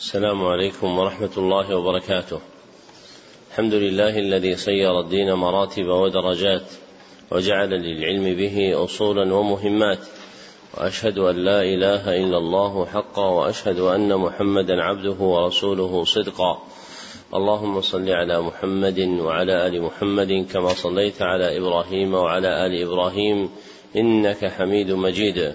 السلام عليكم ورحمة الله وبركاته. الحمد لله الذي صير الدين مراتب ودرجات وجعل للعلم به أصولا ومهمات وأشهد أن لا إله إلا الله حقا وأشهد أن محمدا عبده ورسوله صدقا. اللهم صل على محمد وعلى آل محمد كما صليت على إبراهيم وعلى آل إبراهيم إنك حميد مجيد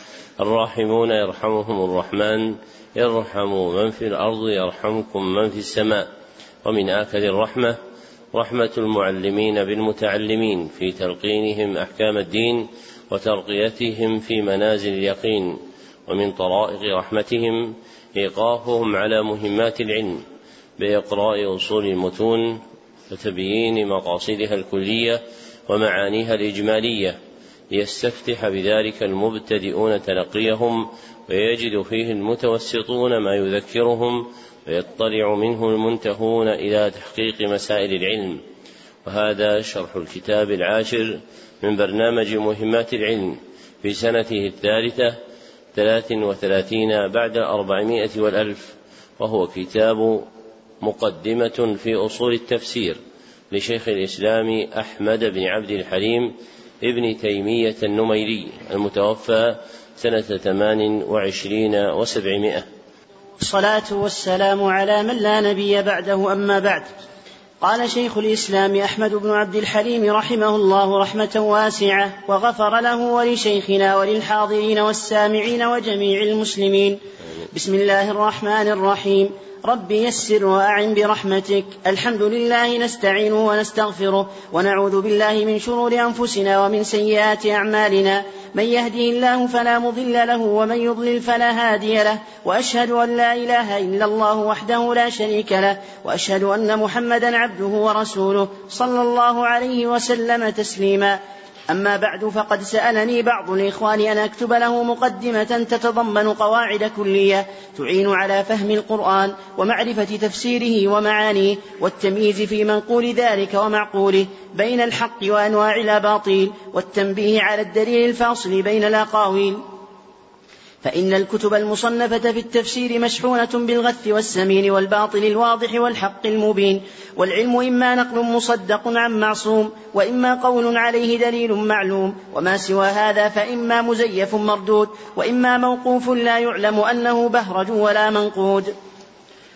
الراحمون يرحمهم الرحمن ارحموا من في الأرض يرحمكم من في السماء. ومن اكل الرحمة رحمة المعلمين بالمتعلمين في تلقينهم أحكام الدين وترقيتهم في منازل اليقين. ومن طرائق رحمتهم إيقافهم على مهمات العلم بإقراء أصول المتون وتبيين مقاصدها الكلية ومعانيها الإجمالية. ليستفتح بذلك المبتدئون تلقيهم ويجد فيه المتوسطون ما يذكرهم ويطلع منه المنتهون إلى تحقيق مسائل العلم. وهذا شرح الكتاب العاشر من برنامج مهمات العلم في سنته الثالثة ثلاث وثلاثين بعد أربعمائة والألف وهو كتاب مقدمة في أصول التفسير لشيخ الإسلام أحمد بن عبد الحليم ابن تيمية النميري المتوفى سنة ثمان وعشرين وسبعمائة. الصلاة والسلام على من لا نبي بعده أما بعد. قال شيخ الإسلام أحمد بن عبد الحليم رحمه الله رحمة واسعة وغفر له ولشيخنا وللحاضرين والسامعين وجميع المسلمين. بسم الله الرحمن الرحيم. رب يسر وأعن برحمتك. الحمد لله نستعينه ونستغفره ونعوذ بالله من شرور أنفسنا ومن سيئات أعمالنا. من يهده الله فلا مضل له ومن يضلل فلا هادي له. وأشهد أن لا إله إلا الله وحده لا شريك له. وأشهد أن محمدا عبده ورسوله صلى الله عليه وسلم تسليما. أما بعد فقد سألني بعض الإخوان أن أكتب له مقدمة تتضمن قواعد كلية تعين على فهم القرآن ومعرفة تفسيره ومعانيه والتمييز في منقول ذلك ومعقوله بين الحق وأنواع الأباطيل والتنبيه على الدليل الفاصل بين الأقاويل. فإن الكتب المصنفة في التفسير مشحونة بالغث والسمين والباطل الواضح والحق المبين والعلم إما نقل مصدق عن معصوم وإما قول عليه دليل معلوم وما سوى هذا فإما مزيف مردود وإما موقوف لا يعلم أنه بهرج ولا منقود.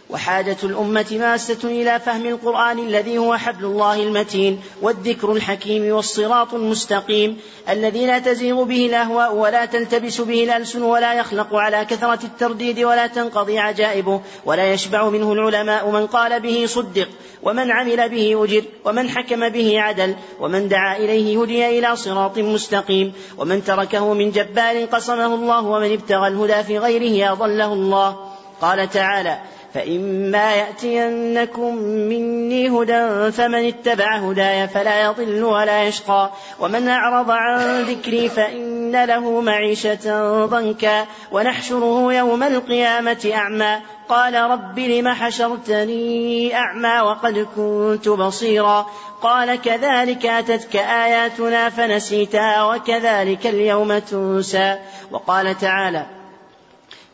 وحاجة الأمة ماسة إلى فهم القرآن الذي هو حبل الله المتين والذكر الحكيم والصراط المستقيم الذي لا تزيغ به الأهواء ولا تلتبس به الألسن ولا يخلق على كثرة الترديد ولا تنقضي عجائبه ولا يشبع منه العلماء من قال به صدق ومن عمل به أجر ومن حكم به عدل ومن دعا إليه هدي إلى صراط مستقيم ومن تركه من جبار قصمه الله ومن ابتغى الهدى في غيره أضله الله قال تعالى فإما يأتينكم مني هدى فمن اتبع هداي فلا يضل ولا يشقى. ومن أعرض عن ذكري فإن له معيشة ضنكا. ونحشره يوم القيامة أعمى. قال رب لم حشرتني أعمى وقد كنت بصيرا. قال كذلك أتتك آياتنا فنسيتها وكذلك اليوم تنسى. وقال تعالى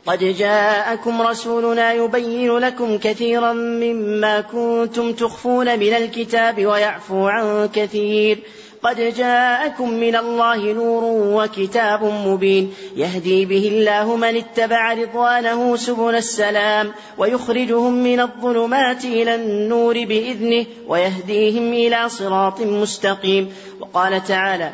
قد جاءكم رسولنا يبين لكم كثيرا مما كنتم تخفون من الكتاب ويعفو عن كثير. قد جاءكم من الله نور وكتاب مبين. يهدي به الله من اتبع رضوانه سبل السلام ويخرجهم من الظلمات إلى النور بإذنه ويهديهم إلى صراط مستقيم. وقال تعالى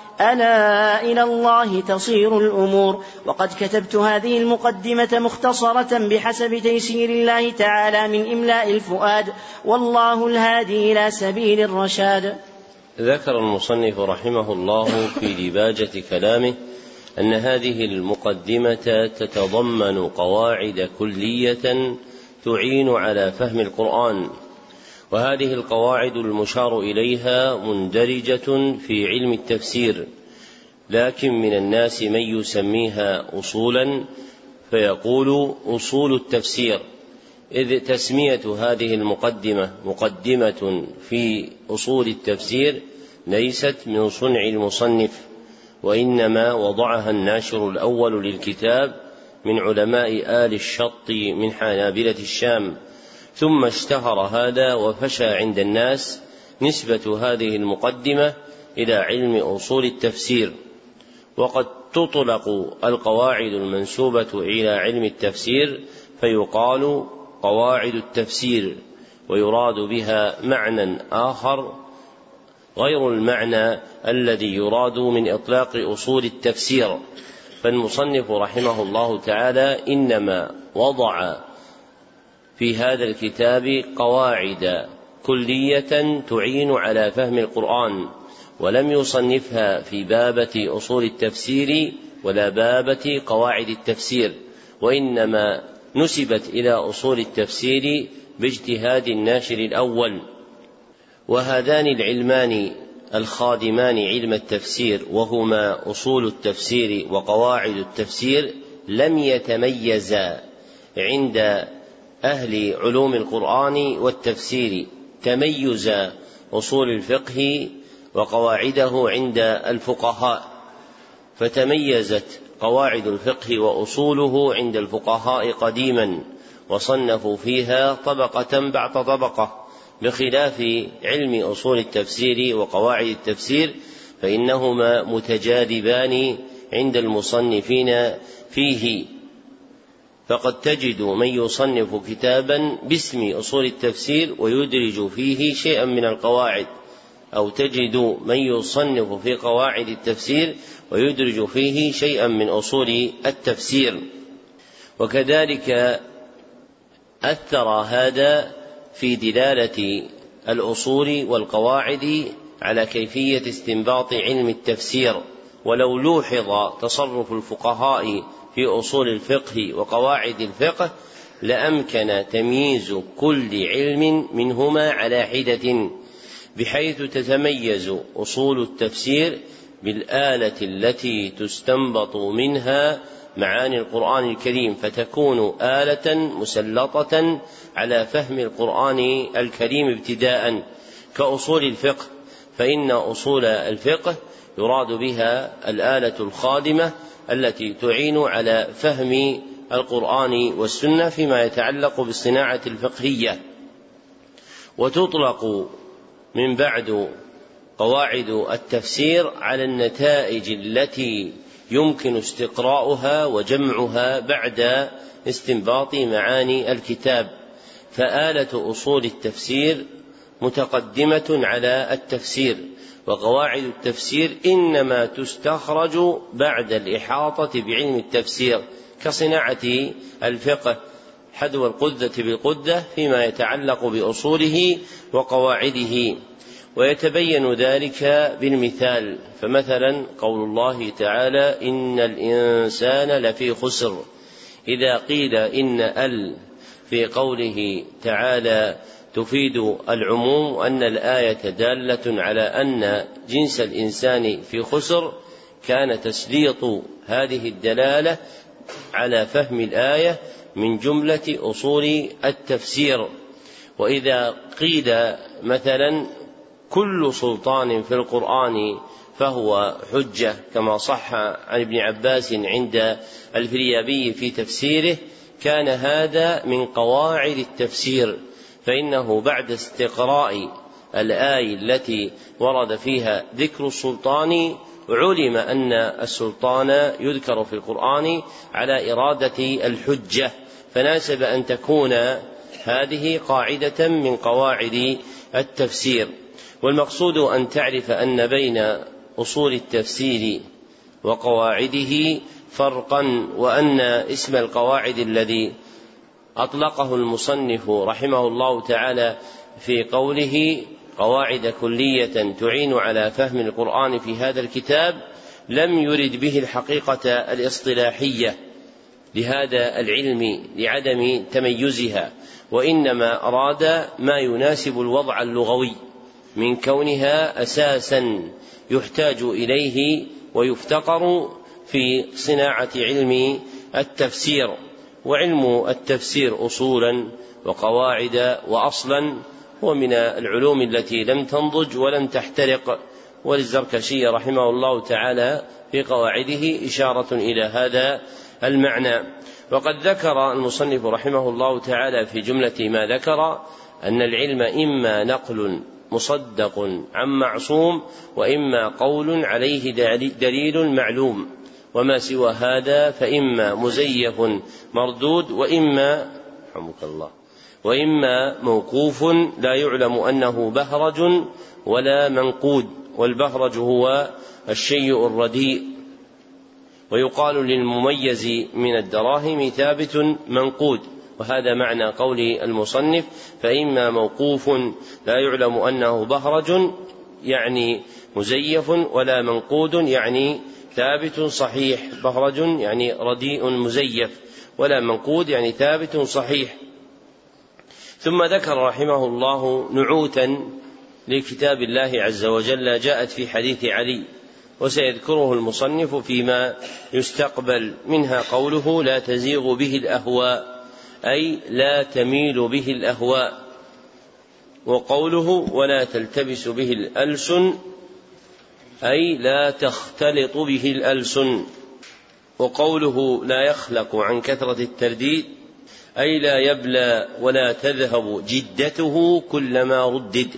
ألا إلى الله تصير الأمور. وقد كتبت هذه المقدمة مختصرة بحسب تيسير الله تعالى من إملاء الفؤاد والله الهادي إلى سبيل الرشاد. ذكر المصنف رحمه الله في ديباجة كلامه أن هذه المقدمة تتضمن قواعد كلية تعين على فهم القرآن. وهذه القواعد المشار إليها مندرجة في علم التفسير لكن من الناس من يسميها اصولا فيقول أصول التفسير إذ تسمية هذه المقدمة مقدمة في أصول التفسير ليست من صنع المصنف وإنما وضعها الناشر الأول للكتاب من علماء آل الشط من حنابلة الشام ثم اشتهر هذا وفشى عند الناس نسبة هذه المقدمة إلى علم أصول التفسير. وقد تطلق القواعد المنسوبة إلى علم التفسير فيقال قواعد التفسير ويراد بها معنى آخر غير المعنى الذي يراد من إطلاق أصول التفسير. فالمصنف رحمه الله تعالى إنما وضع في هذا الكتاب قواعد كلية تعين على فهم القرآن ولم يصنفها في بابة أصول التفسير ولا بابة قواعد التفسير وإنما نسبت إلى أصول التفسير باجتهاد الناشر الأول. وهذان العلمان الخادمان علم التفسير وهما أصول التفسير وقواعد التفسير لم يتميزا عند أهل علوم القرآن والتفسير تميز أصول الفقه وقواعده عند الفقهاء فتميزت قواعد الفقه وأصوله عند الفقهاء قديما وصنفوا فيها طبقة بعد طبقة. بخلاف علم أصول التفسير وقواعد التفسير فإنهما متجاذبان عند المصنفين فيه. فقد تجد من يصنف كتابا باسم أصول التفسير ويدرج فيه شيئا من القواعد أو تجد من يصنف في قواعد التفسير ويدرج فيه شيئا من أصول التفسير. وكذلك أثر هذا في دلالة الأصول والقواعد على كيفية استنباط علم التفسير ولو لوحظ تصرف الفقهاء في أصول الفقه وقواعد الفقه لأمكن تمييز كل علم منهما على حدة بحيث تتميز أصول التفسير بالآلة التي تستنبط منها معاني القرآن الكريم فتكون آلة مسلطة على فهم القرآن الكريم ابتداء. كأصول الفقه فإن أصول الفقه يراد بها الآلة الخادمة التي تعين على فهم القرآن والسنة فيما يتعلق بالصناعة الفقهية. وتطلق من بعد قواعد التفسير على النتائج التي يمكن استقراؤها وجمعها بعد استنباط معاني الكتاب. فآلة أصول التفسير متقدمة على التفسير. وقواعد التفسير إنما تستخرج بعد الإحاطة بعلم التفسير كصناعة الفقه حذو القذة بالقدة فيما يتعلق بأصوله وقواعده. ويتبين ذلك بالمثال فمثلا قول الله تعالى إن الإنسان لفي خسر. إذا قيل إن ال في قوله تعالى تفيد العموم أن الآية دالة على أن جنس الإنسان في خسر كان تسليط هذه الدلالة على فهم الآية من جملة أصول التفسير. وإذا قيل مثلا كل سلطان في القرآن فهو حجة كما صح عن ابن عباس عند الفريابي في تفسيره كان هذا من قواعد التفسير. فإنه بعد استقراء الآية التي ورد فيها ذكر السلطان علم أن السلطان يذكر في القرآن على إرادة الحجة. فناسب أن تكون هذه قاعدة من قواعد التفسير. والمقصود أن تعرف أن بين أصول التفسير وقواعده فرقا وأن اسم القواعد الذي أطلقه المصنف رحمه الله تعالى في قوله قواعد كلية تعين على فهم القرآن في هذا الكتاب لم يرد به الحقيقة الاصطلاحية لهذا العلم لعدم تميزها وإنما أراد ما يناسب الوضع اللغوي من كونها أساسا يحتاج إليه ويفتقر في صناعة علم التفسير. وعلم التفسير أصولا وقواعد وأصلا هو من العلوم التي لم تنضج ولم تحترق. وللزركشي رحمه الله تعالى في قواعده إشارة إلى هذا المعنى. وقد ذكر المصنف رحمه الله تعالى في جملة ما ذكر أن العلم إما نقل مصدق عن معصوم وإما قول عليه دليل معلوم. وما سوى هذا فإما مزيف مردود وإما رحمك الله وإما موقوف لا يعلم أنه بهرج ولا منقود والبهرج هو الشيء الرديء. ويقال للمميز من الدراهم ثابت منقود وهذا معنى قول المصنف فإما موقوف لا يعلم أنه بهرج يعني مزيف ولا منقود يعني ثابت صحيح بهرج يعني رديء مزيف ولا منقود يعني ثابت صحيح. ثم ذكر رحمه الله نعوتا لكتاب الله عز وجل جاءت في حديث علي وسيذكره المصنف فيما يستقبل منها قوله لا تزيغ به الأهواء أي لا تميل به الأهواء وقوله ولا تلتبس به الألسن أي لا تختلط به الألسن. وقوله لا يخلق عن كثرة الترديد أي لا يبلى ولا تذهب جدته كلما ردد.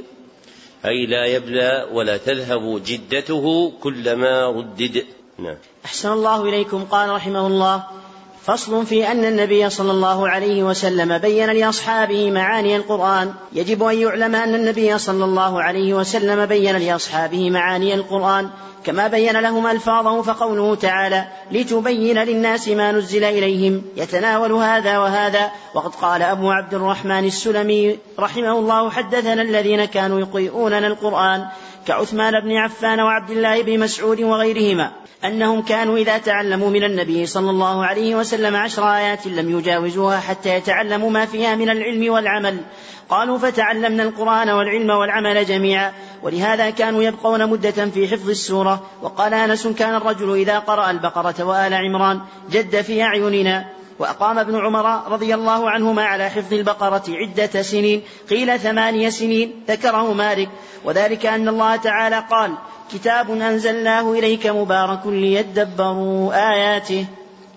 أي لا يبلى ولا تذهب جدته كلما ردد. نعم. أحسن الله إليكم. قال رحمه الله فصل في أن النبي صلى الله عليه وسلم بين لأصحابه معاني القرآن. يجب أن يعلم أن النبي صلى الله عليه وسلم بين لأصحابه معاني القرآن. كما بين لهم ألفاظه فقوله تعالى لتبين للناس ما نزل إليهم. يتناول هذا وهذا. وقد قال أبو عبد الرحمن السلمي رحمه الله حدثنا الذين كانوا يقيئوننا القرآن. كعثمان بن عفان وعبد الله بن مسعود وغيرهما أنهم كانوا إذا تعلموا من النبي صلى الله عليه وسلم عشر آيات لم يجاوزوها حتى يتعلموا ما فيها من العلم والعمل. قالوا فتعلمنا القرآن والعلم والعمل جميعا ولهذا كانوا يبقون مدة في حفظ السورة. وقال أنس كان الرجل إذا قرأ البقرة وآل عمران جد في أعيننا وأقام ابن عمر رضي الله عنهما على حفظ البقرة عدة سنين قيل ثمانية سنين ذكره مالك. وذلك أن الله تعالى قال كتاب أنزلناه إليك مبارك ليدبروا آياته.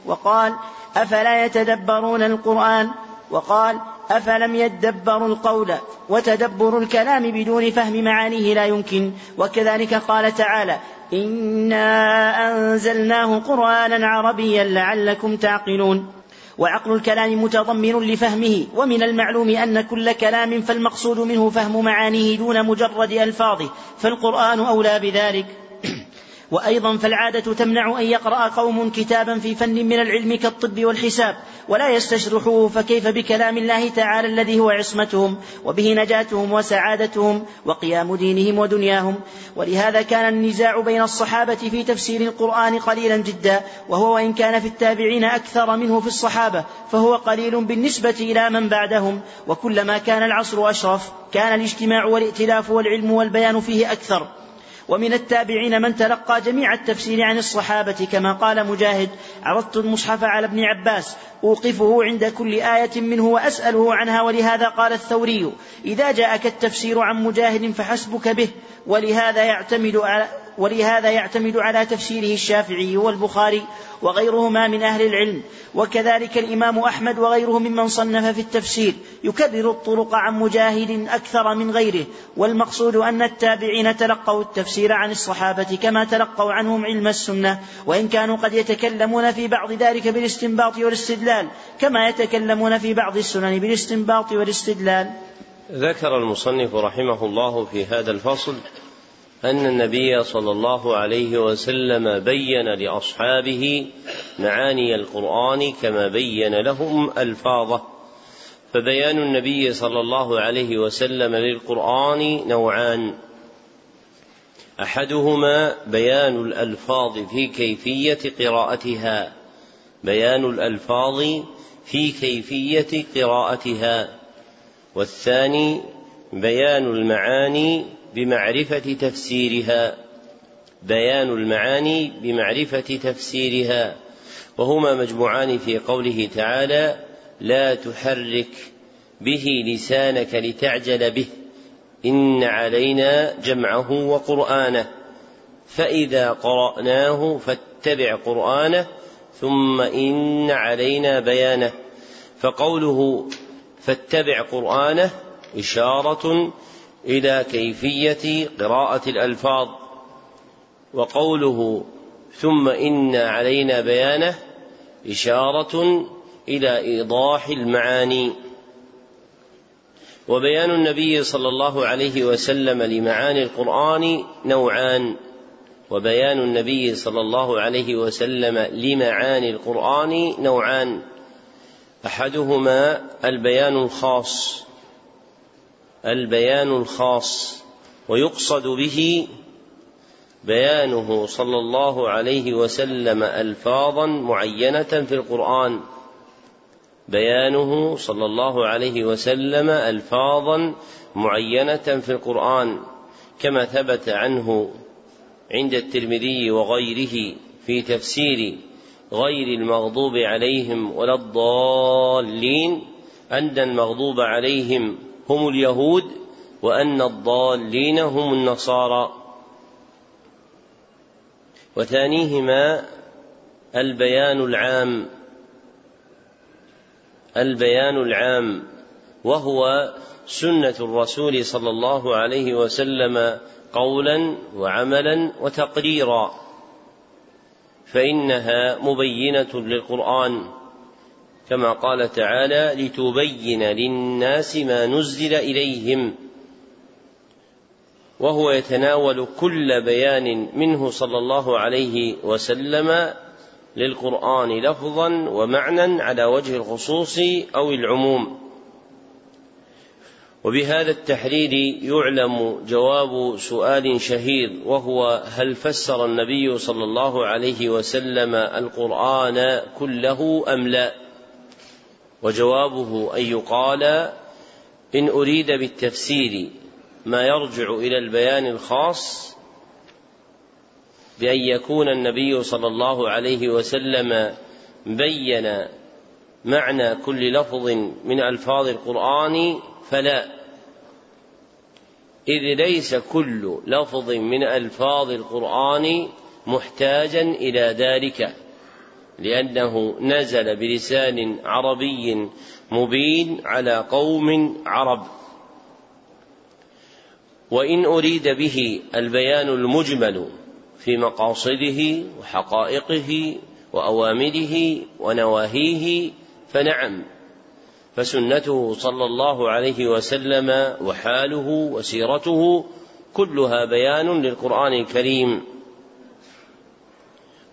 وقال أفلا يتدبرون القرآن؟ وقال أفلم يدبروا القول وتدبر الكلام بدون فهم معانيه لا يمكن؟ وكذلك قال تعالى إنا أنزلناه قرآنا عربيا لعلكم تعقلون. وعقل الكلام متضمن لفهمه ومن المعلوم أن كل كلام فالمقصود منه فهم معانيه دون مجرد ألفاظه فالقرآن أولى بذلك. وأيضا فالعادة تمنع أن يقرأ قوم كتابا في فن من العلم كالطب والحساب ولا يستشرحوه فكيف بكلام الله تعالى الذي هو عصمتهم وبه نجاتهم وسعادتهم وقيام دينهم ودنياهم. ولهذا كان النزاع بين الصحابة في تفسير القرآن قليلا جدا وهو وإن كان في التابعين أكثر منه في الصحابة فهو قليل بالنسبة إلى من بعدهم. وكلما كان العصر أشرف كان الاجتماع والائتلاف والعلم والبيان فيه أكثر. ومن التابعين من تلقى جميع التفسير عن الصحابة كما قال مجاهد عرضت المصحف على ابن عباس أوقفه عند كل آية منه وأسأله عنها ولهذا قال الثوري إذا جاءك التفسير عن مجاهد فحسبك به ولهذا يعتمد على ولهذا يعتمد على تفسيره الشافعي والبخاري وغيرهما من أهل العلم. وكذلك الإمام أحمد وغيره ممن صنف في التفسير. يكرر الطرق عن مجاهد أكثر من غيره. والمقصود أن التابعين تلقوا التفسير عن الصحابة كما تلقوا عنهم علم السنة. وإن كانوا قد يتكلمون في بعض ذلك بالاستنباط والاستدلال. كما يتكلمون في بعض السنن بالاستنباط والاستدلال. ذكر المصنف رحمه الله في هذا الفصل أن النبي صلى الله عليه وسلم بين لأصحابه معاني القرآن كما بين لهم ألفاظه. فبيان النبي صلى الله عليه وسلم للقرآن نوعان. أحدهما بيان الألفاظ في كيفية قراءتها. بيان الألفاظ في كيفية قراءتها. والثاني بيان المعاني بمعرفة تفسيرها بيان المعاني بمعرفة تفسيرها. وهما مجموعان في قوله تعالى لا تحرك به لسانك لتعجل به إن علينا جمعه وقرآنه فإذا قرأناه فاتبع قرآنه ثم إن علينا بيانه. فقوله فاتبع قرآنه إشارة إلى كيفية قراءة الألفاظ. وقوله ثم إن علينا بيانه إشارة إلى إيضاح المعاني. وبيان النبي صلى الله عليه وسلم لمعاني القرآن نوعان. وبيان النبي صلى الله عليه وسلم لمعاني القرآن نوعان. أحدهما البيان الخاص. البيان الخاص ويقصد به بيانه صلى الله عليه وسلم الفاظا معينة في القرآن. بيانه صلى الله عليه وسلم الفاظا معينة في القرآن كما ثبت عنه عند الترمذي وغيره في تفسير غير المغضوب عليهم ولا الضالين أن المغضوب عليهم هم اليهود وأن الضالين هم النصارى. وثانيهما البيان العام. البيان العام وهو سنة الرسول صلى الله عليه وسلم قولا وعملا وتقريرا فإنها مبينة للقرآن. كما قال تعالى لتبين للناس ما نزل إليهم. وهو يتناول كل بيان منه صلى الله عليه وسلم للقرآن لفظا ومعنى على وجه الخصوص أو العموم. وبهذا التحرير يعلم جواب سؤال شهير وهو هل فسر النبي صلى الله عليه وسلم القرآن كله أم لا؟ وجوابه أن يقال إن أريد بالتفسير ما يرجع إلى البيان الخاص بأن يكون النبي صلى الله عليه وسلم بين معنى كل لفظ من ألفاظ القرآن فلا. إذ ليس كل لفظ من ألفاظ القرآن محتاجا إلى ذلك. لأنه نزل بلسان عربي مبين على قوم عرب. وإن أريد به البيان المجمل في مقاصده وحقائقه وأوامره ونواهيه فنعم فسنته صلى الله عليه وسلم وحاله وسيرته كلها بيان للقرآن الكريم.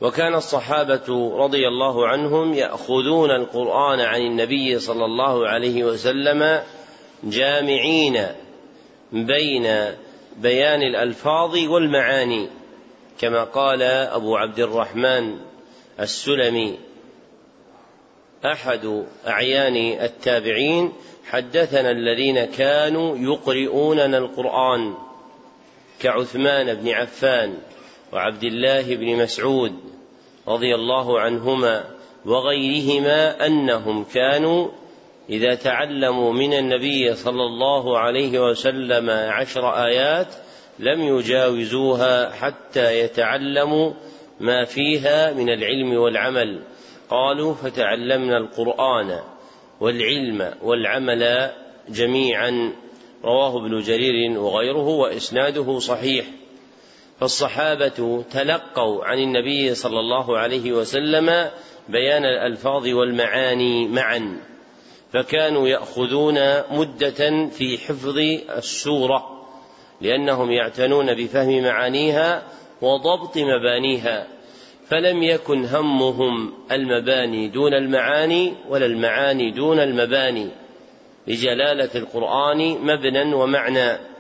وكان الصحابة رضي الله عنهم يأخذون القرآن عن النبي صلى الله عليه وسلم جامعين بين بيان الألفاظ والمعاني كما قال أبو عبد الرحمن السلمي أحد أعيان التابعين حدثنا الذين كانوا يقرؤوننا القرآن كعثمان بن عفان وعبد الله بن مسعود رضي الله عنهما وغيرهما أنهم كانوا إذا تعلموا من النبي صلى الله عليه وسلم عشر آيات لم يجاوزوها حتى يتعلموا ما فيها من العلم والعمل. قالوا فتعلمنا القرآن والعلم والعمل جميعا. رواه ابن جرير وغيره وإسناده صحيح. فالصحابة تلقوا عن النبي صلى الله عليه وسلم بيان الألفاظ والمعاني معا فكانوا يأخذون مدة في حفظ السورة لأنهم يعتنون بفهم معانيها وضبط مبانيها فلم يكن همهم المباني دون المعاني ولا المعاني دون المباني لجلالة القرآن مبنى ومعنى.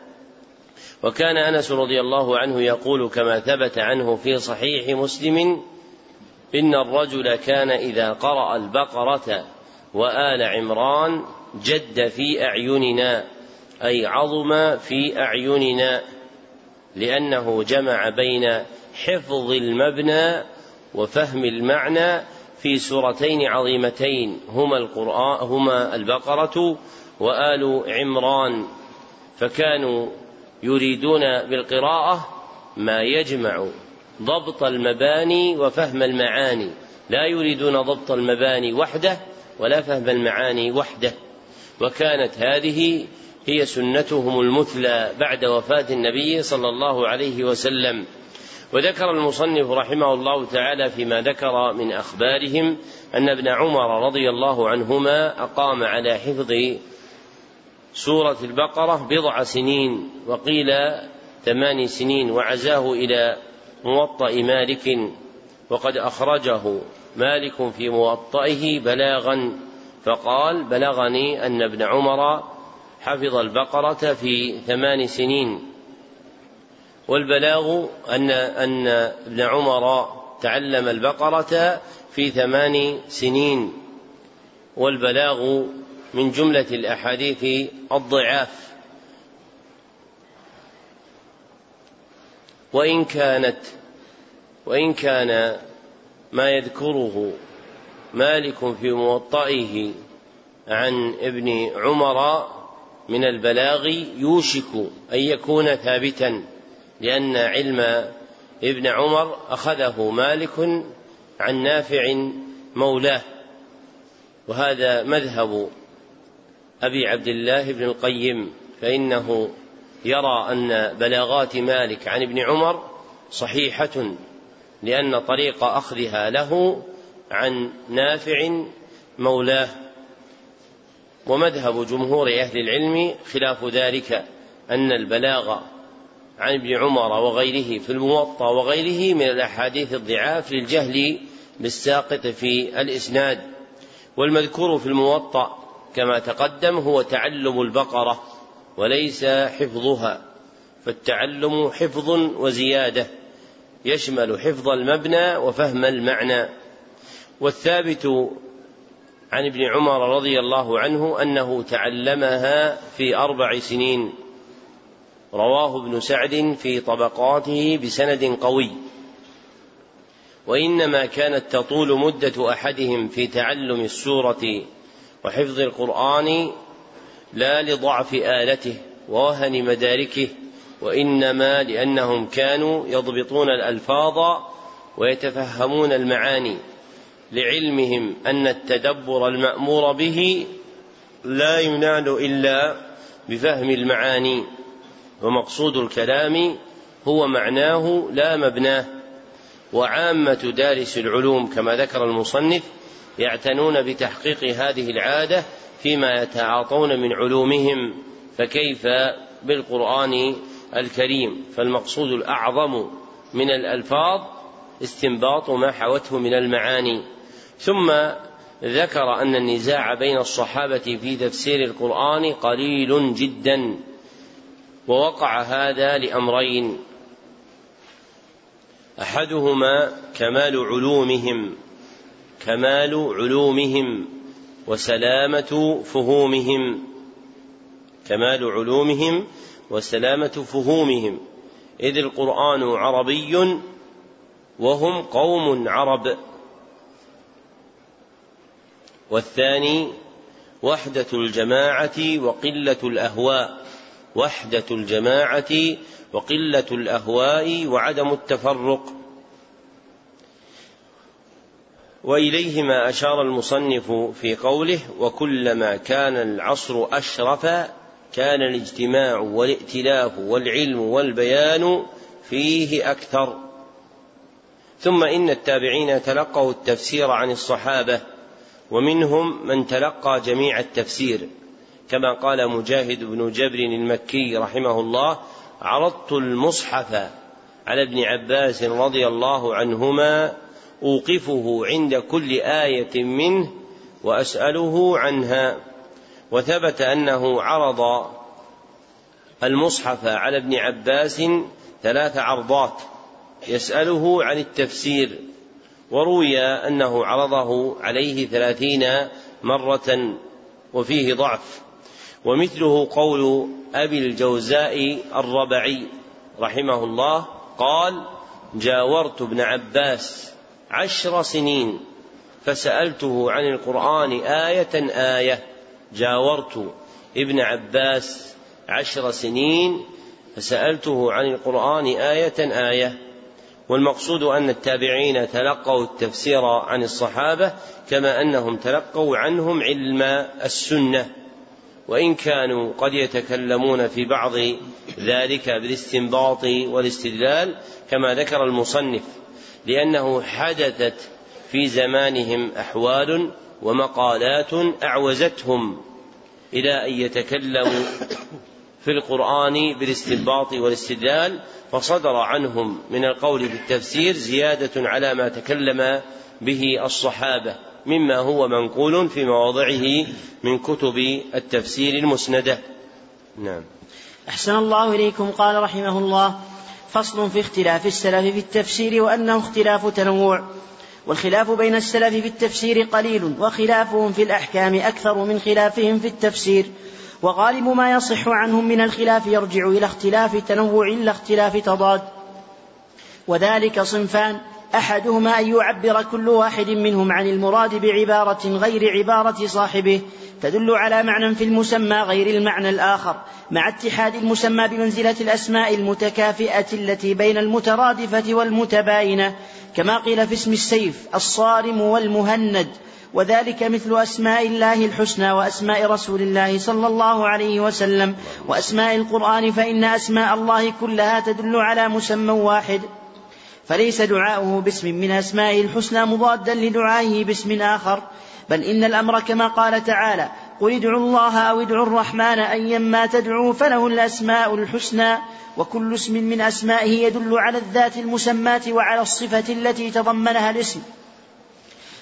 وكان أنس رضي الله عنه يقول كما ثبت عنه في صحيح مسلم إن الرجل كان إذا قرأ البقرة وآل عمران جد في أعيننا أي عظم في أعيننا لأنه جمع بين حفظ المبنى وفهم المعنى في سورتين عظيمتين هما القرآن هما البقرة وآل عمران. فكانوا يريدون بالقراءة ما يجمع ضبط المباني وفهم المعاني. لا يريدون ضبط المباني وحده ولا فهم المعاني وحده. وكانت هذه هي سنتهم المثلى بعد وفاة النبي صلى الله عليه وسلم. وذكر المصنف رحمه الله تعالى فيما ذكر من أخبارهم أن ابن عمر رضي الله عنهما أقام على حفظ سورة البقرة بضع سنين وقيل ثمان سنين وعزاه إلى موطأ مالك وقد أخرجه مالك في موطئه بلاغا فقال بلغني أن ابن عمر حفظ البقرة في ثمان سنين. والبلاغ أن أن ابن عمر تعلم البقرة في ثمان سنين. والبلاغ من جملة الأحاديث الضعاف. وإن كانت وإن كان ما يذكره مالك في موطئه عن ابن عمر من البلاغ يوشك أن يكون ثابتا لأن علم ابن عمر أخذه مالك عن نافع مولاه. وهذا مذهب أبي عبد الله بن القيم فإنه يرى أن بلاغات مالك عن ابن عمر صحيحة لأن طريق أخذها له عن نافع مولاه. ومذهب جمهور أهل العلم خلاف ذلك أن البلاغ عن ابن عمر وغيره في الموطأ وغيره من الأحاديث الضعاف للجهل بالساقط في الإسناد. والمذكور في الموطأ كما تقدم هو تعلم البقرة وليس حفظها. فالتعلم حفظ وزيادة يشمل حفظ المبنى وفهم المعنى. والثابت عن ابن عمر رضي الله عنه أنه تعلمها في أربع سنين. رواه ابن سعد في طبقاته بسند قوي. وإنما كانت تطول مدة أحدهم في تعلم السورة وحفظ القرآن لا لضعف آلته ووهن مداركه وإنما لأنهم كانوا يضبطون الألفاظ ويتفهمون المعاني لعلمهم أن التدبر المأمور به لا ينال إلا بفهم المعاني ومقصود الكلام هو معناه لا مبناه وعامة دارس العلوم كما ذكر المصنف يعتنون بتحقيق هذه العادة فيما يتعاطون من علومهم فكيف بالقرآن الكريم؟ فالمقصود الأعظم من الألفاظ استنباط ما حوته من المعاني. ثم ذكر أن النزاع بين الصحابة في تفسير القرآن قليل جدا ووقع هذا لأمرين. أحدهما كمال علومهم. كمال علومهم وسلامة فهومهم. كمال علومهم وسلامة فهومهم. إذ القرآن عربي وهم قوم عرب. والثاني وحدة الجماعة وقلة الأهواء. وحدة الجماعة وقلة الأهواء وعدم التفرق. واليهما أشار المصنف في قوله وكلما كان العصر أشرف كان الاجتماع والائتلاف والعلم والبيان فيه أكثر. ثم إن التابعين تلقوا التفسير عن الصحابة ومنهم من تلقى جميع التفسير. كما قال مجاهد بن جبر المكي رحمه الله عرضت المصحف على ابن عباس رضي الله عنهما أوقفه عند كل آية منه وأسأله عنها. وثبت أنه عرض المصحف على ابن عباس ثلاث عرضات يسأله عن التفسير وروي أنه عرضه عليه ثلاثين مرة وفيه ضعف. ومثله قول أبي الجوزاء الربعي رحمه الله قال جاورت ابن عباس عشر سنين فسألته عن القرآن آية آية. جاورت ابن عباس عشر سنين فسألته عن القرآن آية آية. والمقصود أن التابعين تلقوا التفسير عن الصحابة كما أنهم تلقوا عنهم علم السنة. وإن كانوا قد يتكلمون في بعض ذلك بالاستنباط والاستدلال كما ذكر المصنف. لأنه حدثت في زمانهم أحوال ومقالات أعوزتهم إلى أن يتكلموا في القرآن بالاستنباط والاستدلال فصدر عنهم من القول في التفسير زيادة على ما تكلم به الصحابة مما هو منقول في مواضعه من كتب التفسير المسندة. نعم. أحسن الله إليكم قال رحمه الله فصل في اختلاف السلف في التفسير وأنه اختلاف تنوع والخلاف بين السلف في التفسير قليل وخلافهم في الأحكام أكثر من خلافهم في التفسير وغالب ما يصح عنهم من الخلاف يرجع إلى اختلاف تنوع لا اختلاف تضاد وذلك صنفان أحدهما أن يعبر كل واحد منهم عن المراد بعبارة غير عبارة صاحبه تدل على معنى في المسمى غير المعنى الآخر مع اتحاد المسمى بمنزلة الأسماء المتكافئة التي بين المترادفة والمتباينة كما قيل في اسم السيف الصارم والمهند وذلك مثل أسماء الله الحسنى وأسماء رسول الله صلى الله عليه وسلم وأسماء القرآن فإن أسماء الله كلها تدل على مسمى واحد. فليس دعاؤه باسم من أسمائه الحسنى مضادا لدعائه باسم آخر. بل إن الأمر كما قال تعالى قل ادعوا الله أو ادعوا الرحمن أيما تدعوا فله الأسماء الحسنى. وكل اسم من أسمائه يدل على الذات المسماة وعلى الصفة التي تضمنها الاسم.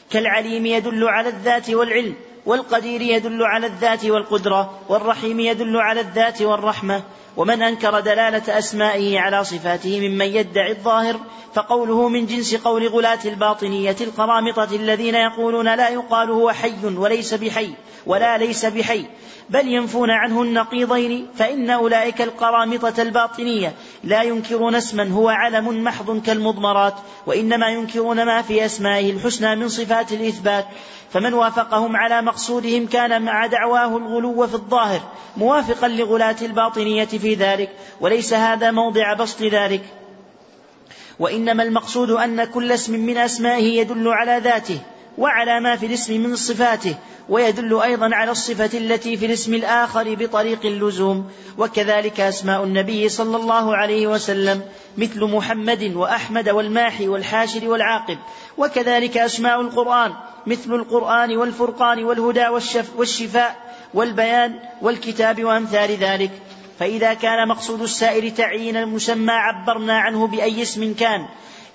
كالعليم يدل على الذات والعلم. والقدير يدل على الذات والقدرة والرحيم يدل على الذات والرحمة. ومن أنكر دلالة أسمائه على صفاته ممن يدعي الظاهر فقوله من جنس قول غلاة الباطنية القرامطة الذين يقولون لا يقال هو حي وليس بحي ولا ليس بحي بل ينفون عنه النقيضين فإن أولئك القرامطة الباطنية لا ينكرون اسما هو علم محض كالمضمرات وإنما ينكرون ما في أسمائه الحسنى من صفات الإثبات. فمن وافقهم على مقصودهم كان مع دعواه الغلو في الظاهر موافقا لغلاة الباطنية في ذلك وليس هذا موضع بسط ذلك. وإنما المقصود أن كل اسم من أسمائه يدل على ذاته وعلى ما في الاسم من صفاته ويدل أيضا على الصفة التي في الاسم الآخر بطريق اللزوم وكذلك أسماء النبي صلى الله عليه وسلم مثل محمد وأحمد والماحي والحاشر والعاقب وكذلك أسماء القرآن مثل القرآن والفرقان والهدى والشفاء والبيان والكتاب وأمثال ذلك. فإذا كان مقصود السائر تعيين المسمى عبرنا عنه بأي اسم كان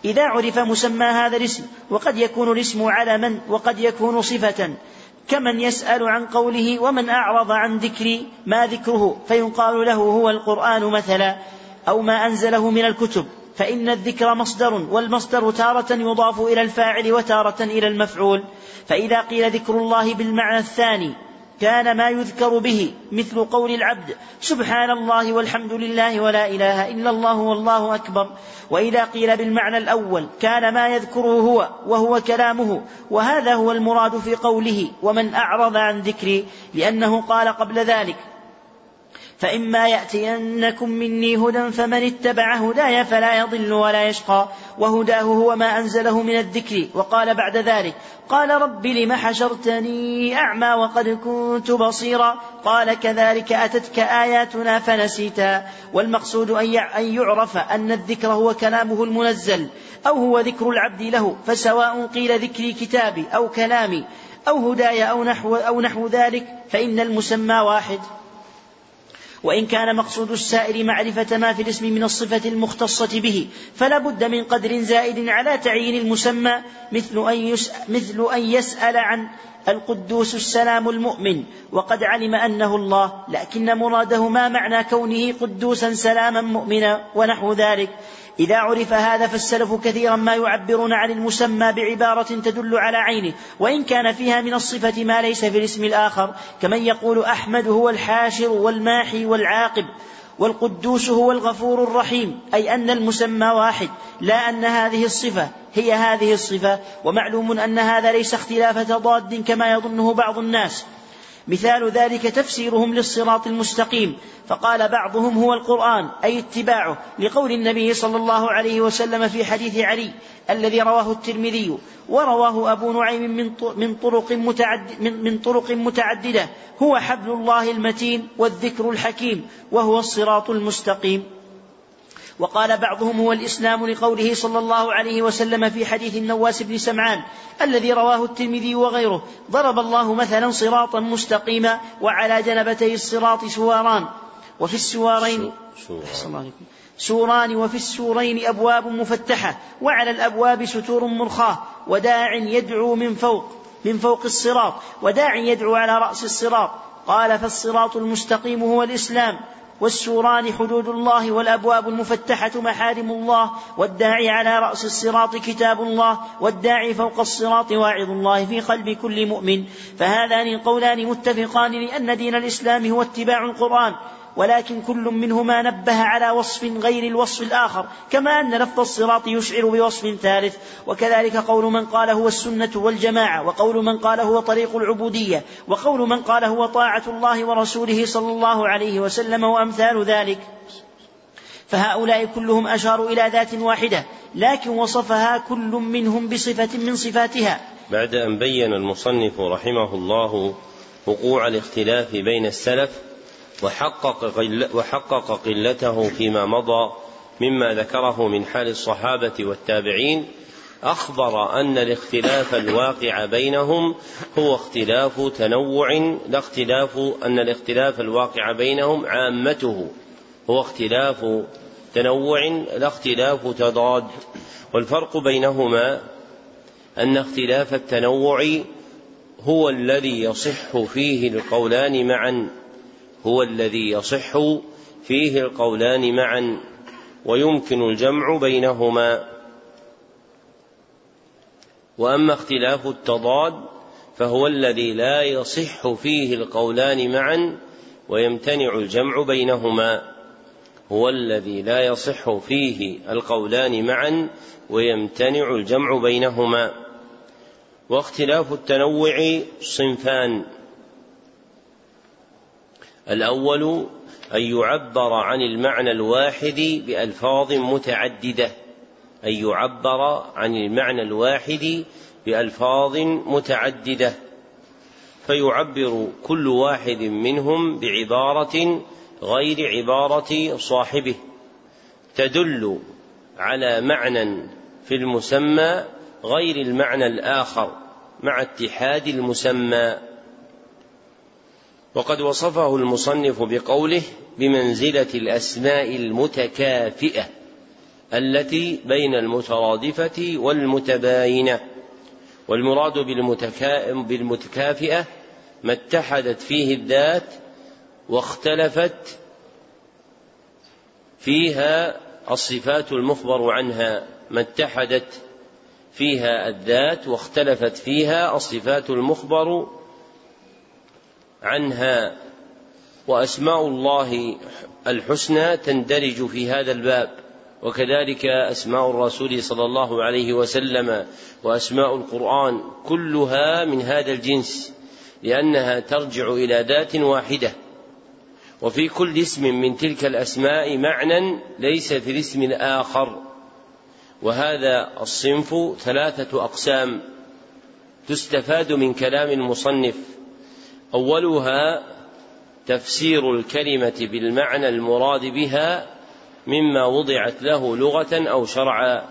إذا عرف مسمى هذا الاسم وقد يكون الاسم علما وقد يكون صفة. كمن يسأل عن قوله ومن أعرض عن ذكري ما ذكره؟ فيقال له هو القرآن مثلا أو ما أنزله من الكتب. فإن الذكر مصدر والمصدر تارة يضاف إلى الفاعل وتارة إلى المفعول. فإذا قيل ذكر الله بالمعنى الثاني كان ما يذكر به مثل قول العبد سبحان الله والحمد لله ولا إله إلا الله والله أكبر. وإذا قيل بالمعنى الأول كان ما يذكره هو وهو كلامه وهذا هو المراد في قوله ومن أعرض عن ذكري لأنه قال قبل ذلك فإما يأتينكم مني هدى فمن اتبع هداي فلا يضل ولا يشقى. وهداه هو ما أنزله من الذكر. وقال بعد ذلك قال رب لم حشرتني أعمى وقد كنت بصيرا. قال كذلك أتتك آياتنا فنسيتها والمقصود أن يعرف أن الذكر هو كلامه المنزل أو هو ذكر العبد له فسواء قيل ذكري كتابي أو كلامي أو هداي أو نحو, أو نحو ذلك فإن المسمى واحد. وإن كان مقصود السائر معرفة ما في الاسم من الصفة المختصة به فلا بد من قدر زائد على تعيين المسمى مثل أن, مثل أن يسأل عن القدوس السلام المؤمن وقد علم أنه الله لكن مراده ما معنى كونه قدوسا سلاما مؤمنا ونحو ذلك. إذا عرف هذا فالسلف كثيرا ما يعبرون عن المسمى بعبارة تدل على عينه وإن كان فيها من الصفة ما ليس في الاسم الآخر كمن يقول أحمد هو الحاشر والماحي والعاقب والقدوس هو الغفور الرحيم أي أن المسمى واحد لا أن هذه الصفة هي هذه الصفة ومعلوم أن هذا ليس اختلاف تضاد كما يظنه بعض الناس. مثال ذلك تفسيرهم للصراط المستقيم فقال بعضهم هو القرآن أي اتباعه لقول النبي صلى الله عليه وسلم في حديث علي الذي رواه الترمذي ورواه أبو نعيم من طرق متعد من طرق متعددة هو حبل الله المتين والذكر الحكيم وهو الصراط المستقيم. وقال بعضهم هو الإسلام لقوله صلى الله عليه وسلم في حديث النواس بن سمعان الذي رواه الترمذي وغيره ضرب الله مثلا صراطا مستقيما وعلى جنبتي الصراط سواران وفي السوارين سوران وفي السورين أبواب مفتحة وعلى الأبواب ستور مرخاة وداع يدعو من فوق من فوق الصراط وداع يدعو على رأس الصراط. قال فالصراط المستقيم هو الإسلام. والسوران حدود الله والأبواب المفتحة محارم الله والداعي على رأس الصراط كتاب الله والداعي فوق الصراط واعظ الله في قلب كل مؤمن. فهذان القولان متفقان لأن دين الإسلام هو اتباع القرآن. ولكن كل منهما نبه على وصف غير الوصف الآخر كما أن لفظ الصراط يشعر بوصف ثالث وكذلك قول من قال هو السنة والجماعة وقول من قال هو طريق العبودية وقول من قال هو طاعة الله ورسوله صلى الله عليه وسلم وأمثال ذلك. فهؤلاء كلهم أشاروا إلى ذات واحدة لكن وصفها كل منهم بصفة من صفاتها. بعد أن بين المصنف رحمه الله وقوع الاختلاف بين السلف وحقق, وحقق قلته فيما مضى مما ذكره من حال الصحابة والتابعين أخبر أن الاختلاف الواقع بينهم هو اختلاف تنوع لا اختلاف أن الاختلاف الواقع بينهم عامته هو اختلاف تنوع لا اختلاف تضاد. والفرق بينهما أن اختلاف التنوع هو الذي يصح فيه القولان معا. هو الذي يصح فيه القولان معا ويمكن الجمع بينهما. وأما اختلاف التضاد فهو الذي لا يصح فيه القولان معا ويمتنع الجمع بينهما. هو الذي لا يصح فيه القولان معا ويمتنع الجمع بينهما. واختلاف التنوع صنفان. الأول أن يعبر عن المعنى الواحد بألفاظ متعددة. أن يعبر عن المعنى الواحد بألفاظ متعددة. فيعبر كل واحد منهم بعبارة غير عبارة صاحبه. تدل على معنى في المسمى غير المعنى الآخر مع اتحاد المسمى. وقد وصفه المصنف بقوله بمنزلة الأسماء المتكافئة التي بين المترادفة والمتباينة والمراد بالمتكافئة ما اتحدت فيه الذات واختلفت فيها الصفات المخبر عنها ما اتحدت فيها الذات واختلفت فيها الصفات المخبر عنها وأسماء الله الحسنى تندرج في هذا الباب. وكذلك أسماء الرسول صلى الله عليه وسلم وأسماء القرآن كلها من هذا الجنس لأنها ترجع إلى ذات واحدة. وفي كل اسم من تلك الأسماء معنى ليس في الاسم الآخر. وهذا الصنف ثلاثة أقسام تستفاد من كلام المصنف. أولها تفسير الكلمة بالمعنى المراد بها مما وضعت له لغة أو شرعا.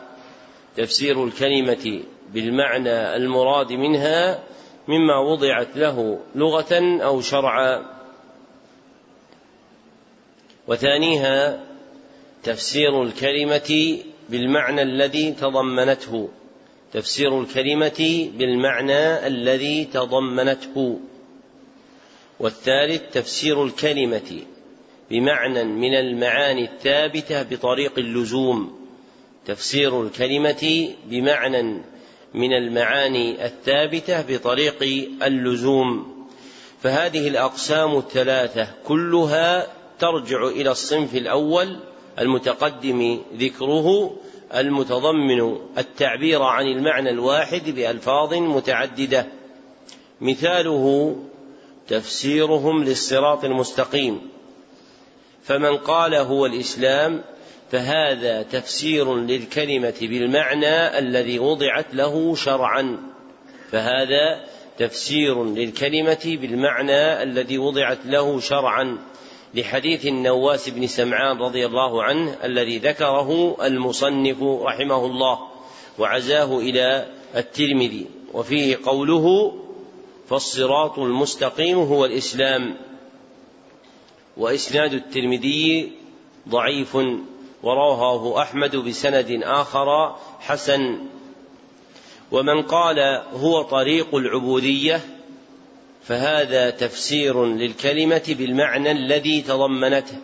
تفسير الكلمة بالمعنى المراد منها مما وضعت له لغة أو شرعا. وثانيها تفسير الكلمة بالمعنى الذي تضمنته. تفسير الكلمة بالمعنى الذي تضمنته. والثالث تفسير الكلمة بمعنى من المعاني الثابتة بطريق اللزوم. تفسير الكلمة بمعنى من المعاني الثابتة بطريق اللزوم. فهذه الأقسام الثلاثة كلها ترجع إلى الصنف الأول المتقدم ذكره المتضمن التعبير عن المعنى الواحد بألفاظ متعددة. مثاله تفسيرهم للصراط المستقيم. فمن قال هو الإسلام فهذا تفسير للكلمة بالمعنى الذي وضعت له شرعا. فهذا تفسير للكلمة بالمعنى الذي وضعت له شرعا. لحديث النواس بن سمعان رضي الله عنه الذي ذكره المصنف رحمه الله وعزاه إلى الترمذي. وفيه قوله فالصراط المستقيم هو الإسلام. وإسناد الترمذي ضعيف ورواه أحمد بسند آخر حسن. ومن قال هو طريق العبودية فهذا تفسير للكلمة بالمعنى الذي تضمنته.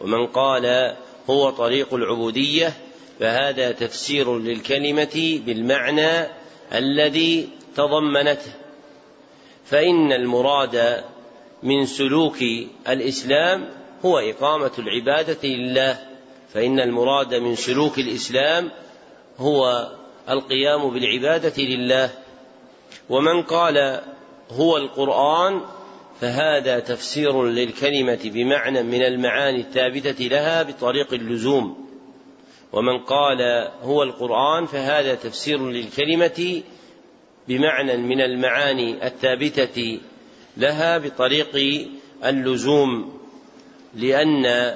ومن قال هو طريق العبودية فهذا تفسير للكلمة بالمعنى الذي تضمنته. فإن المراد من سلوك الإسلام هو إقامة العبادة لله. فإن المراد من سلوك الإسلام هو القيام بالعبادة لله. ومن قال هو القرآن فهذا تفسير للكلمة بمعنى من المعاني الثابتة لها بطريق اللزوم. ومن قال هو القرآن فهذا تفسير للكلمة بمعنى من المعاني الثابتة لها بطريق اللزوم لأن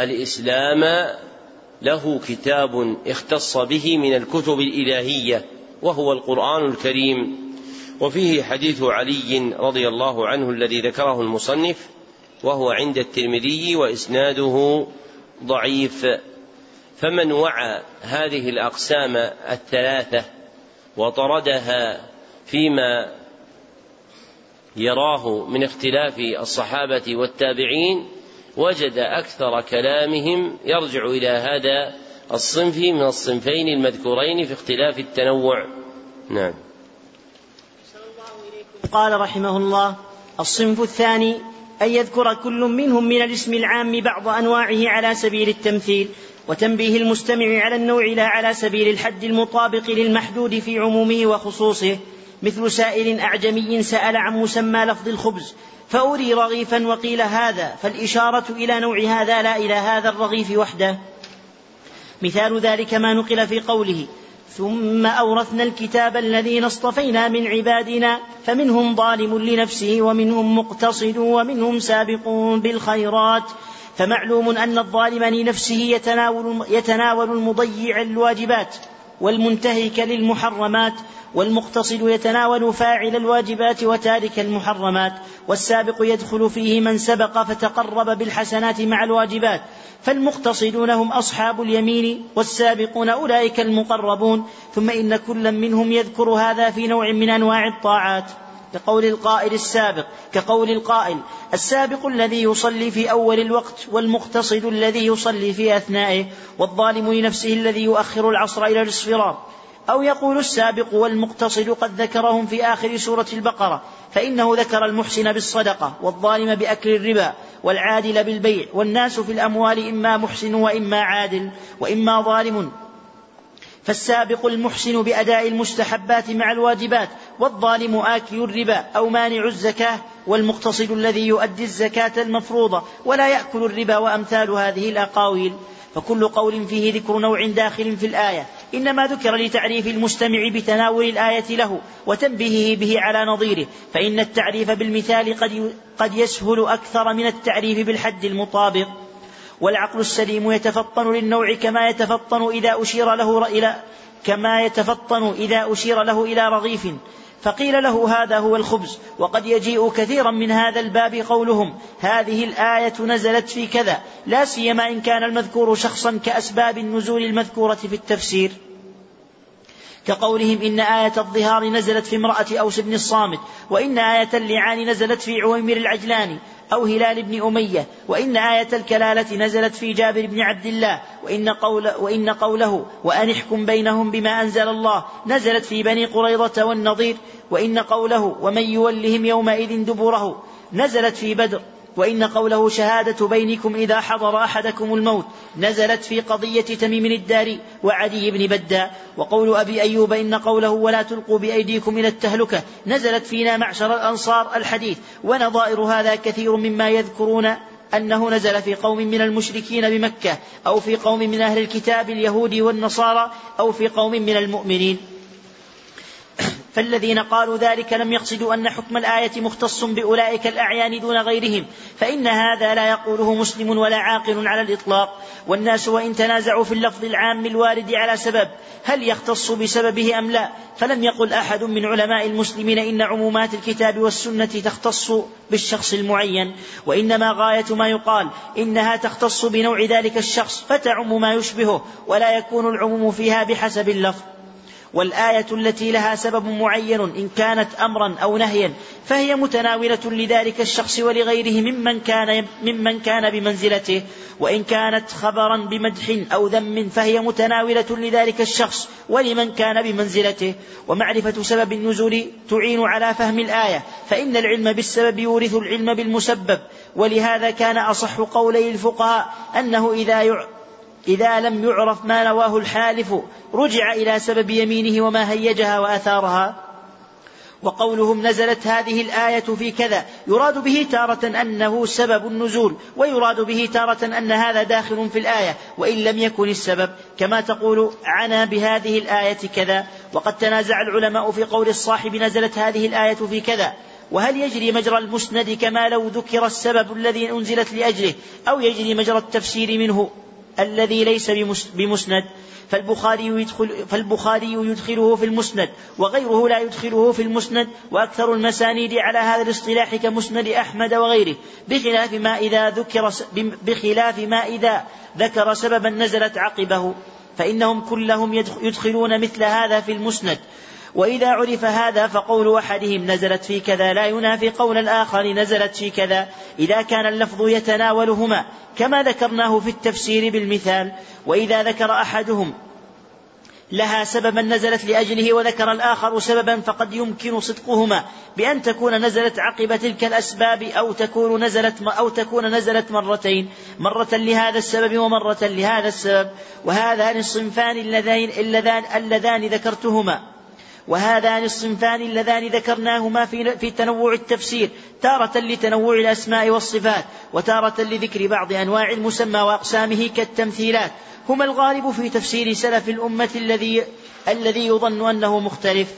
الإسلام له كتاب اختص به من الكتب الإلهية وهو القرآن الكريم. وفيه حديث علي رضي الله عنه الذي ذكره المصنف وهو عند الترمذي وإسناده ضعيف. فمن وعى هذه الأقسام الثلاثة وطردها فيما يراه من اختلاف الصحابة والتابعين وجد أكثر كلامهم يرجع إلى هذا الصنف من الصنفين المذكورين في اختلاف التنوع. نعم. قال رحمه الله الصنف الثاني أن يذكر كل منهم من الاسم العام بعض أنواعه على سبيل التمثيل وتنبيه المستمع على النوع لا على سبيل الحد المطابق للمحدود في عمومه وخصوصه مثل سائل أعجمي سأل عن مسمى لفظ الخبز فأري رغيفا وقيل هذا فالإشارة إلى نوع هذا لا إلى هذا الرغيف وحده. مثال ذلك ما نقل في قوله ثم أورثنا الكتاب الذين اصطفينا من عبادنا فمنهم ظالم لنفسه ومنهم مقتصد ومنهم سابق بالخيرات فمعلوم أن الظالم لنفسه يتناول, يتناول المضيع الواجبات والمنتهك للمحرمات والمقتصد يتناول فاعل الواجبات وتارك المحرمات والسابق يدخل فيه من سبق فتقرب بالحسنات مع الواجبات. فالمقتصدون هم أصحاب اليمين والسابقون أولئك المقربون. ثم إن كلا منهم يذكر هذا في نوع من أنواع الطاعات. كقول القائل السابق كقول القائل السابق الذي يصلي في أول الوقت والمقتصد الذي يصلي في أثنائه والظالم لنفسه الذي يؤخر العصر إلى الاصفرار. أو يقول السابق والمقتصد قد ذكرهم في آخر سورة البقرة فإنه ذكر المحسن بالصدقة والظالم بأكل الربا والعادل بالبيع والناس في الأموال إما محسن وإما عادل وإما ظالم. فالسابق المحسن بأداء المستحبات مع الواجبات والظالم آكل الربا أو مانع الزكاة والمقتصد الذي يؤدي الزكاة المفروضة ولا يأكل الربا وأمثال هذه الأقاويل. فكل قول فيه ذكر نوع داخل في الآية. إنما ذكر لتعريف المستمع بتناول الآية له وتنبيهه به على نظيره. فإن التعريف بالمثال قد قد يسهل أكثر من التعريف بالحد المطابق. والعقل السليم يتفطن للنوع كما يتفطن إذا أشير له إلى كما يتفطن إذا أشير له إلى رغيف. فقيل له هذا هو الخبز وقد يجيء كثيرا من هذا الباب قولهم هذه الآية نزلت في كذا لا سيما إن كان المذكور شخصا كأسباب النزول المذكورة في التفسير. كقولهم إن آية الظهار نزلت في امرأة أوس بن الصامت وإن آية اللعان نزلت في عويمر العجلاني أو هلال بن أمية وإن آية الكلالة نزلت في جابر بن عبد الله وإن, قول وإن قوله وأن احكم بينهم بما أنزل الله نزلت في بني قريظة والنضير وإن قوله ومن يولهم يومئذ دبره نزلت في بدر وإن قوله شهادة بينكم إذا حضر أحدكم الموت نزلت في قضية تميم الداري وعدي بن بدا وقول أبي أيوب إن قوله ولا تلقوا بأيديكم إلى التهلكة نزلت فينا معشر الأنصار الحديث ونظائر هذا كثير مما يذكرون أنه نزل في قوم من المشركين بمكة أو في قوم من أهل الكتاب اليهود والنصارى أو في قوم من المؤمنين. فالذين قالوا ذلك لم يقصدوا أن حكم الآية مختص بأولئك الأعيان دون غيرهم فإن هذا لا يقوله مسلم ولا عاقل على الإطلاق. والناس وإن تنازعوا في اللفظ العام الوارد على سبب هل يختص بسببه أم لا؟ فلم يقل أحد من علماء المسلمين إن عمومات الكتاب والسنة تختص بالشخص المعين. وإنما غاية ما يقال إنها تختص بنوع ذلك الشخص فتعم ما يشبهه ولا يكون العموم فيها بحسب اللفظ. والآية التي لها سبب معين إن كانت أمرا أو نهيا فهي متناولة لذلك الشخص ولغيره ممن كان ممن كان بمنزلته وإن كانت خبرا بمدح أو ذم فهي متناولة لذلك الشخص ولمن كان بمنزلته. ومعرفة سبب النزول تعين على فهم الآية فإن العلم بالسبب يورث العلم بالمسبب. ولهذا كان أصح قولي الفقهاء أنه إذا إذا لم يعرف ما نواه الحالف رجع إلى سبب يمينه وما هيجها وأثارها. وقولهم نزلت هذه الآية في كذا يراد به تارة أنه سبب النزول ويراد به تارة أن هذا داخل في الآية وإن لم يكن السبب كما تقول عنا بهذه الآية كذا. وقد تنازع العلماء في قول الصاحب نزلت هذه الآية في كذا وهل يجري مجرى المسند كما لو ذكر السبب الذي أنزلت لأجله أو يجري مجرى التفسير منه؟ الذي ليس بمسند فالبخاري يدخل فالبخاري يدخله في المسند وغيره لا يدخله في المسند وأكثر المسانيد على هذا الاصطلاح كمسند أحمد وغيره بخلاف ما إذا ذكر بخلاف ما إذا ذكر سببا نزلت عقبه فإنهم كلهم يدخلون مثل هذا في المسند. وإذا عرف هذا فقول أحدهم نزلت في كذا لا ينافي قول الآخر نزلت في كذا. إذا كان اللفظ يتناولهما كما ذكرناه في التفسير بالمثال وإذا ذكر أحدهم لها سببا نزلت لأجله وذكر الآخر سببا فقد يمكن صدقهما بأن تكون نزلت عقب تلك الأسباب أو تكون نزلت أو تكون نزلت مرتين مرة لهذا السبب ومرة لهذا السبب. وهذان الصنفان اللذان اللذان, اللذان ذكرتهما. وهذان الصنفان اللذان ذكرناهما في, في تنوع التفسير تارة لتنوع الأسماء والصفات وتارة لذكر بعض أنواع المسمى وأقسامه كالتمثيلات. هما الغالب في تفسير سلف الأمة الذي الذي يظن أنه مختلف.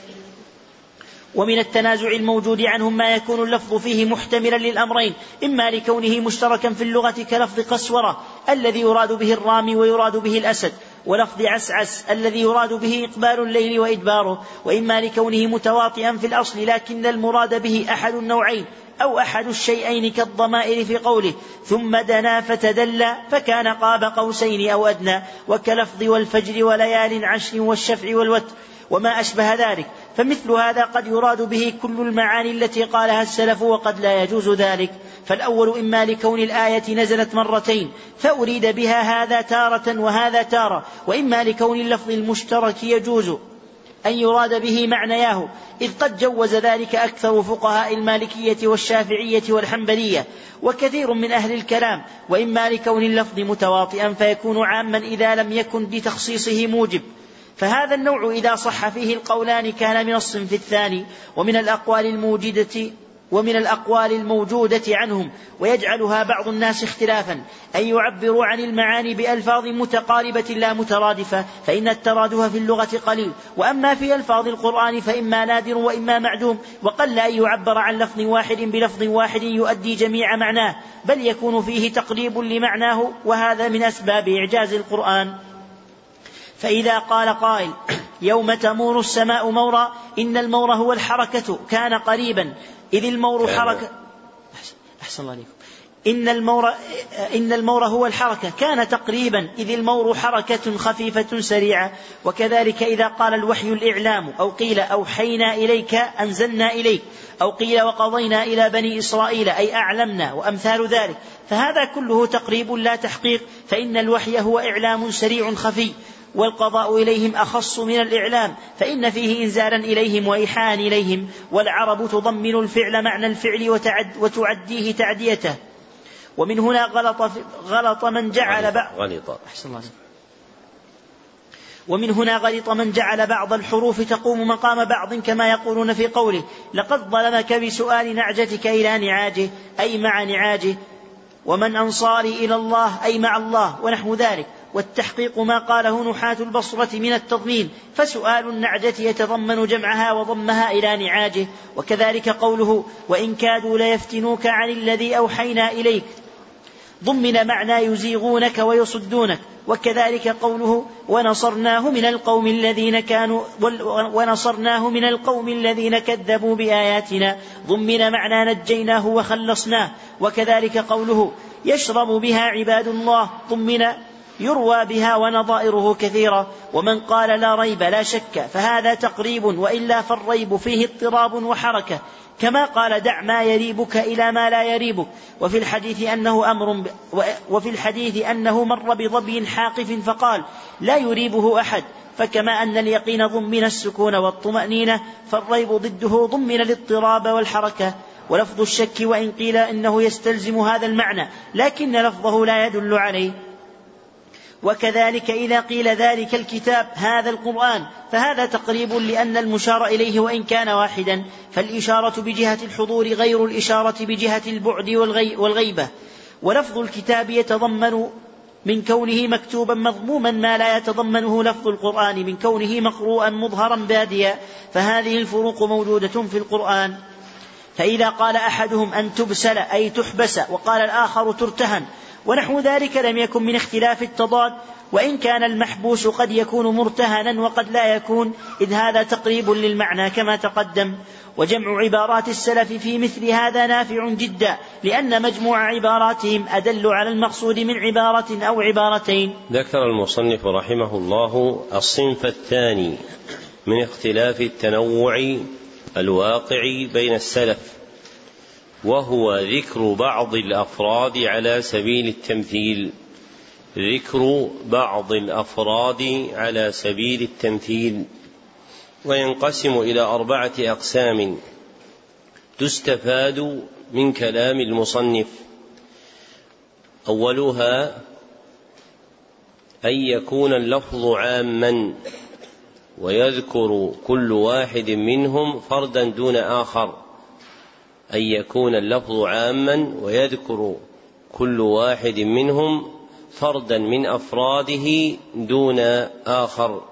ومن التنازع الموجود عنهم ما يكون اللفظ فيه محتملا للأمرين إما لكونه مشتركا في اللغة كلفظ قسورة الذي يراد به الرامي ويراد به الأسد ولفظ عسعس الذي يراد به إقبال الليل وإدباره وإما لكونه متواطئا في الأصل لكن المراد به أحد النوعين أو أحد الشيئين كالضمائر في قوله ثم دنا فتدلى فكان قاب قوسين أو أدنى وكلفظ والفجر وليال عشر والشفع والوتر وما أشبه ذلك. فمثل هذا قد يراد به كل المعاني التي قالها السلف وقد لا يجوز ذلك. فالأول إما لكون الآية نزلت مرتين فأريد بها هذا تارة وهذا تارة وإما لكون اللفظ المشترك يجوز أن يراد به معنياه. إذ قد جوز ذلك أكثر فقهاء المالكية والشافعية والحنبلية وكثير من أهل الكلام وإما لكون اللفظ متواطئا فيكون عاما إذا لم يكن بتخصيصه موجب. فهذا النوع إذا صح فيه القولان كان من الصنف الثاني ومن الأقوال الموجدة ومن الأقوال الموجودة عنهم ويجعلها بعض الناس اختلافا أن يعبروا عن المعاني بألفاظ متقاربة لا مترادفة فإن الترادف في اللغة قليل وأما في ألفاظ القرآن فإما نادر وإما معدوم وقل أن يعبر عن لفظ واحد بلفظ واحد يؤدي جميع معناه بل يكون فيه تقريب لمعناه وهذا من أسباب إعجاز القرآن. فإذا قال قائل يوم تمور السماء مورا إن المور هو الحركة كان قريبا. إذ المور حركة أحسن الله عليكم. إن المور إن المور هو الحركة كان تقريبا. إذ المور حركة خفيفة سريعة. وكذلك إذا قال الوحي الإعلام أو قيل أوحينا إليك أنزلنا إليك أو قيل وقضينا إلى بني إسرائيل أي أعلمنا وأمثال ذلك. فهذا كله تقريب لا تحقيق فإن الوحي هو إعلام سريع خفي. والقضاء إليهم أخص من الإعلام فإن فيه إنزالا إليهم وإيحاء إليهم والعرب تضمن الفعل معنى الفعل وتعد وتعديه تعديته. ومن هنا غلط غلط من جعل بعض غلط. ومن هنا غلط من جعل بعض الحروف تقوم مقام بعض كما يقولون في قوله لقد ظلمك بسؤال نعجتك إلى نعاجه أي مع نعاجه ومن أنصاري إلى الله أي مع الله. ونحو ذلك. والتحقيق ما قاله نحاة البصرة من التضمين فسؤال النعجة يتضمن جمعها وضمها إلى نعاجه وكذلك قوله وإن كادوا ليفتنوك عن الذي أوحينا إليك ضمن معنى يزيغونك ويصدونك وكذلك قوله ونصرناه من القوم الذين كانوا ونصرناه من القوم الذين كذبوا بآياتنا ضمن معنى نجيناه وخلصناه وكذلك قوله يشرب بها عباد الله ضمن يروى بها ونظائره كثيرة. ومن قال لا ريب لا شك فهذا تقريب وإلا فالريب فيه اضطراب وحركة. كما قال دع ما يريبك إلى ما لا يريبك. وفي الحديث أنه أمر وفي الحديث أنه مر بظبي حاقف فقال لا يريبه أحد. فكما أن اليقين ضمن السكون والطمأنينة فالريب ضده ضمن الاضطراب والحركة. ولفظ الشك وإن قيل إنه يستلزم هذا المعنى لكن لفظه لا يدل عليه. وكذلك إذا قيل ذلك الكتاب هذا القرآن فهذا تقريب لأن المشار إليه وإن كان واحدا فالإشارة بجهة الحضور غير الإشارة بجهة البعد والغيبة. ولفظ الكتاب يتضمن من كونه مكتوبا مضموما ما لا يتضمنه لفظ القرآن من كونه مقروءا مظهرا باديا فهذه الفروق موجودة في القرآن. فإذا قال أحدهم أن تبسل أي تحبس وقال الآخر ترتهن ونحو ذلك لم يكن من اختلاف التضاد وإن كان المحبوس قد يكون مرتهنا وقد لا يكون إذ هذا تقريب للمعنى كما تقدم. وجمع عبارات السلف في مثل هذا نافع جدا لأن مجموع عباراتهم أدل على المقصود من عبارة أو عبارتين. ذكر المصنف رحمه الله الصنف الثاني من اختلاف التنوع الواقع بين السلف. وهو ذكر بعض الأفراد على سبيل التمثيل. ذكر بعض الأفراد على سبيل التمثيل. وينقسم إلى أربعة أقسام تستفاد من كلام المصنف. أولها أن يكون اللفظ عاما ويذكر كل واحد منهم فردا دون آخر. أن يكون اللفظ عاما ويذكر كل واحد منهم فردا من أفراده دون آخر.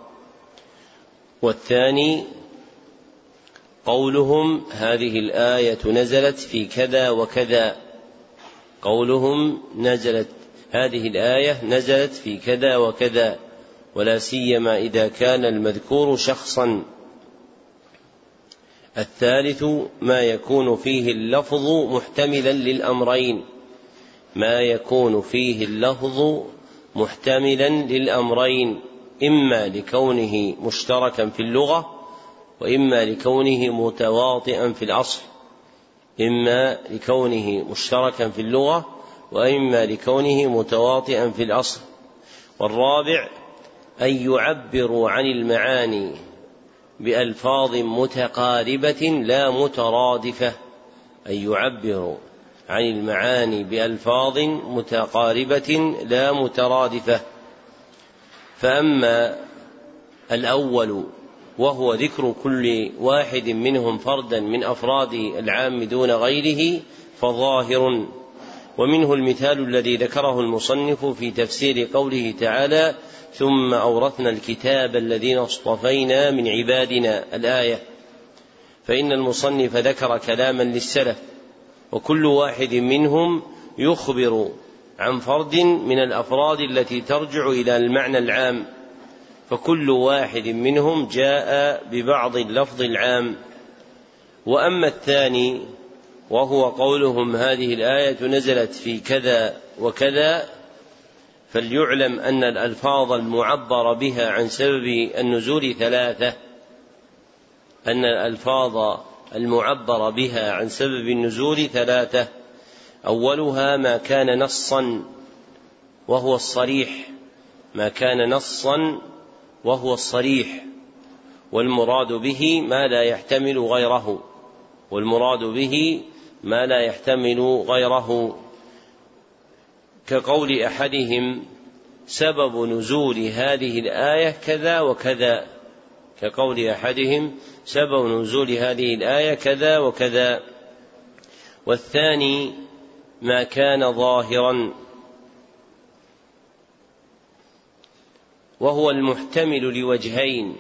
والثاني قولهم هذه الآية نزلت في كذا وكذا. قولهم نزلت هذه الآية نزلت في كذا وكذا ولا سيما إذا كان المذكور شخصا. الثالث ما يكون فيه اللفظ محتملا للأمرين. ما يكون فيه اللفظ محتملا للأمرين. إما لكونه مشتركا في اللغة وإما لكونه متواطئا في الأصل. إما لكونه مشتركا في اللغة وإما لكونه متواطئا في الأصل. والرابع أن يعبروا عن المعاني. بألفاظ متقاربة لا مترادفة أن يعبروا عن المعاني بألفاظ متقاربة لا مترادفة. فأما الأول وهو ذكر كل واحد منهم فردا من أفراد العام دون غيره فظاهر. ومنه المثال الذي ذكره المصنف في تفسير قوله تعالى ثم أورثنا الكتاب الذين اصطفينا من عبادنا. الآية فإن المصنف ذكر كلاما للسلف وكل واحد منهم يخبر عن فرد من الأفراد التي ترجع إلى المعنى العام فكل واحد منهم جاء ببعض اللفظ العام. وأما الثاني وهو قولهم هذه الآية نزلت في كذا وكذا فليعلم أن الألفاظ المعبر بها عن سبب النزول ثلاثة. أن الألفاظ المعبر بها عن سبب النزول ثلاثة. أولها ما كان نصا وهو الصريح. ما كان نصا وهو الصريح. والمراد به ما لا يحتمل غيره. والمراد به ما لا يحتمل غيره. كقول أحدهم سبب نزول هذه الآية كذا وكذا. كقول أحدهم سبب نزول هذه الآية كذا وكذا. والثاني ما كان ظاهرا. وهو المحتمل لوجهين.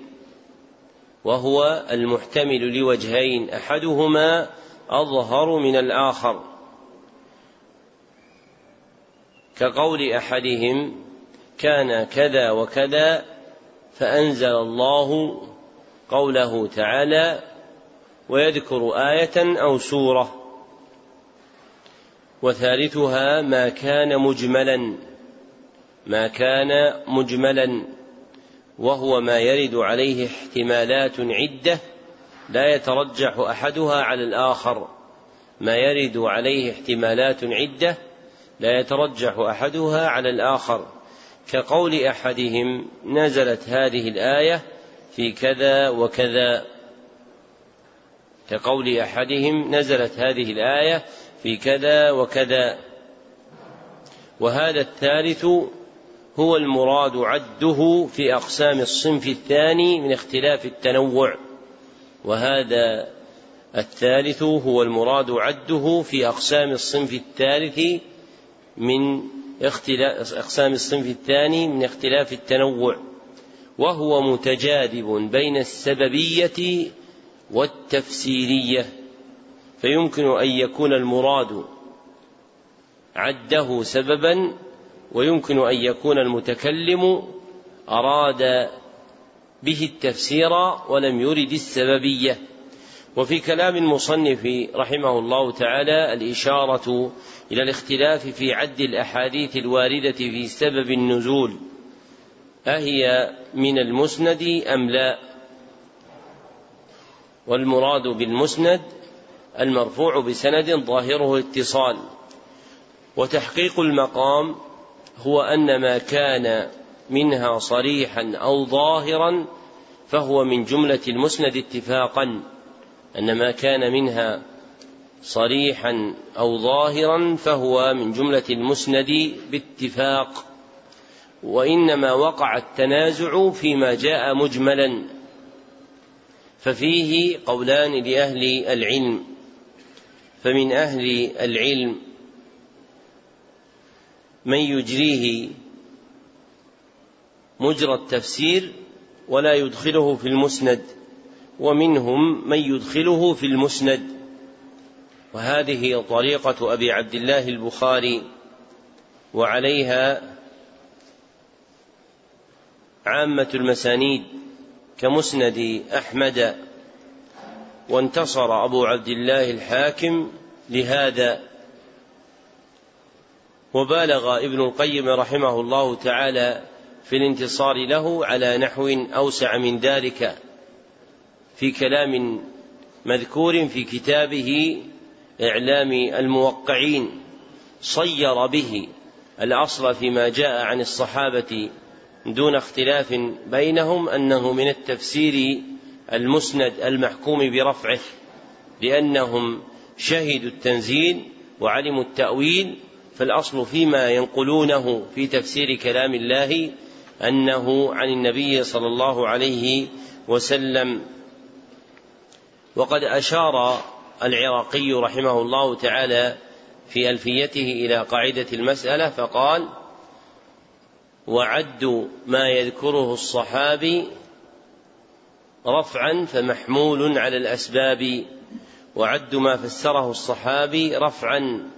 وهو المحتمل لوجهين. أحدهما أظهر من الآخر. كقول أحدهم كان كذا وكذا فأنزل الله قوله تعالى ويذكر آية أو سورة وثالثها ما كان مجملا ما كان مجملا وهو ما يرد عليه احتمالات عدة لا يترجح أحدها على الآخر ما يرد عليه احتمالات عدة لا يترجح أحدها على الآخر. كقول أحدهم نزلت هذه الآية في كذا وكذا. كقول أحدهم نزلت هذه الآية في كذا وكذا. وهذا الثالث هو المراد عده في أقسام الصنف الثاني من اختلاف التنوع. وهذا الثالث هو المراد عده في أقسام الصنف الثالث من أقسام الصنف الثاني من اختلاف التنوع وهو متجاذب بين السببية والتفسيرية فيمكن أن يكون المراد عده سببا ويمكن أن يكون المتكلم أراد به التفسير ولم يرد السببية. وفي كلام المصنف رحمه الله تعالى الإشارة إلى الاختلاف في عد الأحاديث الواردة في سبب النزول. أهي من المسند أم لا؟ والمراد بالمسند المرفوع بسند ظاهره الاتصال وتحقيق المقام هو أن ما كان منها صريحا أو ظاهرا فهو من جملة المسند اتفاقا أن ما كان منها صريحا أو ظاهرا فهو من جملة المسند باتفاق وإنما وقع التنازع فيما جاء مجملا ففيه قولان لأهل العلم. فمن أهل العلم من يجريه مجرى التفسير ولا يدخله في المسند ومنهم من يدخله في المسند. وهذه طريقة أبي عبد الله البخاري وعليها عامة المسانيد كمسند أحمد وانتصر أبو عبد الله الحاكم لهذا. وبالغ ابن القيم رحمه الله تعالى في الانتصار له على نحو أوسع من ذلك في كلام مذكور في كتابه إعلام الموقعين صير به الأصل فيما جاء عن الصحابة دون اختلاف بينهم أنه من التفسير المسند المحكوم برفعه لأنهم شهدوا التنزيل وعلموا التأويل فالأصل فيما ينقلونه في تفسير كلام الله أنه عن النبي صلى الله عليه وسلم. وقد أشار العراقي رحمه الله تعالى في ألفيته إلى قاعدة المسألة فقال وعد ما يذكره الصحابي رفعا فمحمول على الأسباب وعد ما فسره الصحابي رفعا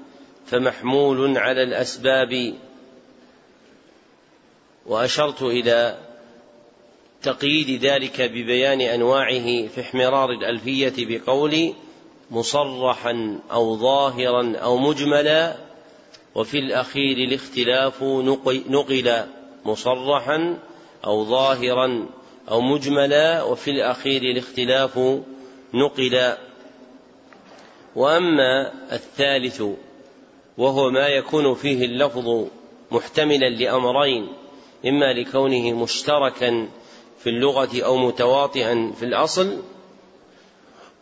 فمحمول على الأسباب. وأشرت إلى تقييد ذلك ببيان أنواعه في احمرار الألفية بقول مصرحا أو ظاهرا أو مجملا وفي الأخير الاختلاف نقل مصرحا أو ظاهرا أو مجملا وفي الأخير الاختلاف نقل. وأما الثالث وهو ما يكون فيه اللفظ محتملا لأمرين إما لكونه مشتركا في اللغة أو متواطئا في الأصل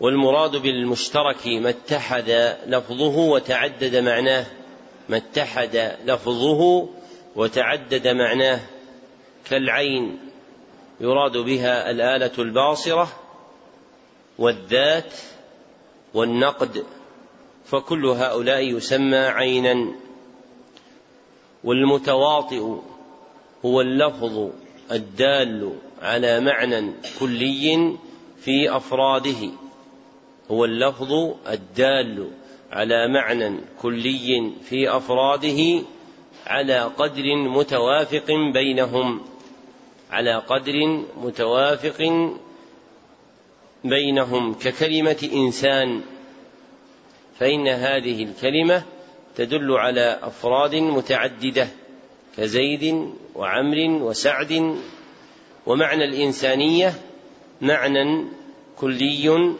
والمراد بالمشترك ما اتحد لفظه وتعدد معناه ما اتحد لفظه وتعدد معناه. كالعين يراد بها الآلة الباصرة والذات والنقد فكل هؤلاء يسمى عينا. والمتواطئ هو اللفظ الدال على معنى كلي في أفراده. هو اللفظ الدال على معنى كلي في أفراده على قدر متوافق بينهم على قدر متوافق بينهم ككلمة إنسان. فإن هذه الكلمة تدل على أفراد متعددة كزيد وعمر وسعد. ومعنى الإنسانية معنى كلي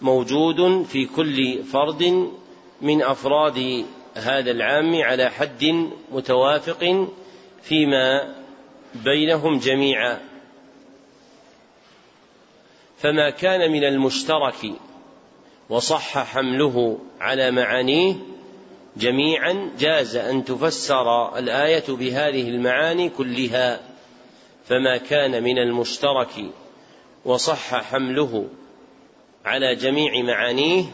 موجود في كل فرد من أفراد هذا العام على حد متوافق فيما بينهم جميعا. فما كان من المشترك وصح حمله على معانيه جميعا جاز أن تفسر الآية بهذه المعاني كلها. فما كان من المشترك وصح حمله على جميع معانيه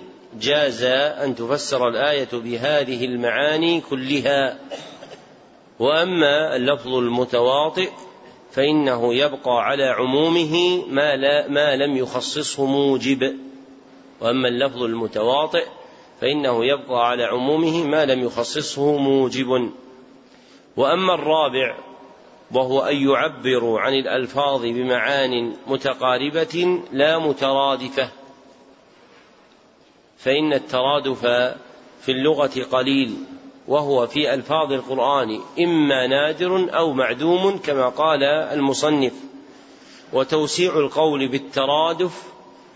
جاز أن تفسر الآية بهذه المعاني كلها. وأما اللفظ المتواطئ فإنه يبقى على عمومه ما, لا ما لم يخصصه موجب. وأما اللفظ المتواطئ فإنه يبقى على عمومه ما لم يخصصه موجب. وأما الرابع وهو أن يعبروا عن الألفاظ بمعان متقاربة لا مترادفة. فإن الترادف في اللغة قليل وهو في ألفاظ القرآن إما نادر أو معدوم كما قال المصنف. وتوسيع القول بالترادف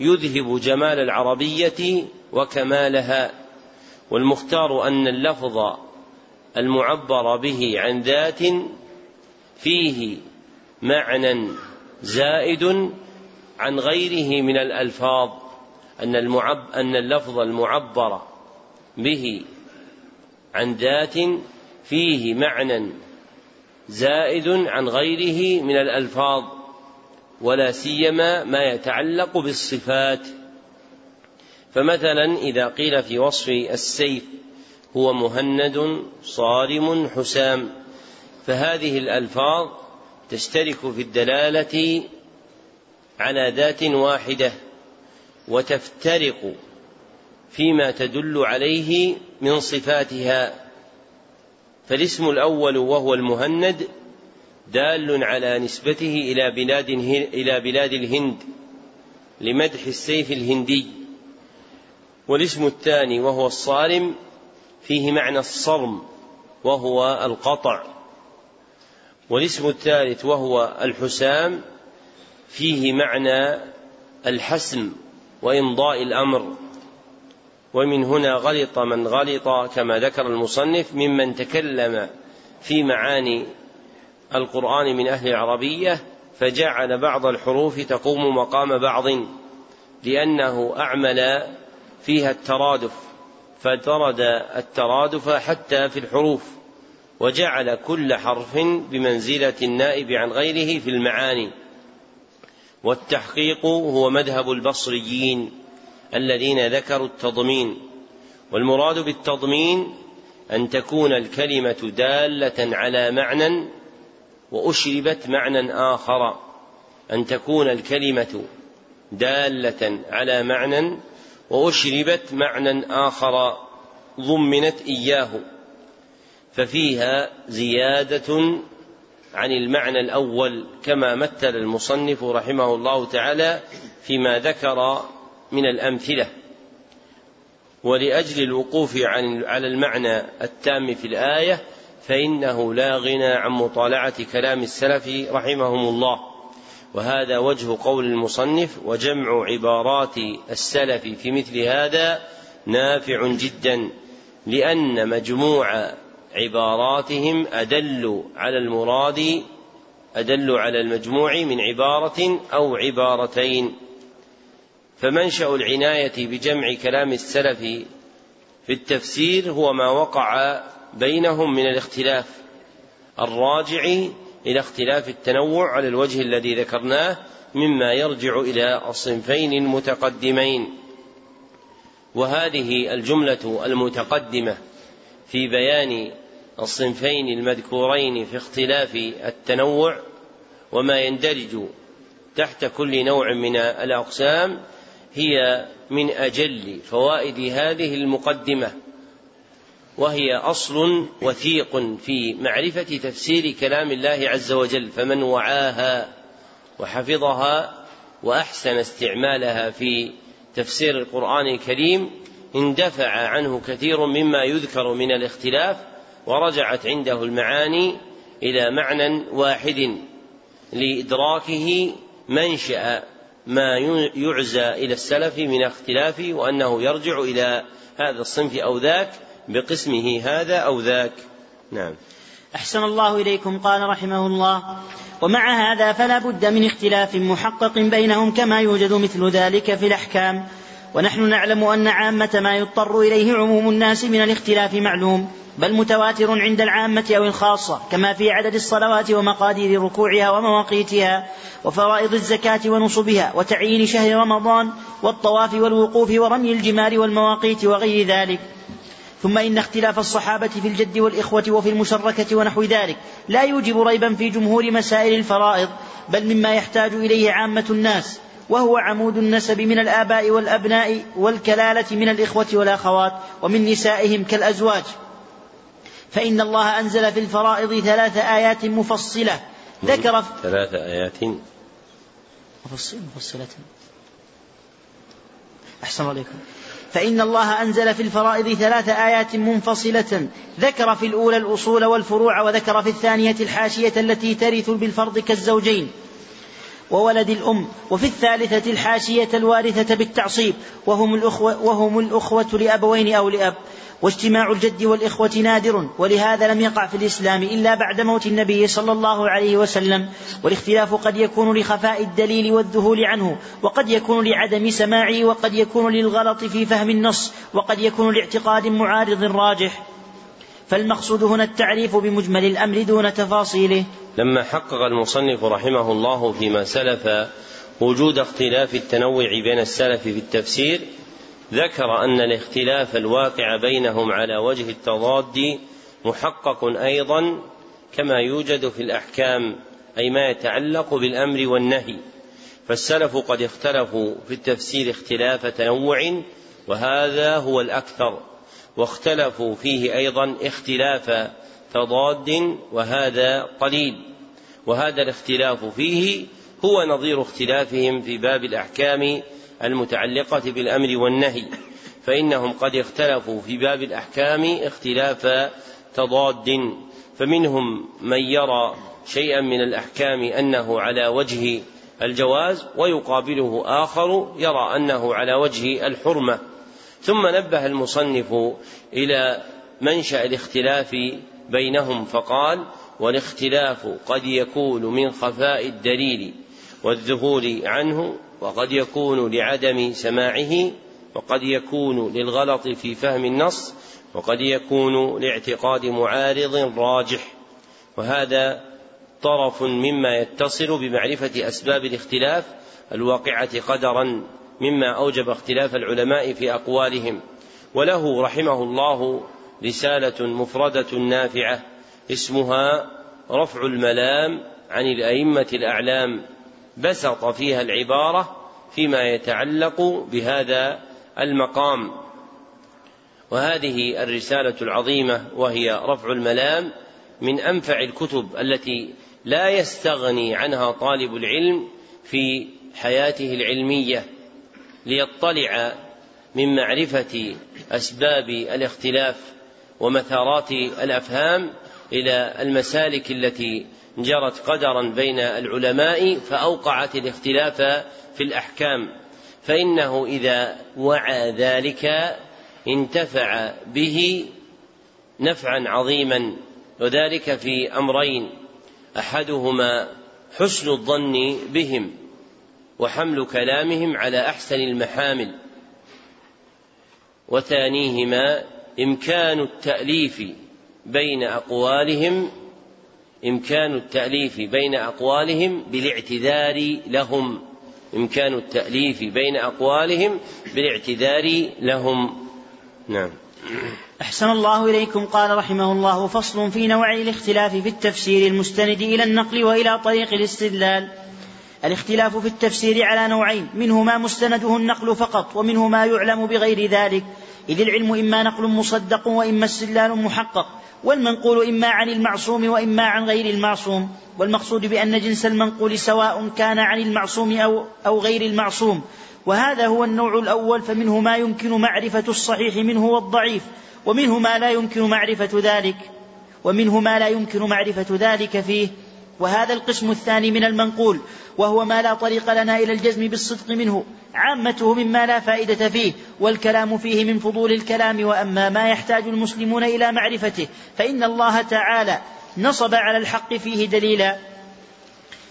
يذهب جمال العربية وكمالها. والمختار أن اللفظ المعبر به عن ذات فيه معنى زائد عن غيره من الألفاظ. أن المعب أن اللفظ المعبر به عن ذات فيه معنى زائد عن غيره من الألفاظ ولا سيما ما يتعلق بالصفات. فمثلا إذا قيل في وصف السيف هو مهند صارم حسام فهذه الألفاظ تشترك في الدلالة على ذات واحدة. وتفترق فيما تدل عليه من صفاتها. فالاسم الأول وهو المهند دال على نسبته إلى بلاد إلى بلاد الهند لمدح السيف الهندي. والاسم الثاني وهو الصارم فيه معنى الصرم وهو القطع. والاسم الثالث وهو الحسام فيه معنى الحسم وإمضاء الأمر. ومن هنا غلط من غلط كما ذكر المصنف ممن تكلم في معاني القرآن من أهل العربية فجعل بعض الحروف تقوم مقام بعض لأنه أعمل فيها الترادف فطرد الترادف حتى في الحروف وجعل كل حرف بمنزلة النائب عن غيره في المعاني. والتحقيق هو مذهب البصريين الذين ذكروا التضمين والمراد بالتضمين أن تكون الكلمة دالة على معنى وأشربت معنى آخر أن تكون الكلمة دالة على معنى وأشربت معنى آخر ضمنت إياه ففيها زيادة عن المعنى الأول كما مثل المصنف رحمه الله تعالى فيما ذكر من الأمثلة ولأجل الوقوف عن على المعنى التام في الآية فإنه لا غنى عن مطالعة كلام السلف رحمهم الله. وهذا وجه قول المصنف وجمع عبارات السلف في مثل هذا نافع جدا لأن مجموع عباراتهم أدل على المراد أدل على المجموع من عبارة أو عبارتين. فمنشأ العناية بجمع كلام السلف في التفسير هو ما وقع بينهم من الاختلاف الراجع إلى اختلاف التنوع على الوجه الذي ذكرناه مما يرجع إلى الصنفين المتقدمين. وهذه الجملة المتقدمة في بيان الصنفين المذكورين في اختلاف التنوع وما يندرج تحت كل نوع من الأقسام هي من أجل فوائد هذه المقدمة وهي أصل وثيق في معرفة تفسير كلام الله عز وجل فمن وعاها وحفظها وأحسن استعمالها في تفسير القرآن الكريم اندفع عنه كثير مما يذكر من الاختلاف ورجعت عنده المعاني إلى معنى واحد لإدراكه منشأ ما يعزى إلى السلف من اختلاف وأنه يرجع إلى هذا الصنف أو ذاك بقسمه هذا أو ذاك. نعم. أحسن الله إليكم قال رحمه الله. ومع هذا فلا بد من اختلاف محقق بينهم كما يوجد مثل ذلك في الأحكام. ونحن نعلم أن عامة ما يضطر إليه عموم الناس من الاختلاف معلوم. بل متواتر عند العامة أو الخاصة كما في عدد الصلوات ومقادير ركوعها ومواقيتها وفرائض الزكاة ونصبها وتعيين شهر رمضان والطواف والوقوف ورمي الجمار والمواقيت وغير ذلك. ثم إن اختلاف الصحابة في الجد والإخوة وفي المشركة ونحو ذلك لا يوجب ريبا في جمهور مسائل الفرائض بل مما يحتاج إليه عامة الناس وهو عمود النسب من الآباء والأبناء والكلالة من الإخوة والأخوات ومن نسائهم كالأزواج. فإن الله أنزل في الفرائض ثلاث آيات مفصلة. ذكر ثلاث آيات مفصلة. أحسن عليكم فإن الله أنزل في الفرائض ثلاث آيات منفصلة. ذكر في الأولى الأصول والفروع وذكر في الثانية الحاشية التي ترث بالفرض كالزوجين. وولد الأم وفي الثالثة الحاشية الوارثة بالتعصيب وهم الأخوة, وهم الأخوة لأبوين أو لأب. واجتماع الجد والإخوة نادر ولهذا لم يقع في الإسلام إلا بعد موت النبي صلى الله عليه وسلم. والاختلاف قد يكون لخفاء الدليل والذهول عنه وقد يكون لعدم سماعه وقد يكون للغلط في فهم النص وقد يكون لاعتقاد معارض راجح. فالمقصود هنا التعريف بمجمل الأمر دون تفاصيله. لما حقق المصنف رحمه الله فيما سلف وجود اختلاف التنوع بين السلف في التفسير ذكر أن الاختلاف الواقع بينهم على وجه التضاد محقق أيضا كما يوجد في الأحكام أي ما يتعلق بالأمر والنهي. فالسلف قد اختلفوا في التفسير اختلاف تنوع وهذا هو الأكثر. واختلفوا فيه أيضا اختلاف تضاد وهذا قليل. وهذا الاختلاف فيه هو نظير اختلافهم في باب الأحكام المتعلقة بالأمر والنهي فإنهم قد اختلفوا في باب الأحكام اختلاف تضاد. فمنهم من يرى شيئا من الأحكام أنه على وجه الجواز ويقابله آخر يرى أنه على وجه الحرمة. ثم نبه المصنف إلى منشأ الاختلاف بينهم فقال والاختلاف قد يكون من خفاء الدليل والذهول عنه وقد يكون لعدم سماعه وقد يكون للغلط في فهم النص وقد يكون لاعتقاد معارض راجح. وهذا طرف مما يتصل بمعرفة أسباب الاختلاف الواقعة قدرا مما أوجب اختلاف العلماء في أقوالهم. وله رحمه الله رسالة مفردة نافعة اسمها رفع الملام عن الأئمة الأعلام. بسط فيها العبارة فيما يتعلق بهذا المقام. وهذه الرسالة العظيمة وهي رفع الملام من أنفع الكتب التي لا يستغني عنها طالب العلم في حياته العلمية. ليطلع من معرفة أسباب الاختلاف ومثارات الأفهام إلى المسالك التي جرت قدرا بين العلماء فأوقعت الاختلاف في الأحكام. فإنه إذا وعى ذلك انتفع به نفعا عظيما وذلك في أمرين أحدهما حسن الظن بهم. وحمل كلامهم على أحسن المحامل. وثانيهما إمكان التأليف بين أقوالهم إمكان التأليف بين أقوالهم بالاعتذار لهم. إمكان التأليف بين أقوالهم بالاعتذار لهم. نعم. أحسن الله إليكم قال رحمه الله. فصل في نوع الاختلاف في التفسير المستند إلى النقل وإلى طريق الاستدلال. الاختلاف في التفسير على نوعين منه ما مستنده النقل فقط ومنه ما يعلم بغير ذلك. إذ العلم إما نقل مصدق وإما استدلال محقق والمنقول إما عن المعصوم وإما عن غير المعصوم. والمقصود بأن جنس المنقول سواء كان عن المعصوم أو, أو غير المعصوم. وهذا هو النوع الأول فمنه ما يمكن معرفة الصحيح منه والضعيف ومنه ما لا يمكن معرفة ذلك. ومنه ما لا يمكن معرفة ذلك فيه. وهذا القسم الثاني من المنقول. وهو ما لا طريق لنا إلى الجزم بالصدق منه. عامته مما لا فائدة فيه والكلام فيه من فضول الكلام. وأما ما يحتاج المسلمون إلى معرفته فإن الله تعالى نصب على الحق فيه دليلا.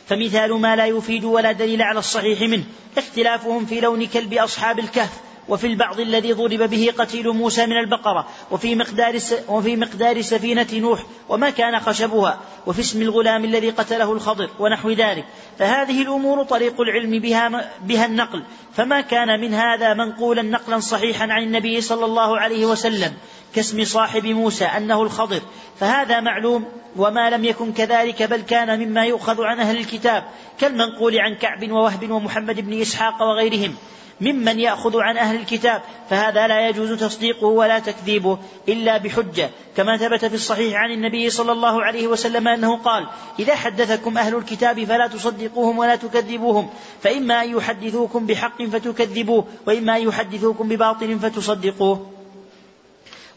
فمثال ما لا يفيد ولا دليل على الصحيح منه اختلافهم في لون كلب أصحاب الكهف. وفي البعض الذي ضرب به قتيل موسى من البقرة وفي مقدار وفي مقدار سفينة نوح وما كان خشبها وفي اسم الغلام الذي قتله الخضر ونحو ذلك. فهذه الأمور طريق العلم بها بها النقل. فما كان من هذا منقولا نقلا صحيحا عن النبي صلى الله عليه وسلم كاسم صاحب موسى أنه الخضر. فهذا معلوم وما لم يكن كذلك بل كان مما يؤخذ عن أهل الكتاب كالمنقول عن كعب ووهب ومحمد بن إسحاق وغيرهم. ممن يأخذ عن أهل الكتاب فهذا لا يجوز تصديقه ولا تكذيبه إلا بحجة كما ثبت في الصحيح عن النبي صلى الله عليه وسلم أنه قال إذا حدثكم أهل الكتاب فلا تصدقوهم ولا تكذبوهم فإما أن يحدثوكم بحق فتكذبوه وإما أن يحدثوكم بباطل فتصدقوه.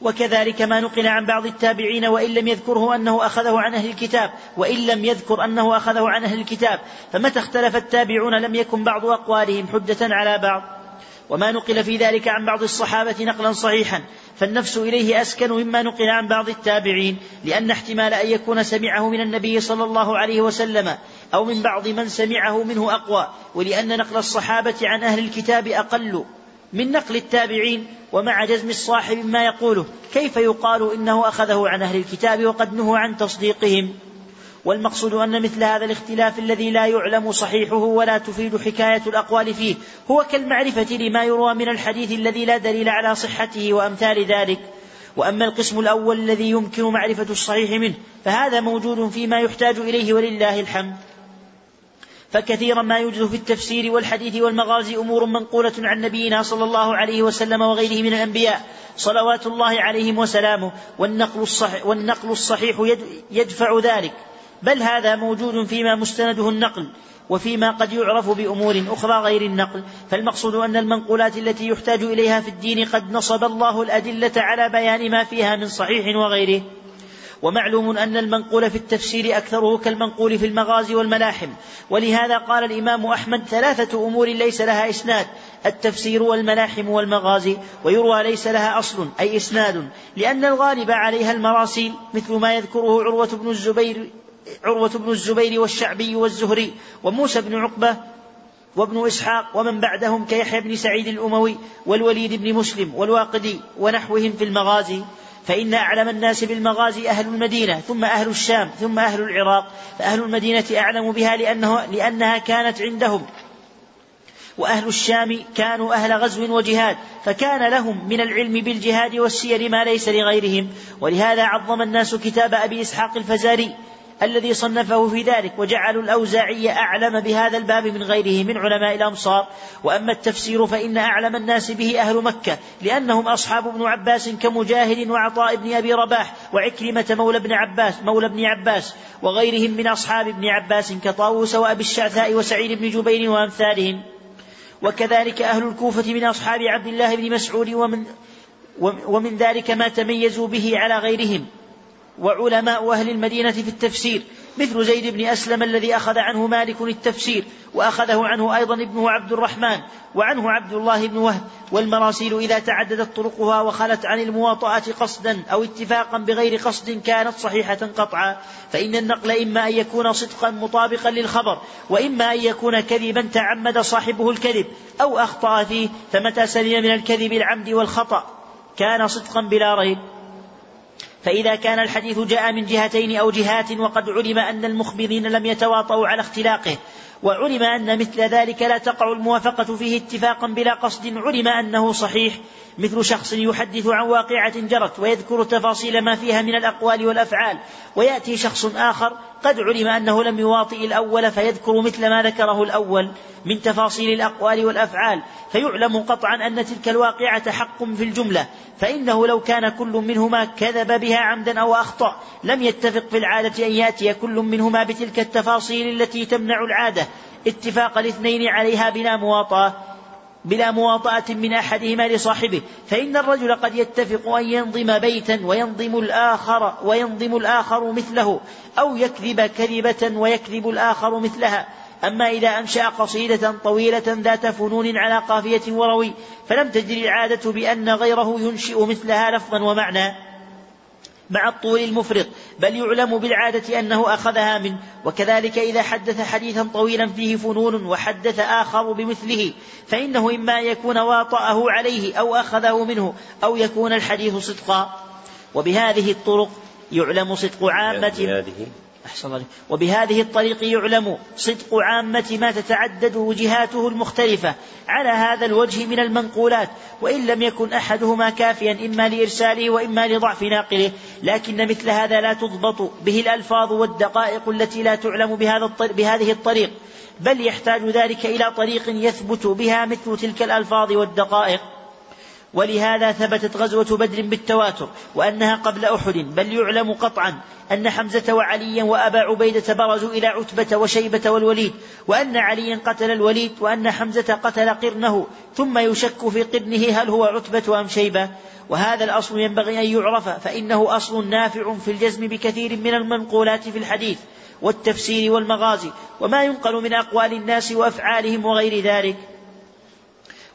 وكذلك ما نقل عن بعض التابعين وإن لم يذكره أنه أخذه عن أهل الكتاب وإن لم يذكر أنه أخذه عن أهل الكتاب. فمتى اختلف التابعون لم يكن بعض أقوالهم حجة على بعض. وما نقل في ذلك عن بعض الصحابة نقلا صحيحا. فالنفس إليه أسكن مما نقل عن بعض التابعين لأن احتمال أن يكون سمعه من النبي صلى الله عليه وسلم أو من بعض من سمعه منه أقوى ولأن نقل الصحابة عن أهل الكتاب أقل. من نقل التابعين ومع جزم الصاحب ما يقوله كيف يقال إنه أخذه عن أهل الكتاب وقد نهوا عن تصديقهم؟ والمقصود أن مثل هذا الاختلاف الذي لا يعلم صحيحه ولا تفيد حكاية الأقوال فيه هو كالمعرفة لما يروى من الحديث الذي لا دليل على صحته وأمثال ذلك. وأما القسم الأول الذي يمكن معرفة الصحيح منه فهذا موجود فيما يحتاج إليه ولله الحمد. فكثيرا ما يوجد في التفسير والحديث والمغازي أمور منقولة عن نبينا صلى الله عليه وسلم وغيره من الأنبياء. صلوات الله عليهم وسلامه. والنقل الصحيح, والنقل الصحيح يدفع ذلك. بل هذا موجود فيما مستنده النقل وفيما قد يعرف بأمور أخرى غير النقل. فالمقصود أن المنقولات التي يحتاج إليها في الدين قد نصب الله الأدلة على بيان ما فيها من صحيح وغيره. ومعلوم أن المنقول في التفسير أكثره كالمنقول في المغازي والملاحم. ولهذا قال الإمام أحمد ثلاثة أمور ليس لها إسناد التفسير والملاحم والمغازي ويروى ليس لها أصل أي إسناد لأن الغالب عليها المراسيل مثل ما يذكره عروة بن الزبير عروة بن الزبير والشعبي والزهري وموسى بن عقبة وابن إسحاق ومن بعدهم كيحيى بن سعيد الأموي والوليد بن مسلم والواقدي ونحوهم في المغازي. فإن أعلم الناس بالمغازي أهل المدينة ثم أهل الشام ثم أهل العراق فأهل المدينة أعلم بها لأنه لأنها كانت عندهم. وأهل الشام كانوا أهل غزو وجهاد فكان لهم من العلم بالجهاد والسير ما ليس لغيرهم. ولهذا عظم الناس كتاب أبي إسحاق الفزاري الذي صنفه في ذلك وجعلوا الأوزاعي أعلم بهذا الباب من غيره من علماء الأمصار وأما التفسير فإن أعلم الناس به أهل مكة لأنهم أصحاب ابن عباس كمجاهد وعطاء بن أبي رباح وعكرمة مولى ابن عباس مولى ابن عباس وغيرهم من أصحاب ابن عباس كطاووس وأبي الشعثاء وسعيد بن جبير وأمثالهم. وكذلك أهل الكوفة من أصحاب عبد الله بن مسعود ومن ومن ذلك ما تميزوا به على غيرهم. وعلماء أهل المدينة في التفسير مثل زيد بن أسلم الذي أخذ عنه مالك التفسير وأخذه عنه أيضا ابنه عبد الرحمن وعنه عبد الله بن وهب والمراسيل إذا تعددت طرقها وخلت عن المواطأة قصدا أو اتفاقا بغير قصد كانت صحيحة قطعا فإن النقل إما أن يكون صدقا مطابقا للخبر وإما أن يكون كذبا تعمد صاحبه الكذب أو أخطأ فيه فمتى سلم من الكذب العمد والخطأ؟ كان صدقا بلا ريب. فإذا كان الحديث جاء من جهتين أو جهات وقد علم أن المخبرين لم يتواطؤوا على اختلاقه وعلم أن مثل ذلك لا تقع الموافقة فيه اتفاقا بلا قصد. علم أنه صحيح. مثل شخص يحدث عن واقعة جرت ويذكر تفاصيل ما فيها من الأقوال والأفعال ويأتي شخص آخر قد علم أنه لم يواطئ الأول فيذكر مثل ما ذكره الأول من تفاصيل الأقوال والأفعال. فيعلم قطعا أن تلك الواقعة حق في الجملة. فإنه لو كان كل منهما كذب بها عمدا أو أخطأ لم يتفق في العادة أن يأتي كل منهما بتلك التفاصيل التي تمنع العادة. اتفاق الاثنين عليها بلا مواطأة بلا مواطأة من أحدهما لصاحبه. فإن الرجل قد يتفق أن ينظم بيتا وينظم الآخر وينظم الآخر مثله أو يكذب كذبة ويكذب الآخر مثلها. أما إذا أنشأ قصيدة طويلة ذات فنون على قافية وروي فلم تجري العادة بأن غيره ينشئ مثلها لفظا ومعنى. مع الطول المفرط بل يعلم بالعادة أنه أخذها منه وكذلك إذا حدث حديثا طويلا فيه فنون وحدث آخر بمثله فإنه إما أن يكون واطأه عليه أو أخذه منه أو يكون الحديث صدقا. وبهذه الطرق يعلم صدق عامة. أحسن الله وبهذه الطريق يعلم صدق عامة ما تتعدد وجهاته المختلفة على هذا الوجه من المنقولات. وإن لم يكن أحدهما كافيا إما لإرساله وإما لضعف ناقله. لكن مثل هذا لا تضبط به الألفاظ والدقائق التي لا تعلم بهذا بهذه الطريق. بل يحتاج ذلك إلى طريق يثبت بها مثل تلك الألفاظ والدقائق. ولهذا ثبتت غزوة بدر بالتواتر وأنها قبل أحد بل يعلم قطعا أن حمزة وعليا وأبا عبيدة برزوا إلى عتبة وشيبة والوليد وأن عليا قتل الوليد وأن حمزة قتل قرنه ثم يشك في قرنه هل هو عتبة أم شيبة. وهذا الأصل ينبغي أن يعرف فإنه أصل نافع في الجزم بكثير من المنقولات في الحديث والتفسير والمغازي وما ينقل من أقوال الناس وأفعالهم وغير ذلك.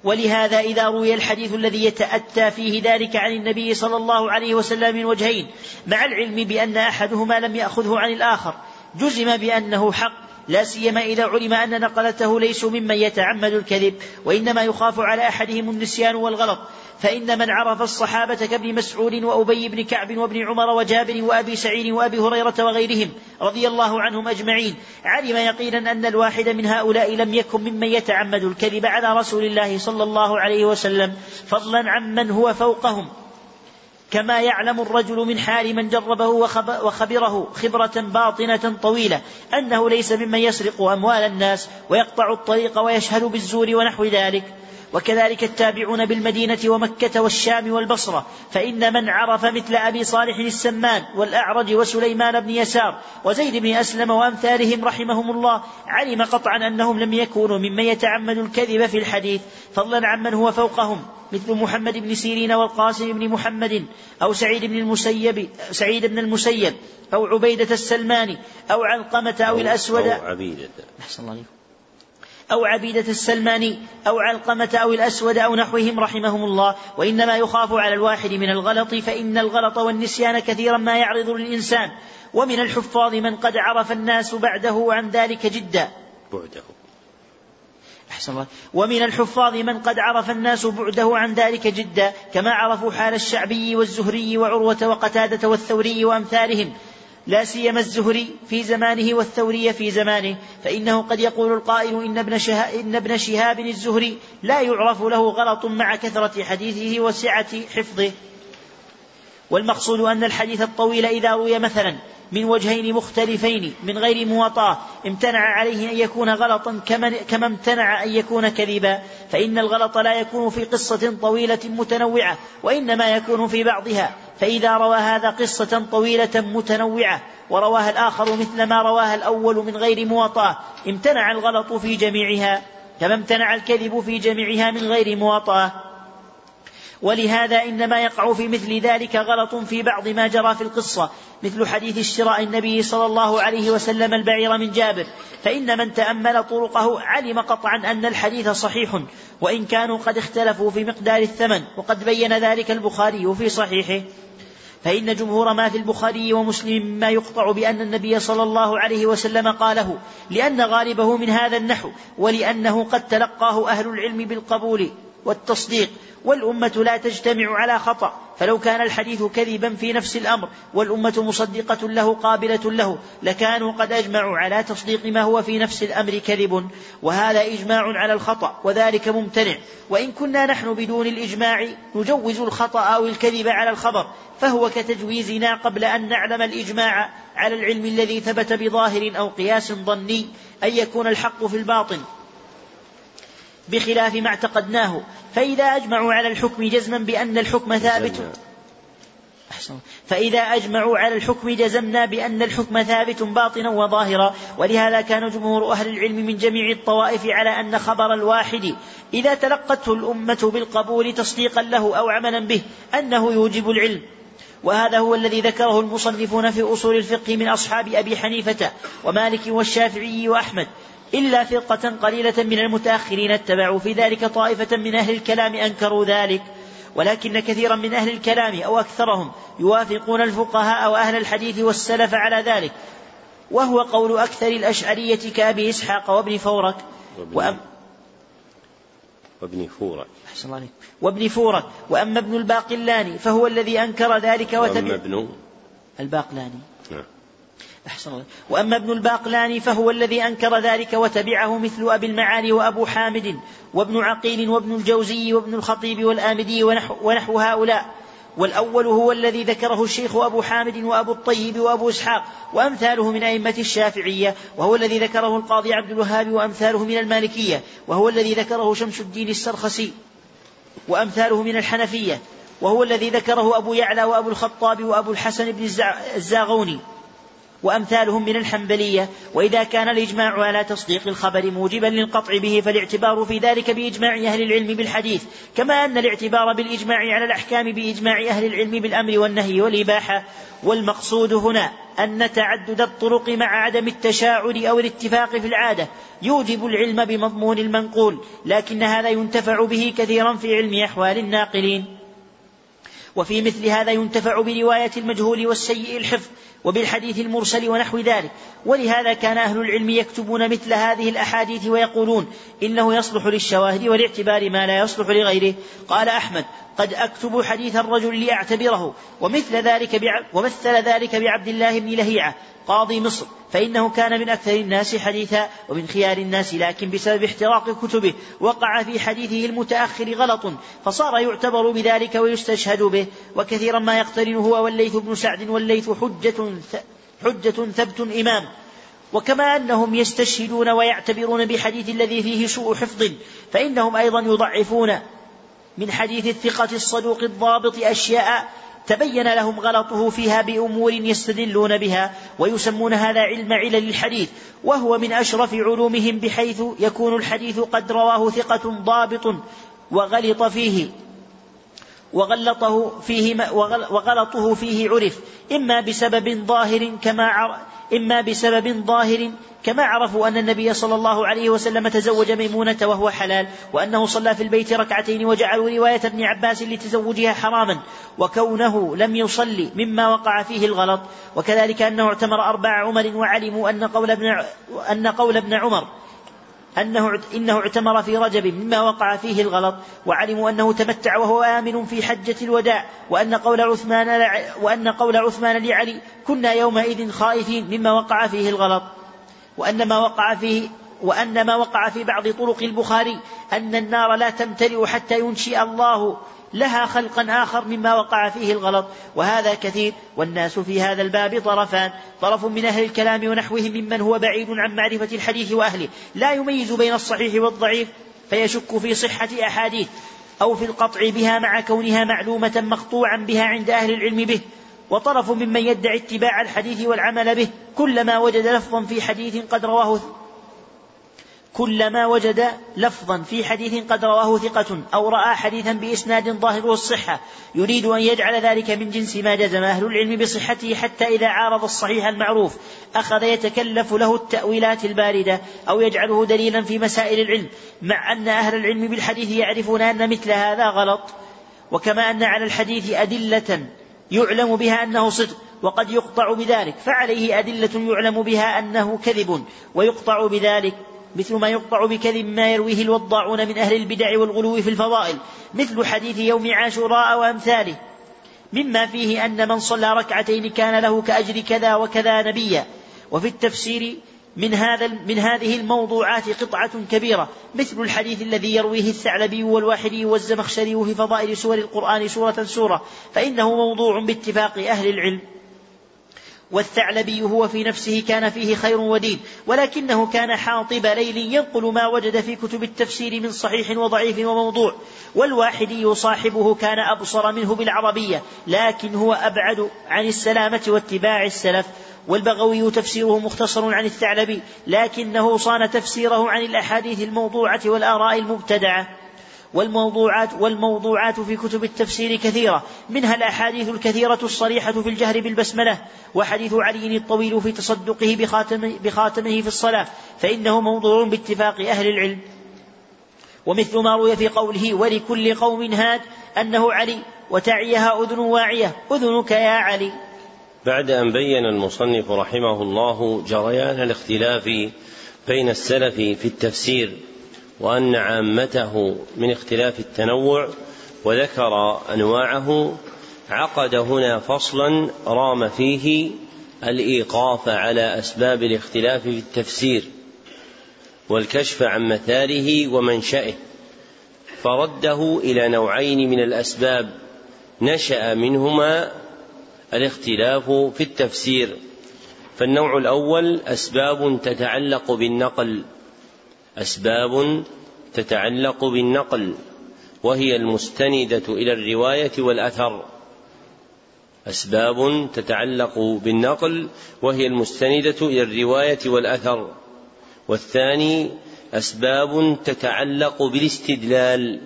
ولهذا إذا روي الحديث الذي يتأتى فيه ذلك عن النبي صلى الله عليه وسلم من وجهين مع العلم بأن أحدهما لم يأخذه عن الآخر جزم بأنه حق لا سيما إذا علم أن نقلته ليسوا ممن يتعمد الكذب وإنما يخاف على أحدهم النسيان والغلط. فإن من عرف الصحابة كابن مسعود وأبي بن كعب وابن عمر وجابر وأبي سعيد وأبي هريرة وغيرهم رضي الله عنهم أجمعين علم يقينا أن الواحد من هؤلاء لم يكن ممن يتعمد الكذب على رسول الله صلى الله عليه وسلم فضلا عمن هو فوقهم. كما يعلم الرجل من حال من جربه وخبره خبرة باطنة طويلة أنه ليس ممن يسرق أموال الناس ويقطع الطريق ويشهد بالزور ونحو ذلك. وكذلك التابعون بالمدينة ومكة والشام والبصرة فإن من عرف مثل أبي صالح السمان والأعرج وسليمان بن يسار وزيد بن أسلم وأمثالهم رحمهم الله علم قطعا أنهم لم يكونوا ممن يتعمد الكذب في الحديث فضلا عمن هو فوقهم مثل محمد بن سيرين والقاسم بن محمد أو سعيد بن المسيب سعيد بن المسيب أو عبيدة السلماني أو علقمة أو, أو الأسود. أو عبيدة. أحسن الله أو عبيدة السلماني أو علقمة أو الأسود أو نحوهم رحمهم الله وإنما يخاف على الواحد من الغلط فإن الغلط والنسيان كثيرا ما يعرض للإنسان ومن الحفاظ من قد عرف الناس بعده عن ذلك جدا. بعده. أحسن الله. ومن الحفاظ من قد عرف الناس بعده عن ذلك جدا كما عرفوا حال الشعبي والزهري وعروة وقتادة والثوري وأمثالهم لا سيما الزهري في زمانه والثوري في زمانه فإنه قد يقول القائل إن ابن, إن ابن شهاب الزهري لا يعرف له غلط مع كثرة حديثه وسعة حفظه. والمقصود أن الحديث الطويل إذا روي مثلا من وجهين مختلفين من غير مواطأة. امتنع عليه أن يكون غلطا كما امتنع أن يكون كذبا. فإن الغلط لا يكون في قصة طويلة متنوعة وإنما يكون في بعضها. فإذا روى هذا قصة طويلة متنوعة ورواها الآخر مثل ما رواها الأول من غير مواطأة امتنع الغلط في جميعها. كما امتنع الكذب في جميعها من غير مواطأة. ولهذا إنما يقع في مثل ذلك غلط في بعض ما جرى في القصة مثل حديث اشتراء النبي صلى الله عليه وسلم البعير من جابر فإن من تأمل طرقه علم قطعا أن الحديث صحيح وإن كانوا قد اختلفوا في مقدار الثمن وقد بين ذلك البخاري في صحيحه. فإن جمهور ما في البخاري ومسلم مما يقطع بأن النبي صلى الله عليه وسلم قاله لأن غالبه من هذا النحو ولأنه قد تلقاه أهل العلم بالقبول والتصديق والأمة لا تجتمع على خطأ فلو كان الحديث كذبا في نفس الأمر والأمة مصدقة له قابلة له لكانوا قد أجمعوا على تصديق ما هو في نفس الأمر كذب وهذا إجماع على الخطأ وذلك ممتنع. وإن كنا نحن بدون الإجماع نجوز الخطأ أو الكذب على الخبر فهو كتجويزنا قبل أن نعلم الإجماع على العلم الذي ثبت بظاهر أو قياس ظني أن يكون الحق في الباطن بخلاف ما اعتقدناه. فإذا أجمعوا على الحكم جزما بأن الحكم ثابت. أحسن. فإذا أجمعوا على الحكم جزمنا بأن الحكم ثابت باطنا وظاهرا. ولهذا كان جمهور أهل العلم من جميع الطوائف على أن خبر الواحد إذا تلقته الأمة بالقبول تصديقا له أو عملا به أنه يوجب العلم. وهذا هو الذي ذكره المصنفون في أصول الفقه من أصحاب أبي حنيفة ومالك والشافعي وأحمد. إلا فرقة قليلة من المتأخرين اتبعوا في ذلك طائفة من أهل الكلام أنكروا ذلك. ولكن كثيرا من أهل الكلام أو أكثرهم يوافقون الفقهاء أو أهل الحديث والسلف على ذلك. وهو قول أكثر الأشعرية كأبي إسحاق وابن فورك. وأم وابن فورك. أحسن الله عليك. وابن فورك. وأما ابن الباقلاني فهو الذي أنكر ذلك وتبع وأما ابن الباقلاني. أحسن وأما ابن الباقلاني فهو الذي أنكر ذلك وتبعه مثل أبي المعالي وأبو حامد وابن عقيل وابن الجوزي وابن الخطيب والآمدي ونحو, ونحو هؤلاء. والأول هو الذي ذكره الشيخ أبو حامد وأبو الطيب وأبو إسحاق وأمثاله من أئمة الشافعية وهو الذي ذكره القاضي عبد الوهاب وأمثاله من المالكية وهو الذي ذكره شمس الدين السرخسي وأمثاله من الحنفية وهو الذي ذكره أبو يعلى وأبو الخطاب وأبو الحسن بن الزاغوني. وأمثالهم من الحنبلية وإذا كان الإجماع على تصديق الخبر موجبا للقطع به فالاعتبار في ذلك بإجماع أهل العلم بالحديث كما أن الاعتبار بالإجماع على الأحكام بإجماع أهل العلم بالأمر والنهي والإباحة. والمقصود هنا أن تعدد الطرق مع عدم التشاعر أو الاتفاق في العادة. يوجب العلم بمضمون المنقول لكن هذا ينتفع به كثيرا في علم أحوال الناقلين. وفي مثل هذا ينتفع برواية المجهول والسيء الحفظ وبالحديث المرسل ونحو ذلك. ولهذا كان أهل العلم يكتبون مثل هذه الأحاديث ويقولون إنه يصلح للشواهد والاعتبار ما لا يصلح لغيره. قال أحمد قد أكتب حديث الرجل لأعتبره ومثل ذلك ومثل ذلك بعبد الله بن لهيعة قاضي مصر فإنه كان من أكثر الناس حديثا ومن خيار الناس لكن بسبب احتراق كتبه وقع في حديثه المتأخر غلط فصار يعتبر بذلك ويستشهد به وكثيرا ما يقترن هو والليث بن سعد والليث حجة حجة ثبت إمام. وكما أنهم يستشهدون ويعتبرون بحديث الذي فيه سوء حفظ فإنهم أيضا يضعفون من حديث الثقة الصدوق الضابط أشياء تبين لهم غلطه فيها بأمور يستدلون بها ويسمون هذا علم علل الحديث وهو من أشرف علومهم بحيث يكون الحديث قد رواه ثقة ضابط وغلط فيه وغلطه فيه وغلطه فيه عرف إما بسبب ظاهر كما إما بسبب ظاهر كما عرفوا أن النبي صلى الله عليه وسلم تزوج ميمونة وهو حلال وأنه صلى في البيت ركعتين وجعلوا رواية ابن عباس لتزوجها حراما وكونه لم يصلي مما وقع فيه الغلط وكذلك أنه اعتمر أربع عمر وعلموا أن قول ابن, أن قول ابن عمر أنه إنه اعتمر في رجب مما وقع فيه الغلط وعلموا أنه تمتع وهو آمن في حجة الوداع وأن قول عثمان وأن قول عثمان لعلي كنا يومئذ خائفين مما وقع فيه الغلط. وأن ما وقع فيه وأن ما وقع في بعض طرق البخاري أن النار لا تمتلئ حتى ينشئ الله. لها خلقا آخر مما وقع فيه الغلط وهذا كثير والناس في هذا الباب طرفان طرف من أهل الكلام ونحوهم ممن هو بعيد عن معرفة الحديث وأهله. لا يميز بين الصحيح والضعيف فيشك في صحة أحاديث أو في القطع بها مع كونها معلومة مقطوعا بها عند أهل العلم به. وطرف ممن يدعي اتباع الحديث والعمل به كلما وجد لفظا في حديث قد رواه كلما وجد لفظا في حديث قد رواه ثقة أو رأى حديثا بإسناد ظاهره الصحة يريد أن يجعل ذلك من جنس ما جزم أهل العلم بصحته حتى إذا عارض الصحيح المعروف أخذ يتكلف له التأويلات الباردة أو يجعله دليلا في مسائل العلم مع أن أهل العلم بالحديث يعرفون أن مثل هذا غلط وكما أن على الحديث أدلة يعلم بها أنه صدق وقد يقطع بذلك فعليه أدلة يعلم بها أنه كذب ويقطع بذلك مثل ما يقطع بكذب ما يرويه الوضاعون من أهل البدع والغلو في الفضائل مثل حديث يوم عاشوراء وأمثاله مما فيه أن من صلى ركعتين كان له كأجر كذا وكذا نبيا. وفي التفسير من هذا من هذه الموضوعات قطعة كبيرة مثل الحديث الذي يرويه الثعلبي والواحدي والزمخشري في فضائل سور القرآن سورة سورة فإنه موضوع باتفاق أهل العلم. والثعلبي هو في نفسه كان فيه خير ودين ولكنه كان حاطب ليل ينقل ما وجد في كتب التفسير من صحيح وضعيف وموضوع والواحدي صاحبه كان أبصر منه بالعربية لكن هو أبعد عن السلامة واتباع السلف والبغوي تفسيره مختصر عن الثعلبي لكنه صان تفسيره عن الأحاديث الموضوعة والآراء المبتدعة. والموضوعات والموضوعات في كتب التفسير كثيرة. منها الأحاديث الكثيرة الصريحة في الجهر بالبسملة وحديث علي الطويل في تصدقه بخاتم بخاتمه في الصلاة فإنه موضوع باتفاق أهل العلم. ومثل ما روي في قوله ولكل قوم هاد أنه علي وتعيها أذن واعية أذنك يا علي. بعد أن بين المصنف رحمه الله جريان الاختلاف بين السلف في التفسير وأن عامته من اختلاف التنوع وذكر أنواعه عقد هنا فصلا رام فيه الإيقاف على أسباب الاختلاف في التفسير والكشف عن مثاله ومنشأه فرده إلى نوعين من الأسباب نشأ منهما الاختلاف في التفسير. فالنوع الأول أسباب تتعلق بالنقل أسباب تتعلق بالنقل وهي المستندة إلى الرواية والأثر. أسباب تتعلق بالنقل وهي المستندة إلى الرواية والأثر. والثاني أسباب تتعلق بالاستدلال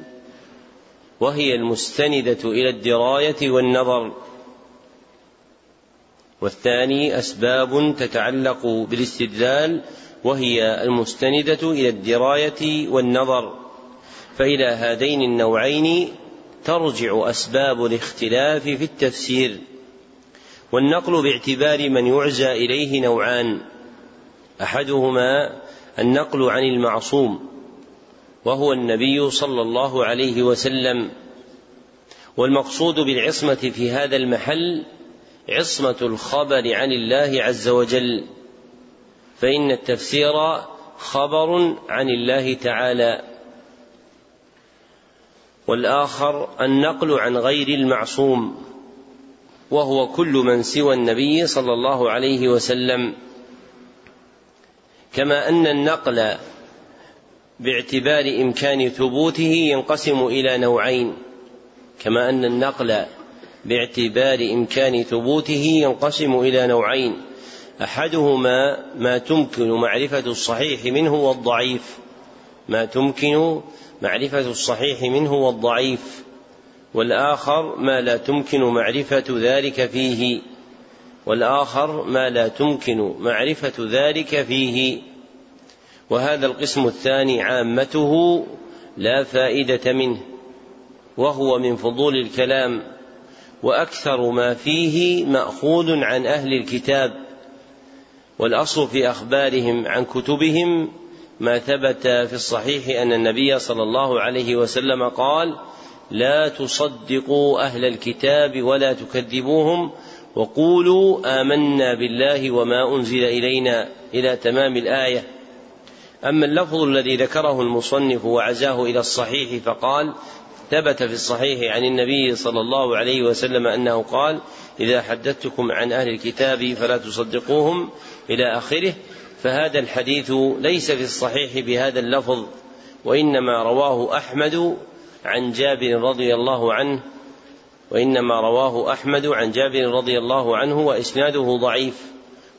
وهي المستندة إلى الدراية والنظر. والثاني أسباب تتعلق بالاستدلال وهي المستندة إلى الدراية والنظر فإلى هذين النوعين ترجع أسباب الاختلاف في التفسير والنقل باعتبار من يعزى إليه نوعان أحدهما النقل عن المعصوم وهو النبي صلى الله عليه وسلم والمقصود بالعصمة في هذا المحل عصمة الخبر عن الله عز وجل. فإن التفسير خبر عن الله تعالى. والآخر النقل عن غير المعصوم وهو كل من سوى النبي صلى الله عليه وسلم. كما أن النقل باعتبار إمكان ثبوته ينقسم إلى نوعين. كما أن النقل باعتبار إمكان ثبوته ينقسم إلى نوعين. أحدهما ما تمكن معرفة الصحيح منه والضعيف. ما تمكن معرفة الصحيح منه والضعيف. والآخر ما لا تمكن معرفة ذلك فيه. والآخر ما لا تمكن معرفة ذلك فيه. وهذا القسم الثاني عامته لا فائدة منه وهو من فضول الكلام. وأكثر ما فيه مأخوذ عن أهل الكتاب. والأصل في أخبارهم عن كتبهم ما ثبت في الصحيح أن النبي صلى الله عليه وسلم قال لا تصدقوا أهل الكتاب ولا تكذبوهم وقولوا آمنا بالله وما أنزل إلينا إلى تمام الآية. أما اللفظ الذي ذكره المصنف وعزاه إلى الصحيح فقال ثبت في الصحيح عن النبي صلى الله عليه وسلم أنه قال إذا حدثتكم عن أهل الكتاب فلا تصدقوهم إلى آخره فهذا الحديث ليس في الصحيح بهذا اللفظ وإنما رواه أحمد عن جابر رضي الله عنه وإنما رواه أحمد عن جابر رضي الله عنه وإسناده ضعيف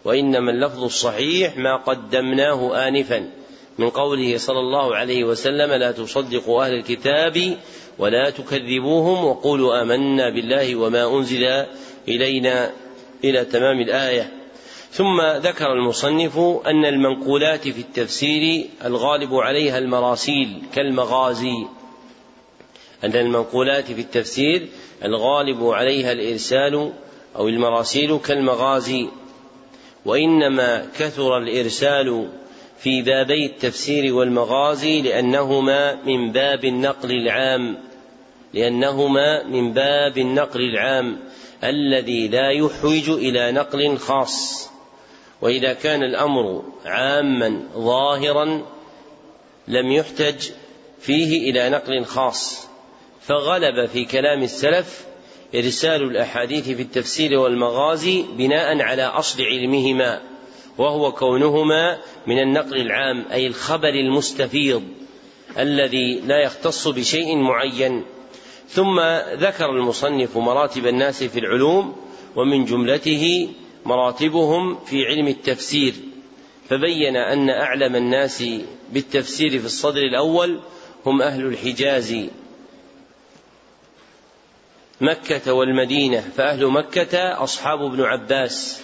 وإنما اللفظ الصحيح ما قدمناه آنفا من قوله صلى الله عليه وسلم لا تصدقوا أهل الكتاب ولا تكذبوهم وقولوا آمنا بالله وما أنزل إلينا إلى تمام الآية ثم ذكر المصنف أن المنقولات في التفسير الغالب عليها المراسيل كالمغازي. أن المنقولات في التفسير الغالب عليها الإرسال أو المراسيل كالمغازي. وإنما كثر الإرسال في بابي التفسير والمغازي لأنهما من باب النقل العام. لأنهما من باب النقل العام الذي لا يحوج إلى نقل خاص. وإذا كان الأمر عاما ظاهرا لم يحتج فيه إلى نقل خاص فغلب في كلام السلف إرسال الأحاديث في التفسير والمغازي بناء على أصل علمهما وهو كونهما من النقل العام أي الخبر المستفيض الذي لا يختص بشيء معين. ثم ذكر المصنف مراتب الناس في العلوم ومن جملته مراتبهم في علم التفسير فبين أن أعلم الناس بالتفسير في الصدر الأول هم أهل الحجاز. مكة والمدينة فأهل مكة أصحاب ابن عباس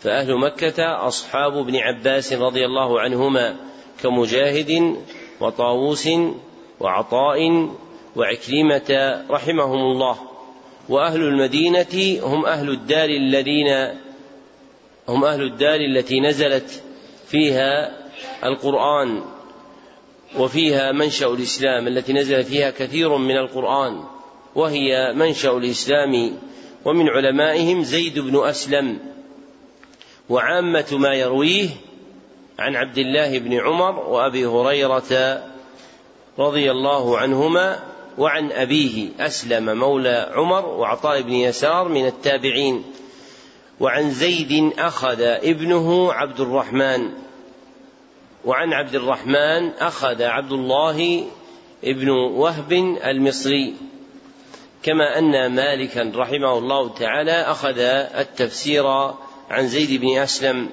فأهل مكة أصحاب ابن عباس رضي الله عنهما كمجاهد وطاووس وعطاء وعكرمة رحمهم الله. وأهل المدينة هم أهل الدار الذين هم أهل الدار التي نزلت فيها القرآن وفيها منشأ الإسلام التي نزل فيها كثير من القرآن وهي منشأ الإسلام. ومن علمائهم زيد بن أسلم وعامة ما يرويه عن عبد الله بن عمر وأبي هريرة رضي الله عنهما وعن أبيه أسلم مولى عمر وعطاء بن يسار من التابعين. وعن زيد أخذ ابنه عبد الرحمن. وعن عبد الرحمن أخذ عبد الله ابن وهب المصري. كما أن مالكا رحمه الله تعالى أخذ التفسير عن زيد بن أسلم.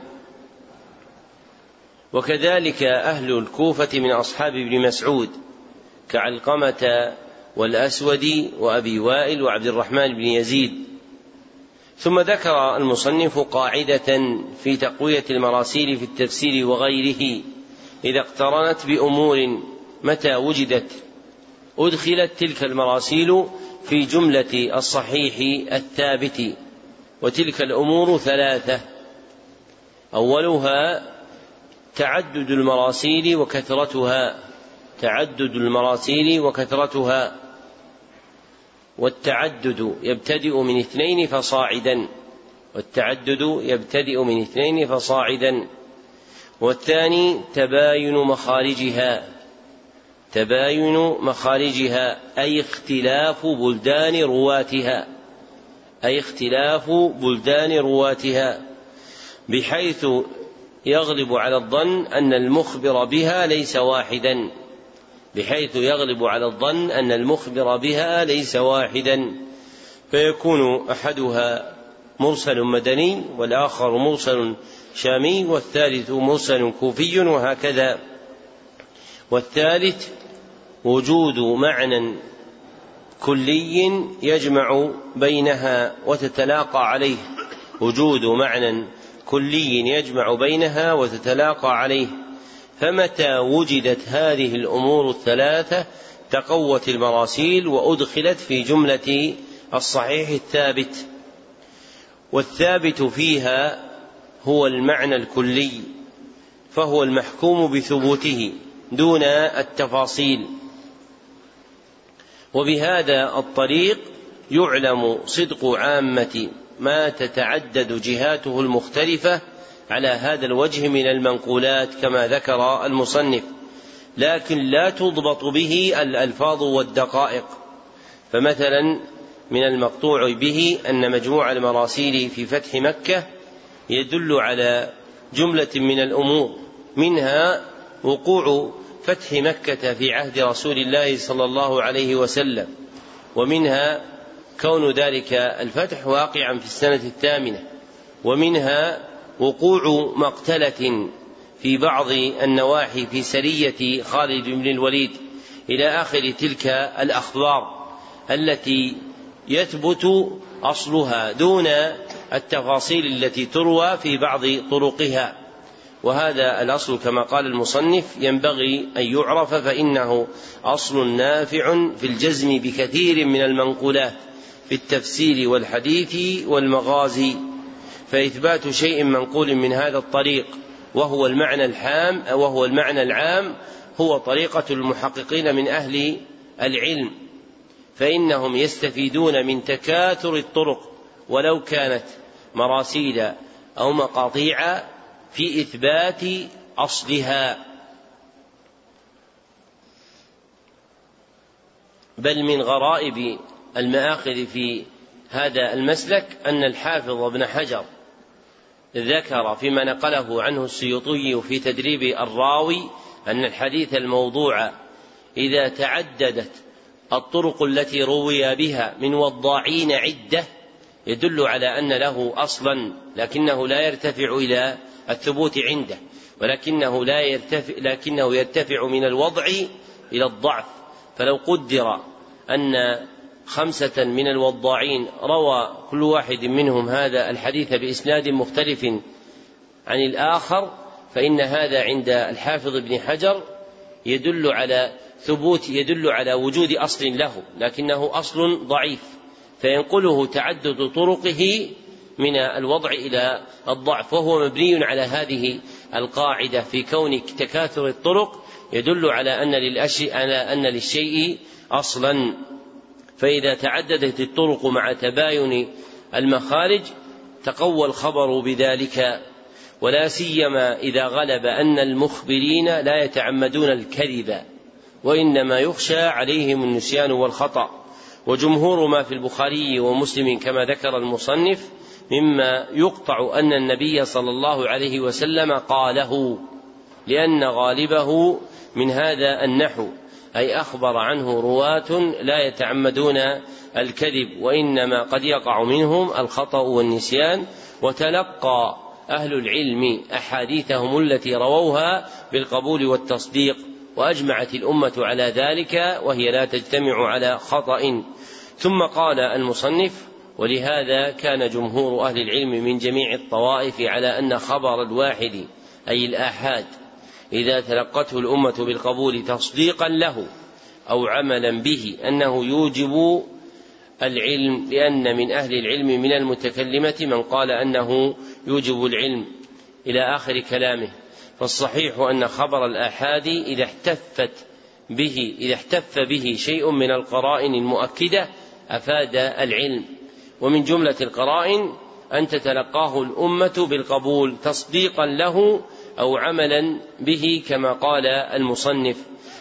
وكذلك أهل الكوفة من أصحاب ابن مسعود كعلقمة والأسود وأبي وائل وعبد الرحمن بن يزيد. ثم ذكر المصنف قاعدة في تقوية المراسيل في التفسير وغيره. إذا اقترنت بأمور متى وجدت؟ أدخلت تلك المراسيل في جملة الصحيح الثابت وتلك الأمور ثلاثة. أولها تعدد المراسيل وكثرتها تعدد المراسيل وكثرتها. والتعدد يبتدئ من اثنين فصاعدا. والتعدد يبتدئ من اثنين فصاعدا. والثاني تباين مخارجها. تباين مخارجها أي اختلاف بلدان رواتها. أي اختلاف بلدان رواتها. بحيث يغلب على الظن أن المخبر بها ليس واحدا. بحيث يغلب على الظن أن المخبر بها ليس واحدا فيكون أحدها مرسل مدني والآخر مرسل شامي والثالث مرسل كوفي وهكذا. والثالث وجود معنى كلي يجمع بينها وتتلاقى عليه. وجود معنى كلي يجمع بينها وتتلاقى عليه. فمتى وجدت هذه الأمور الثلاثة تقوت المراسيل وأدخلت في جملة الصحيح الثابت؟ والثابت فيها هو المعنى الكلي فهو المحكوم بثبوته دون التفاصيل. وبهذا الطريق يعلم صدق عامة ما تتعدد جهاته المختلفة على هذا الوجه من المنقولات كما ذكر المصنف لكن لا تضبط به الألفاظ والدقائق. فمثلا من المقطوع به أن مجموع المراسيل في فتح مكة يدل على جملة من الأمور منها وقوع فتح مكة في عهد رسول الله صلى الله عليه وسلم ومنها كون ذلك الفتح واقعا في السنة الثامنة ومنها وقوع مقتلة في بعض النواحي في سرية خالد بن الوليد إلى آخر تلك الأخبار التي يثبت أصلها دون التفاصيل التي تروى في بعض طرقها. وهذا الأصل كما قال المصنف ينبغي أن يعرف فإنه أصل نافع في الجزم بكثير من المنقولات في التفسير والحديث والمغازي. فإثبات شيء منقول من هذا الطريق وهو المعنى الحام وهو المعنى العام هو طريقة المحققين من أهل العلم. فإنهم يستفيدون من تكاثر الطرق ولو كانت مراسيل أو مقاطيع في إثبات أصلها. بل من غرائب المآخذ في هذا المسلك أن الحافظ ابن حجر ذكر فيما نقله عنه السيوطي في تدريب الراوي أن الحديث الموضوع إذا تعددت الطرق التي روي بها من وضاعين عدة يدل على أن له أصلا لكنه لا يرتفع إلى الثبوت عنده ولكنه لا يرتفع لكنه يرتفع من الوضع إلى الضعف. فلو قدر أن خمسة من الوضاعين. روى كل واحد منهم هذا الحديث بإسناد مختلف عن الآخر فإن هذا عند الحافظ ابن حجر يدل على ثبوت يدل على وجود أصل له لكنه أصل ضعيف فينقله تعدد طرقه من الوضع إلى الضعف. وهو مبني على هذه القاعدة في كون تكاثر الطرق يدل على أن للأشياء على أن للشيء أصلا. فإذا تعددت الطرق مع تباين المخارج تقوى الخبر بذلك ولا سيما إذا غلب أن المخبرين لا يتعمدون الكذب وإنما يخشى عليهم النسيان والخطأ. وجمهور ما في البخاري ومسلم كما ذكر المصنف مما يقطع أن النبي صلى الله عليه وسلم قاله لأن غالبه من هذا النحو. أي أخبر عنه رواة لا يتعمدون الكذب وإنما قد يقع منهم الخطأ والنسيان وتلقى أهل العلم أحاديثهم التي رووها بالقبول والتصديق وأجمعت الأمة على ذلك وهي لا تجتمع على خطأ. ثم قال المصنف ولهذا كان جمهور أهل العلم من جميع الطوائف على أن خبر الواحد أي الآحاد إذا تلقته الأمة بالقبول تصديقا له أو عملا به أنه يوجب العلم لأن من أهل العلم من المتكلمة من قال أنه يوجب العلم إلى آخر كلامه. فالصحيح أن خبر الآحاد إذا احتفت به إذا احتف به شيء من القرائن المؤكدة أفاد العلم. ومن جملة القرائن أن تتلقاه الأمة بالقبول تصديقا له أو عملا به كما قال المصنف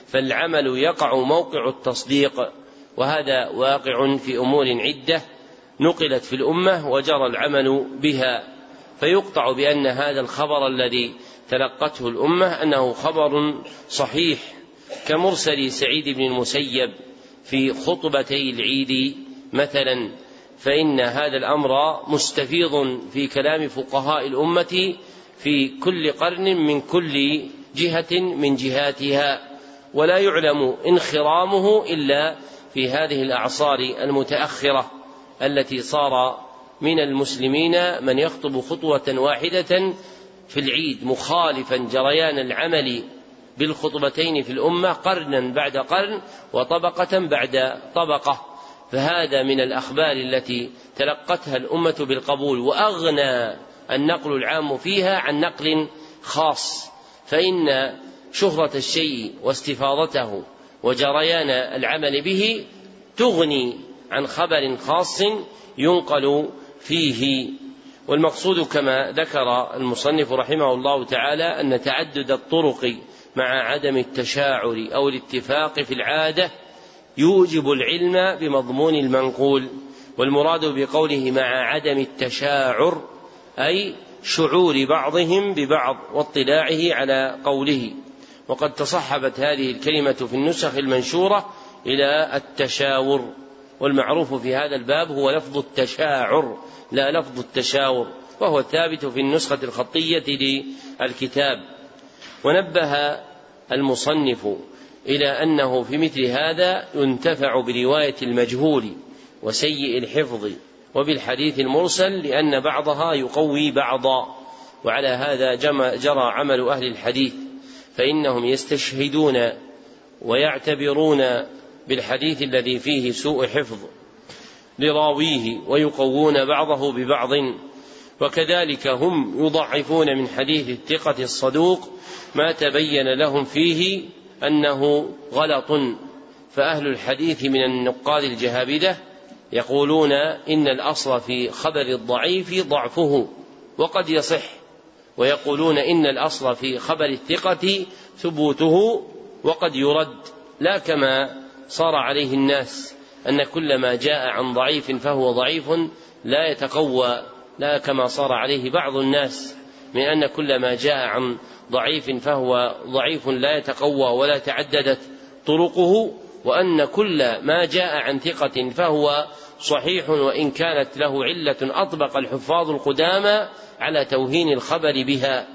فالعمل يقع موقع التصديق وهذا واقع في أمور عدة نقلت في الأمة وجرى العمل بها. فيقطع بأن هذا الخبر الذي تلقته الأمة أنه خبر صحيح كمرسل سعيد بن المسيب في خطبتي العيد مثلا. فإن هذا الأمر مستفيض في كلام فقهاء الأمة في كل قرن من كل جهة من جهاتها ولا يعلم انخرامه إلا في هذه الأعصار المتأخرة التي صار من المسلمين من يخطب خطوة واحدة في العيد مخالفا جريان العمل بالخطبتين في الأمة قرنا بعد قرن وطبقة بعد طبقة. فهذا من الأخبار التي تلقتها الأمة بالقبول وأغنى النقل العام فيها عن نقل خاص فإن شهرة الشيء واستفاضته وجريان العمل به تغني عن خبر خاص ينقل فيه. والمقصود كما ذكر المصنف رحمه الله تعالى أن تعدد الطرق مع عدم التشاعر أو الاتفاق في العادة يوجب العلم بمضمون المنقول والمراد بقوله مع عدم التشاعر أي شعور بعضهم ببعض واطلاعه على قوله. وقد تصحبت هذه الكلمة في النسخ المنشورة إلى التشاور والمعروف في هذا الباب هو لفظ التشاعر لا لفظ التشاور وهو ثابت في النسخة الخطية للكتاب. ونبه المصنف إلى أنه في مثل هذا ينتفع برواية المجهول وسيء الحفظ. وبالحديث المرسل لأن بعضها يقوي بعضا وعلى هذا جرى عمل أهل الحديث فإنهم يستشهدون ويعتبرون بالحديث الذي فيه سوء حفظ لراويه ويقوون بعضه ببعض وكذلك هم يضعفون من حديث الثقة الصدوق ما تبين لهم فيه أنه غلط فأهل الحديث من النقاد الجهابذة يقولون إن الأصل في خبر الضعيف ضعفه وقد يصح ويقولون إن الأصل في خبر الثقة ثبوته وقد يرد لا كما صار عليه الناس أن كل ما جاء عن ضعيف فهو ضعيف لا يتقوى لا كما صار عليه بعض الناس من أن كل ما جاء عن ضعيف فهو ضعيف لا يتقوى ولا تعددت طرقه وأن كل ما جاء عن ثقة فهو صحيح وإن كانت له علة أطبق الحفاظ القدامى على توهين الخبر بها.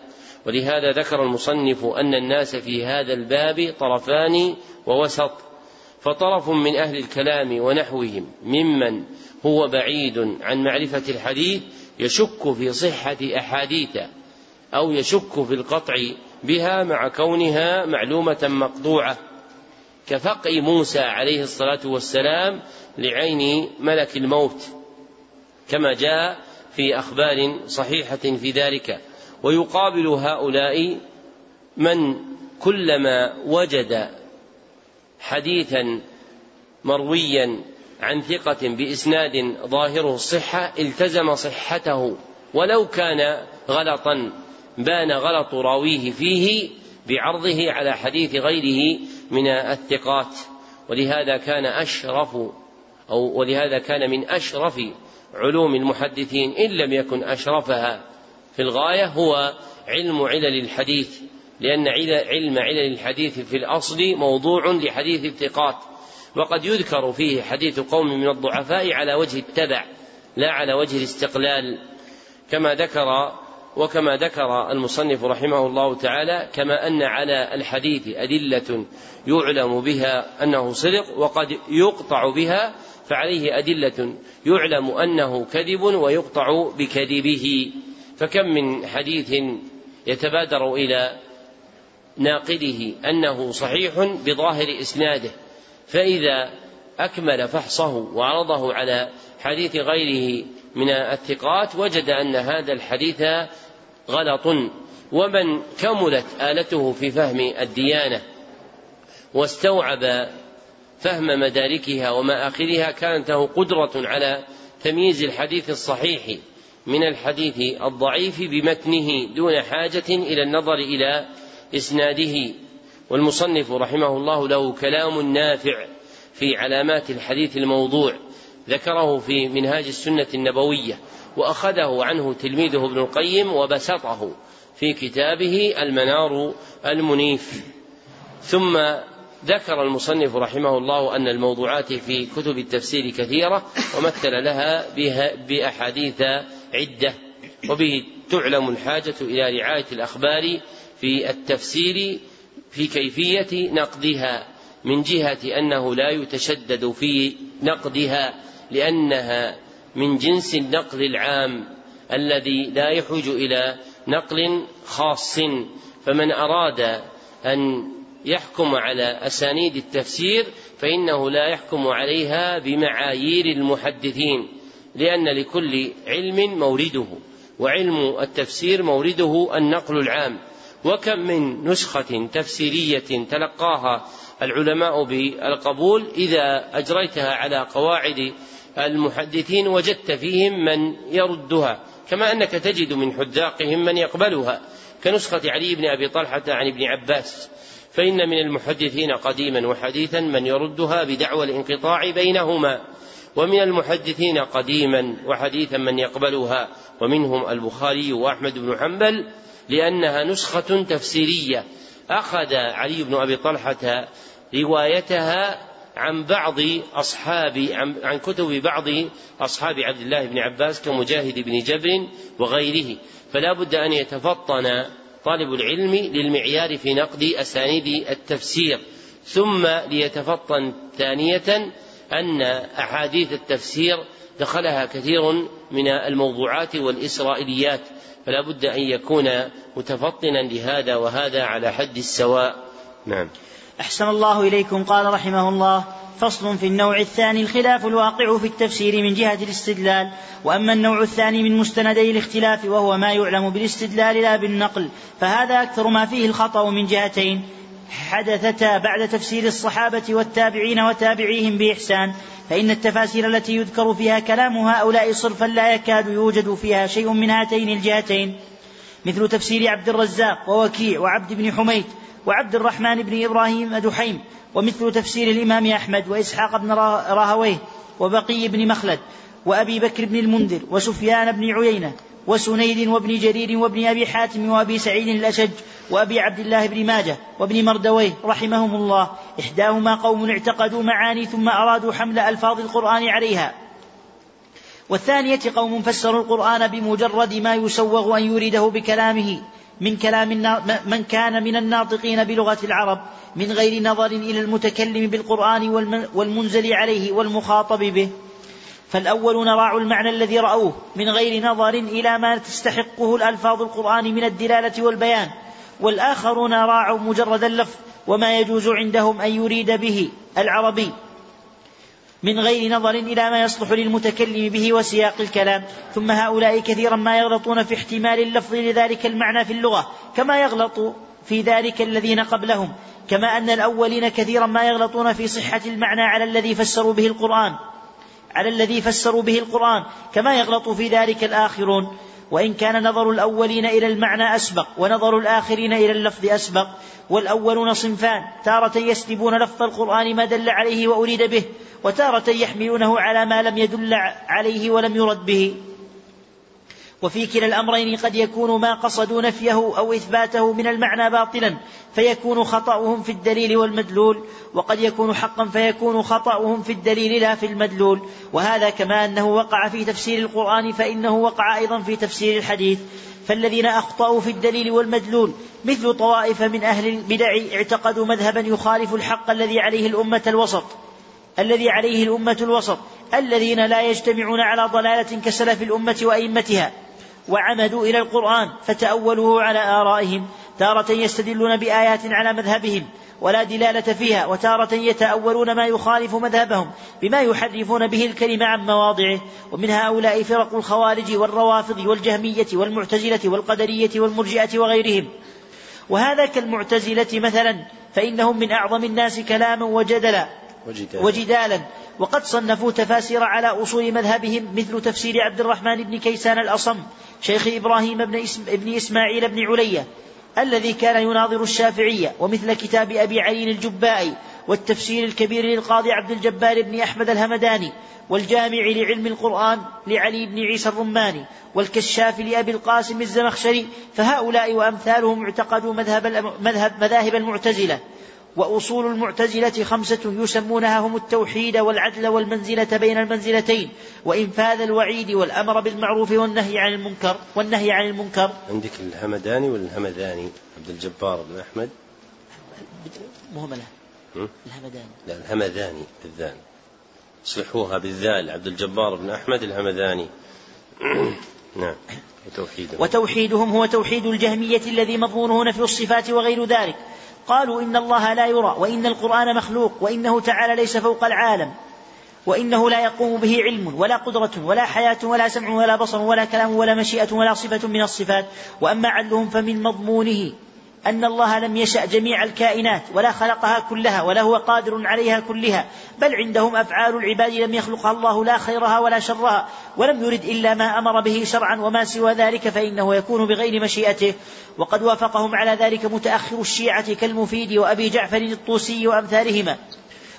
ولهذا ذكر المصنف أن الناس في هذا الباب طرفان ووسط فطرف من أهل الكلام ونحوهم ممن هو بعيد عن معرفة الحديث يشك في صحة أحاديث أو يشك في القطع بها مع كونها معلومة مقطوعة. كفقع موسى عليه الصلاة والسلام لعين ملك الموت كما جاء في أخبار صحيحة في ذلك. ويقابل هؤلاء من كلما وجد حديثا مرويا عن ثقة بإسناد ظاهره الصحة التزم صحته ولو كان غلطا بان غلط راويه فيه بعرضه على حديث غيره من الثقات ولهذا كان أشرف أو ولهذا كان من أشرف علوم المحدثين إن لم يكن أشرفها في الغاية هو علم علل الحديث لأن علم علل الحديث في الأصل موضوع لحديث الثقات. وقد يذكر فيه حديث قوم من الضعفاء على وجه التبع لا على وجه الاستقلال. كما ذكر وكما ذكر المصنف رحمه الله تعالى كما أن على الحديث أدلة يعلم بها أنه صدق وقد يقطع بها فعليه أدلة يعلم أنه كذب ويقطع بكذبه. فكم من حديث يتبادر إلى ناقده أنه صحيح بظاهر إسناده فإذا أكمل فحصه وعرضه على حديث غيره من الثقات وجد أن هذا الحديث غلط ومن كملت آلته في فهم الديانة واستوعب فهم مداركها ومآخذها كانت له قدرة على تمييز الحديث الصحيح من الحديث الضعيف بمتنه دون حاجة إلى النظر إلى إسناده. والمصنف رحمه الله له كلام نافع في علامات الحديث الموضوع. ذكره في منهاج السنة النبوية وأخذه عنه تلميذه ابن القيم وبسطه في كتابه المنار المنيف. ثم ذكر المصنف رحمه الله أن الموضوعات في كتب التفسير كثيرة ومثل لها بأحاديث عدة وبه تعلم الحاجة إلى رعاية الأخبار في التفسير في كيفية نقدها من جهة أنه لا يتشدد في نقدها. لأنها من جنس النقل العام الذي لا يحوج إلى نقل خاص فمن أراد أن يحكم على أسانيد التفسير فإنه لا يحكم عليها بمعايير المحدثين لأن لكل علم مورده وعلم التفسير مورده النقل العام. وكم من نسخة تفسيرية تلقاها العلماء بالقبول إذا أجريتها على قواعد المحدثين وجدت فيهم من يردها كما أنك تجد من حذاقهم من يقبلها كنسخة علي بن أبي طلحة عن ابن عباس فإن من المحدثين قديما وحديثا من يردها بدعوى الانقطاع بينهما ومن المحدثين قديما وحديثا من يقبلها ومنهم البخاري وأحمد بن حنبل لأنها نسخة تفسيرية أخذ علي بن أبي طلحة روايتها عن بعض أصحاب عن كتب بعض أصحاب عبد الله بن عباس كمجاهد بن جبر وغيره. فلا بد أن يتفطن طالب العلم للمعيار في نقد أسانيد التفسير. ثم ليتفطن ثانية أن أحاديث التفسير دخلها كثير من الموضوعات والإسرائيليات. فلا بد أن يكون متفطنا لهذا وهذا على حد السواء. نعم. أحسن الله إليكم قال رحمه الله. فصل في النوع الثاني الخلاف الواقع في التفسير من جهة الاستدلال. وأما النوع الثاني من مستندي الاختلاف وهو ما يعلم بالاستدلال لا بالنقل. فهذا أكثر ما فيه الخطأ من جهتين. حدثتا بعد تفسير الصحابة والتابعين وتابعيهم بإحسان. فإن التفاسير التي يذكر فيها كلام هؤلاء صرفا لا يكاد يوجد فيها شيء من هاتين الجهتين. مثل تفسير عبد الرزاق ووكيع وعبد بن حميد وعبد الرحمن بن إبراهيم دحيم ومثل تفسير الإمام أحمد وإسحاق بن راهويه وبقي بن مخلد وأبي بكر بن المنذر وسفيان بن عيينة وسنيد وابن جرير وابن أبي حاتم وأبي سعيد الأشج وأبي عبد الله بن ماجه وابن مردويه رحمهم الله إحداهما قوم اعتقدوا معاني ثم أرادوا حمل ألفاظ القرآن عليها. والثانية قوم فسروا القرآن بمجرد ما يسوغ أن يريده بكلامه. من كلام من كان من الناطقين بلغة العرب من غير نظر إلى المتكلم بالقرآن والمنزل عليه والمخاطب به. فالأولون راعوا المعنى الذي رأوه من غير نظر إلى ما تستحقه الألفاظ القرآن من الدلالة والبيان. والآخرون راعوا مجرد اللفظ وما يجوز عندهم أن يريد به العربي. من غير نظر إلى ما يصلح للمتكلم به وسياق الكلام. ثم هؤلاء كثيرا ما يغلطون في احتمال اللفظ لذلك المعنى في اللغة كما يغلط في ذلك الذين قبلهم كما أن الأولين كثيرا ما يغلطون في صحة المعنى على الذي فسروا به القرآن على الذي فسروا به القرآن كما يغلط في ذلك الآخرون. وإن كان نظر الأولين إلى المعنى أسبق ونظر الآخرين إلى اللفظ أسبق. والأولون صنفان تارة يسلبون لفظ القرآن ما دل عليه وأريد به وتارة يحملونه على ما لم يدل عليه ولم يرد به. وفي كلا الأمرين قد يكون ما قصدوا نفيه أو إثباته من المعنى باطلا فيكون خطأهم في الدليل والمدلول وقد يكون حقا فيكون خطأهم في الدليل لا في المدلول. وهذا كما أنه وقع في تفسير القرآن فإنه وقع أيضا في تفسير الحديث. فالذين أخطأوا في الدليل والمدلول مثل طوائف من أهل البدع اعتقدوا مذهبا يخالف الحق الذي عليه الأمة الوسط. الذي عليه الأمة الوسط. الذين لا يجتمعون على ضلالة كسلف الأمة وأئمتها. وعمدوا إلى القرآن فتأولوه على آرائهم تارة يستدلون بآيات على مذهبهم ولا دلالة فيها وتارة يتأولون ما يخالف مذهبهم بما يحرفون به الكلمة عن مواضعه ومن هؤلاء فرق الخوارج والروافض والجهمية والمعتزلة والقدرية والمرجئة وغيرهم. وهذا كالمعتزلة مثلا فإنهم من أعظم الناس كلاما وجدلا وجدالا, وجدالا. وقد صنفوا تفاسير على أصول مذهبهم مثل تفسير عبد الرحمن بن كيسان الأصم شيخ إبراهيم بن, إسم بن إسماعيل بن علية الذي كان يناظر الشافعية ومثل كتاب أبي علي الجبائي والتفسير الكبير للقاضي عبد الجبار بن أحمد الهمداني والجامع لعلم القرآن لعلي بن عيسى الرماني والكشاف لأبي القاسم الزمخشري فهؤلاء وأمثالهم اعتقدوا مذهب, مذهب مذاهب المعتزلة. وأصول المعتزلة خمسة يسمونها هم التوحيد والعدل والمنزلة بين المنزلتين وإنفاذ الوعيد والأمر بالمعروف والنهي عن المنكر والنهي عن المنكر. عندك الهمداني ولا الهمداني؟ عبد الجبار بن أحمد. مهملة الهمداني. لا الهمداني بالذال اصلحوها بالذال. عبد الجبار بن أحمد الهمداني. نعم وتوحيدهم. وتوحيدهم هو توحيد الجهمية الذي مضمونه نفي الصفات وغير ذلك. قالوا إن الله لا يرى وإن القرآن مخلوق وإنه تعالى ليس فوق العالم وإنه لا يقوم به علم ولا قدرة ولا حياة ولا سمع ولا بصر ولا كلام ولا مشيئة ولا صفة من الصفات وأما عدلهم فمن مضمونه. أن الله لم يشأ جميع الكائنات ولا خلقها كلها ولا هو قادر عليها كلها بل عندهم أفعال العباد لم يخلقها الله لا خيرها ولا شرها ولم يرد إلا ما أمر به شرعا وما سوى ذلك فإنه يكون بغير مشيئته. وقد وافقهم على ذلك متأخر الشيعة كالمفيد وأبي جعفر الطوسي وأمثالهما.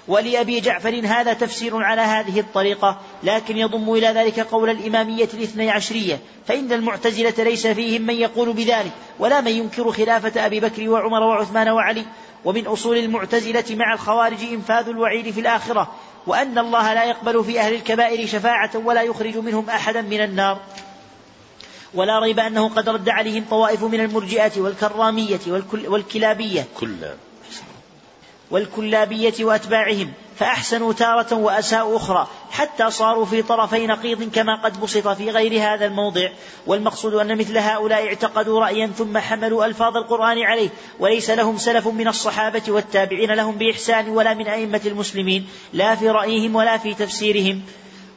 ولأبي جعفر هذا تفسير على هذه الطريقة لكن يضم إلى ذلك قول الإمامية الاثني عشرية فإن المعتزلة ليس فيهم من يقول بذلك ولا من ينكر خلافة أبي بكر وعمر وعثمان وعلي ومن أصول المعتزلة مع الخوارج إنفاذ الوعيد في الآخرة وأن الله لا يقبل في أهل الكبائر شفاعة ولا يخرج منهم أحدا من النار. ولا ريب أنه قد رد عليهم طوائف من المرجئة والكرامية والكلابية. كلا. والكلابية وأتباعهم فأحسنوا تارة وأساءوا أخرى حتى صاروا في طرفي نقيض كما قد بسط في غير هذا الموضع. والمقصود أن مثل هؤلاء اعتقدوا رأيا ثم حملوا ألفاظ القرآن عليه وليس لهم سلف من الصحابة والتابعين لهم بإحسان ولا من أئمة المسلمين لا في رأيهم ولا في تفسيرهم.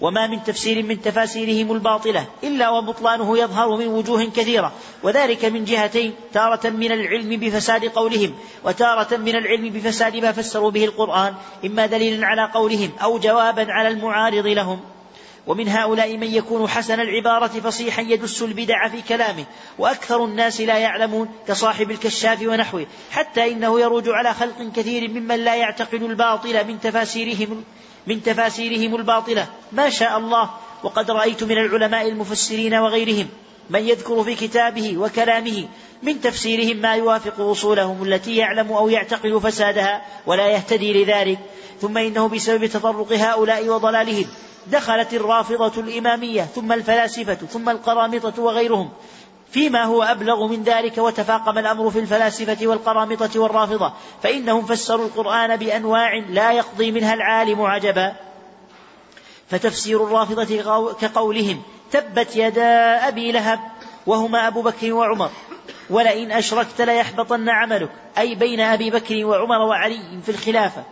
وما من تفسير من تفاسيرهم الباطلة إلا وبطلانه يظهر من وجوه كثيرة وذلك من جهتين تارة من العلم بفساد قولهم وتارة من العلم بفساد ما فسروا به القرآن إما دليلا على قولهم أو جوابا على المعارض لهم. ومن هؤلاء من يكون حسن العبارة فصيحا يدس البدع في كلامه وأكثر الناس لا يعلمون كصاحب الكشاف ونحوه حتى إنه يروج على خلق كثير ممن لا يعتقد الباطل من تفاسيرهم من تفاسيرهم الباطلة. ما شاء الله. وقد رأيت من العلماء المفسرين وغيرهم من يذكر في كتابه وكلامه من تفسيرهم ما يوافق أصولهم التي يعلم أو يعتقد فسادها ولا يهتدي لذلك. ثم إنه بسبب تطرق هؤلاء وضلالهم دخلت الرافضة الإمامية ثم الفلاسفة ثم القرامطة وغيرهم. فيما هو أبلغ من ذلك وتفاقم الأمر في الفلاسفة والقرامطة والرافضة فإنهم فسروا القرآن بأنواع لا يقضي منها العالم عجبا. فتفسير الرافضة كقولهم تبت يدا أبي لهب وهما أبو بكر وعمر ولئن أشركت ليحبطن عملك أي بين أبي بكر وعمر وعلي في الخلافة.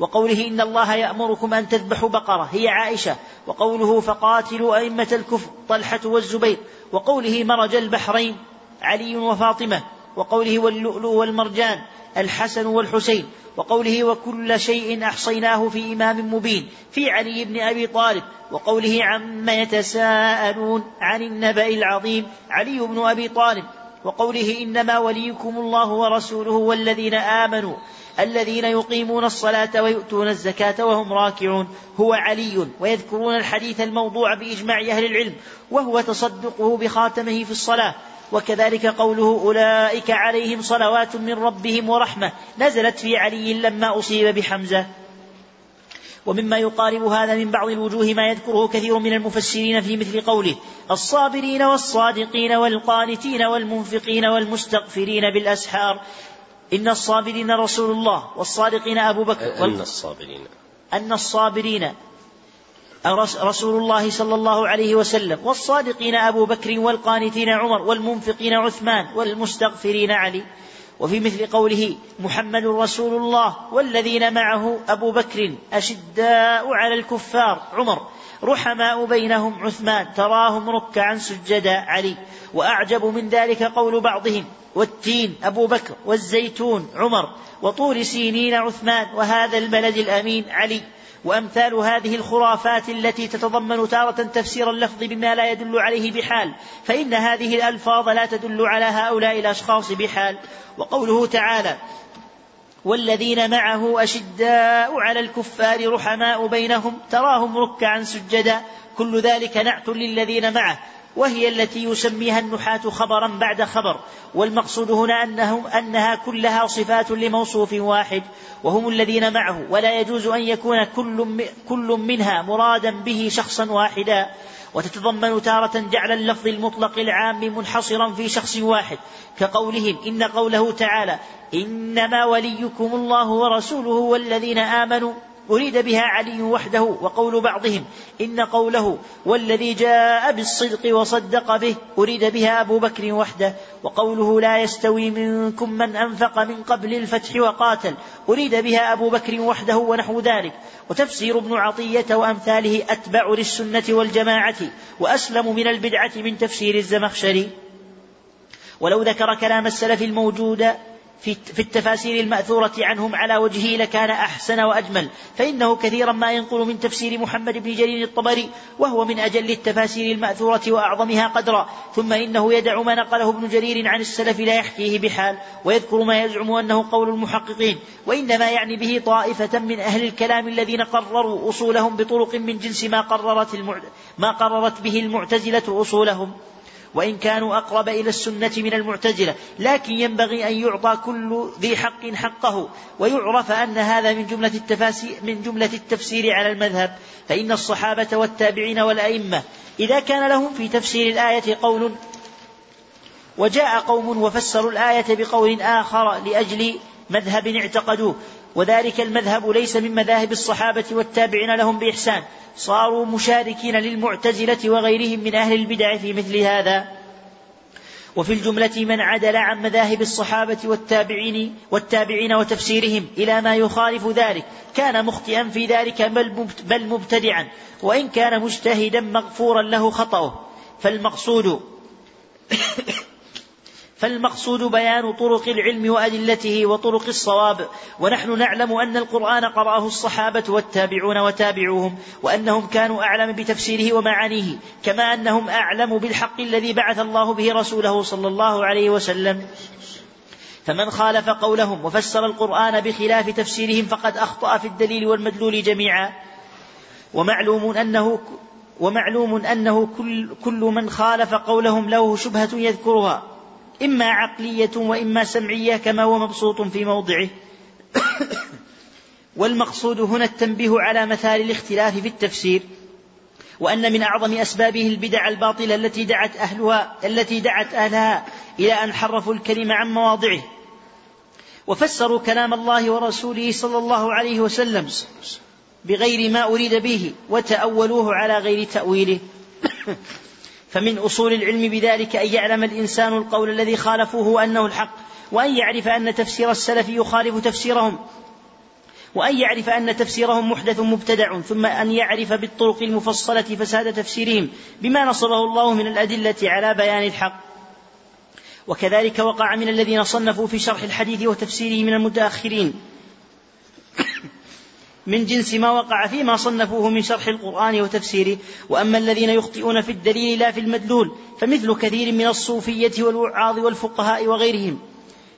وقوله إن الله يأمركم أن تذبحوا بقرة هي عائشة. وقوله فقاتلوا أئمة الكفر طلحة والزبير. وقوله مرج البحرين علي وفاطمة. وقوله واللؤلؤ والمرجان الحسن والحسين. وقوله وكل شيء أحصيناه في إمام مبين في علي بن أبي طالب. وقوله عما يتساءلون عن النبأ العظيم علي بن أبي طالب. وقوله إنما وليكم الله ورسوله والذين آمنوا. الذين يقيمون الصلاة ويؤتون الزكاة وهم راكعون. هو علي ويذكرون الحديث الموضوع بإجماع أهل العلم وهو تصدقه بخاتمه في الصلاة. وكذلك قوله أولئك عليهم صلوات من ربهم ورحمة. نزلت في علي لما أصيب بحمزة. ومما يقارب هذا من بعض الوجوه ما يذكره كثير من المفسرين في مثل قوله الصابرين والصادقين والقانتين والمنفقين والمستغفرين بالأسحار. إن الصابرين رسول الله والصادقين أبو بكر أن الصابرين. أن الصابرين رسول الله صلى الله عليه وسلم والصادقين أبو بكر والقانتين عمر والمنفقين عثمان والمستغفرين علي. وفي مثل قوله محمد رسول الله والذين معه أبو بكر أشداء على الكفار عمر. رحماء بينهم عثمان تراهم ركعا سجدا علي. وأعجب من ذلك قول بعضهم والتين أبو بكر والزيتون عمر وطور سينين عثمان وهذا البلد الأمين علي. وأمثال هذه الخرافات التي تتضمن تارة تفسير اللفظ بما لا يدل عليه بحال. فإن هذه الألفاظ لا تدل على هؤلاء الأشخاص بحال. وقوله تعالى والذين معه أشداء على الكفار رحماء بينهم تراهم ركعا سجدا كل ذلك نعت للذين معه. وهي التي يسميها النحاة خبرا بعد خبر. والمقصود هنا أنهم أنها كلها صفات لموصوف واحد وهم الذين معه. ولا يجوز أن يكون كل, كل منها مرادا به شخصا واحدا. وتتضمن تارة جعل اللفظ المطلق العام منحصرا في شخص واحد كقولهم إن قوله تعالى إنما وليكم الله ورسوله والذين آمنوا أريد بها علي وحده وقول بعضهم إن قوله والذي جاء بالصدق وصدق به أريد بها أبو بكر وحده وقوله لا يستوي منكم من أنفق من قبل الفتح وقاتل أريد بها أبو بكر وحده ونحو ذلك. وتفسير ابن عطية وأمثاله أتبع للسنة والجماعة وأسلم من البدعة من تفسير الزمخشري. ولو ذكر كلام السلف الموجود في التفاسير المأثورة عنهم على وجهه لكان أحسن وأجمل. فإنه كثيرا ما ينقل من تفسير محمد بن جرير الطبري وهو من أجل التفاسير المأثورة وأعظمها قدرا. ثم إنه يدع ما نقله ابن جرير عن السلف لا يحكيه بحال ويذكر ما يزعم أنه قول المحققين. وإنما يعني به طائفة من أهل الكلام الذين قرروا أصولهم بطرق من جنس ما قررت, ما قررت به المعتزلة أصولهم. وإن كانوا أقرب إلى السنة من المعتزلة. لكن ينبغي أن يعطى كل ذي حق حقه. ويعرف أن هذا من جملة التفاسير من جملة التفسير على المذهب. فإن الصحابة والتابعين والأئمة إذا كان لهم في تفسير الآية قول وجاء قوم وفسروا الآية بقول آخر لأجل مذهب اعتقدوه. وذلك المذهب ليس من مذاهب الصحابة والتابعين لهم بإحسان. صاروا مشاركين للمعتزلة وغيرهم من أهل البدع في مثل هذا. وفي الجملة من عدل عن مذاهب الصحابة والتابعين والتابعين وتفسيرهم إلى ما يخالف ذلك. كان مخطئا في ذلك بل مبتدعا. وإن كان مجتهدا مغفورا له خطأه. فالمقصود فالمقصود بيان طرق العلم وأدلته وطرق الصواب ونحن نعلم أن القرآن قرأه الصحابة والتابعون وتابعوهم وأنهم كانوا أعلم بتفسيره ومعانيه كما أنهم أعلم بالحق الذي بعث الله به رسوله صلى الله عليه وسلم. فمن خالف قولهم وفسر القرآن بخلاف تفسيرهم فقد أخطأ في الدليل والمدلول جميعا. ومعلوم أنه ومعلوم أنه كل, كل من خالف قولهم له شبهة يذكرها. إما عقلية وإما سمعية كما هو مبسوط في موضعه. والمقصود هنا التنبيه على مثال الاختلاف في التفسير وأن من أعظم أسبابه البدع الباطلة التي دعت أهلها التي دعت أهلها إلى أن حرفوا الكلمة عن مواضعه. وفسروا كلام الله ورسوله صلى الله عليه وسلم بغير ما أريد به وتأولوه على غير تأويله. فمن أصول العلم بذلك أن يعلم الإنسان القول الذي خالفوه أنه الحق وأن يعرف أن تفسير السلف يخالف تفسيرهم وأن يعرف أن تفسيرهم محدث مبتدع ثم أن يعرف بالطرق المفصلة فساد تفسيرهم بما نصبه الله من الأدلة على بيان الحق. وكذلك وقع من الذين صنفوا في شرح الحديث وتفسيره من المتأخرين من جنس ما وقع فيما صنفوه من شرح القرآن وتفسيره. وأما الذين يخطئون في الدليل لا في المدلول فمثل كثير من الصوفية والوعاظ والفقهاء وغيرهم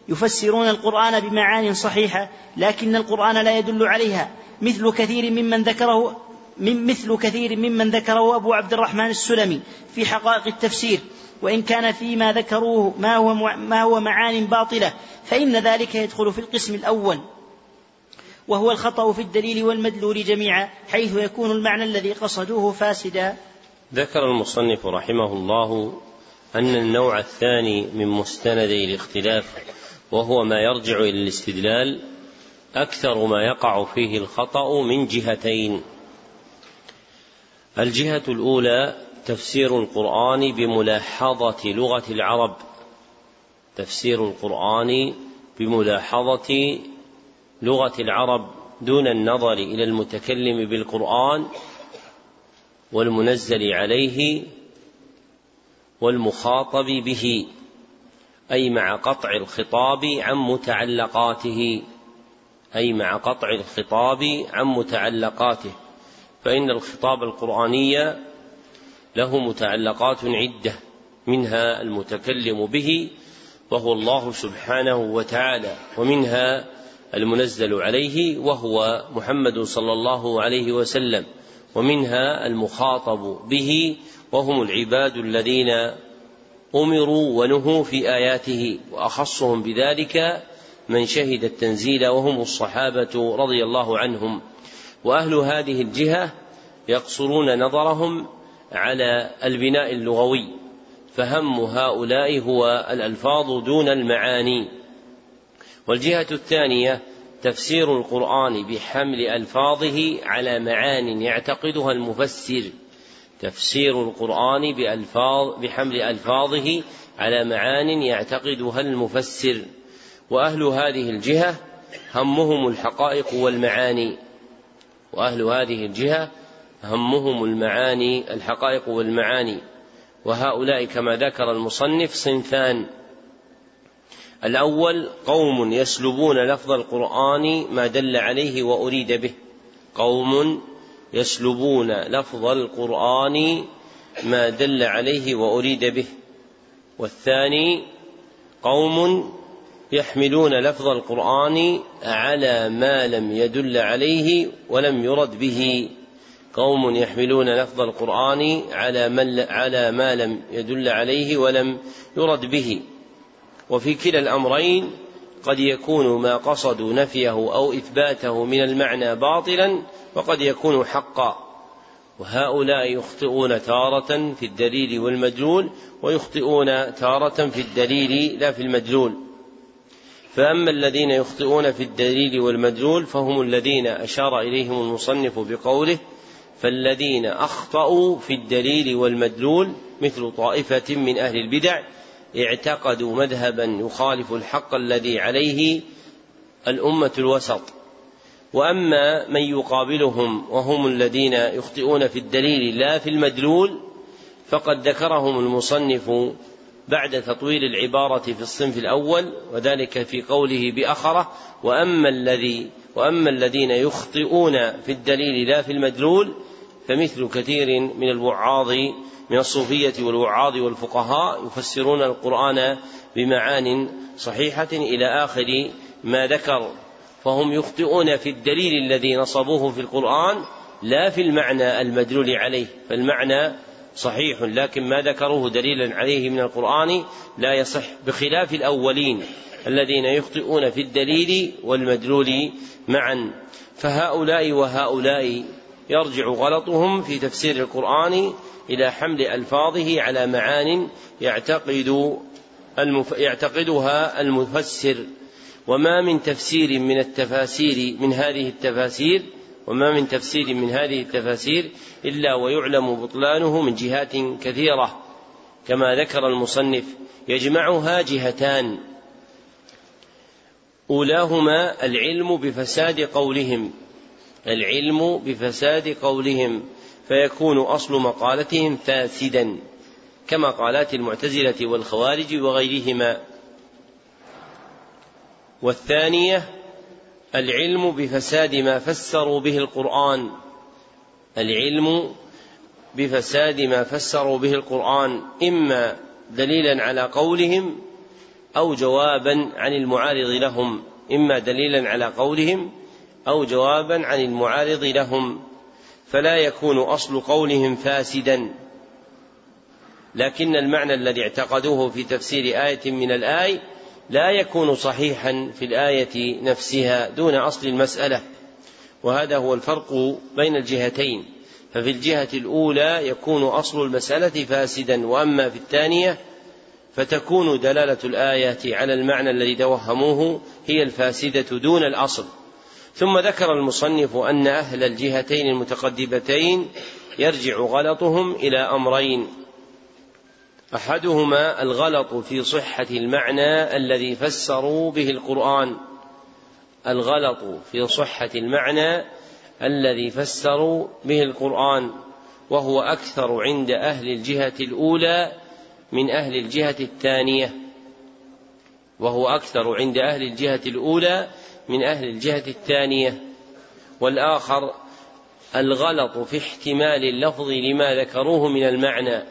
يفسرون القرآن بمعان صحيحة لكن القرآن لا يدل عليها. مثل كثير ممن ذكره من مثل كثير ممن ذكره أبو عبد الرحمن السلمي في حقائق التفسير. وإن كان فيما ذكروه ما هو ما هو معان باطلة فإن ذلك يدخل في القسم الأول. وهو الخطأ في الدليل والمدلول جميعا حيث يكون المعنى الذي قصدوه فاسدا. ذكر المصنف رحمه الله أن النوع الثاني من مستندي الاختلاف وهو ما يرجع إلى الاستدلال أكثر ما يقع فيه الخطأ من جهتين. الجهة الأولى تفسير القرآن بملاحظة لغة العرب. تفسير القرآن بملاحظة لغة العرب دون النظر إلى المتكلم بالقرآن والمنزل عليه والمخاطب به أي مع قطع الخطاب عن متعلقاته أي مع قطع الخطاب عن متعلقاته. فإن الخطاب القرآني له متعلقات عدة منها المتكلم به وهو الله سبحانه وتعالى ومنها المنزل عليه وهو محمد صلى الله عليه وسلم ومنها المخاطب به وهم العباد الذين أمروا ونهوا في آياته وأخصهم بذلك من شهد التنزيل وهم الصحابة رضي الله عنهم. وأهل هذه الجهة يقصرون نظرهم على البناء اللغوي فهم هؤلاء هو الألفاظ دون المعاني. والجهة الثانية تفسير القرآن بحمل ألفاظه على معان يعتقدها المفسر. تفسير القرآن بألفاظ بحمل ألفاظه على معان يعتقدها المفسر. وأهل هذه الجهة همهم الحقائق والمعاني. وأهل هذه الجهة همهم المعاني الحقائق والمعاني. وهؤلاء كما ذكر المصنف صنفان. الأول قوم يسلبون لفظ القرآن ما دل عليه وأريد به. قوم يسلبون لفظ القرآن ما دل عليه وأريد به. والثاني قوم يحملون لفظ القرآن على ما لم يدل عليه ولم يرد به. قوم يحملون لفظ القرآن على ما لم يدل عليه ولم يرد به. وفي كلا الأمرين قد يكون ما قصدوا نفيه أو إثباته من المعنى باطلا وقد يكون حقا. وهؤلاء يخطئون تارة في الدليل والمدلول ويخطئون تارة في الدليل لا في المدلول فأما الذين يخطئون في الدليل والمدلول فهم الذين أشار إليهم المصنف بقوله فالذين أخطأوا في الدليل والمدلول مثل طائفة من أهل البدع اعتقدوا مذهبا يخالف الحق الذي عليه الأمة الوسط. وأما من يقابلهم وهم الذين يخطئون في الدليل لا في المدلول فقد ذكرهم المصنف بعد تطويل العبارة في الصنف الأول وذلك في قوله بأخرة وأما الذي وأما الذين يخطئون في الدليل لا في المدلول فمثل كثير من الوعاظ من الصوفية والوعاظ والفقهاء يفسرون القرآن بمعان صحيحة إلى آخر ما ذكر. فهم يخطئون في الدليل الذي نصبوه في القرآن لا في المعنى المدلول عليه فالمعنى صحيح لكن ما ذكروه دليلا عليه من القرآن لا يصح بخلاف الأولين الذين يخطئون في الدليل والمدلول معا. فهؤلاء وهؤلاء يرجع غلطهم في تفسير القرآن إلى حمل ألفاظه على معان يعتقد المف... يعتقدها المفسر. وما من تفسير من التفاسير من هذه التفاسير وما من تفسير من هذه التفاسير إلا ويعلم بطلانه من جهات كثيرة. كما ذكر المصنف يجمعها جهتان. أولاهما العلم بفساد قولهم. العلم بفساد قولهم. فيكون أصل مقالتهم فاسدا كمقالات المعتزلة والخوارج وغيرهما. والثانية العلم بفساد ما فسروا به القرآن. العلم بفساد ما فسروا به القرآن إما دليلا على قولهم أو جوابا عن المعارض لهم إما دليلا على قولهم أو جوابا عن المعارض لهم. فلا يكون أصل قولهم فاسدا. لكن المعنى الذي اعتقدوه في تفسير آية من الآي لا يكون صحيحا في الآية نفسها دون أصل المسألة. وهذا هو الفرق بين الجهتين. ففي الجهة الأولى يكون أصل المسألة فاسدا وأما في الثانية فتكون دلالة الآية على المعنى الذي توهموه هي الفاسدة دون الأصل. ثم ذكر المصنف أن أهل الجهتين المتقدمتين يرجع غلطهم إلى أمرين. أحدهما الغلط في صحة المعنى الذي فسروا به القرآن. الغلط في صحة المعنى الذي فسروا به القرآن وهو أكثر عند أهل الجهة الأولى من أهل الجهة الثانية. وهو أكثر عند أهل الجهة الأولى من أهل الجهة الثانية والآخر الغلط في احتمال اللفظ لما ذكروه من المعنى.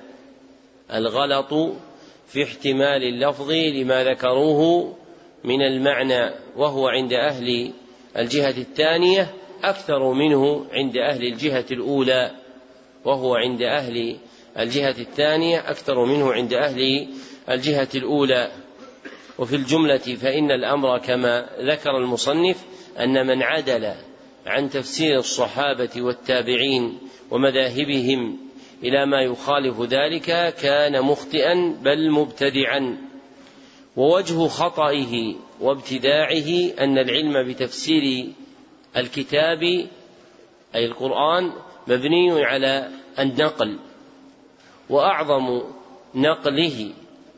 الغلط في احتمال اللفظ لما ذكروه من المعنى وهو عند أهل الجهة الثانية أكثر منه عند أهل الجهة الأولى وهو عند أهل الجهة الثانية أكثر منه عند أهل الجهة الأولى. وفي الجملة فإن الأمر كما ذكر المصنف أن من عدل عن تفسير الصحابة والتابعين ومذاهبهم إلى ما يخالف ذلك كان مخطئا بل مبتدعا. ووجه خطئه وابتداعه أن العلم بتفسير الكتاب أي القرآن مبني على النقل وأعظم نقله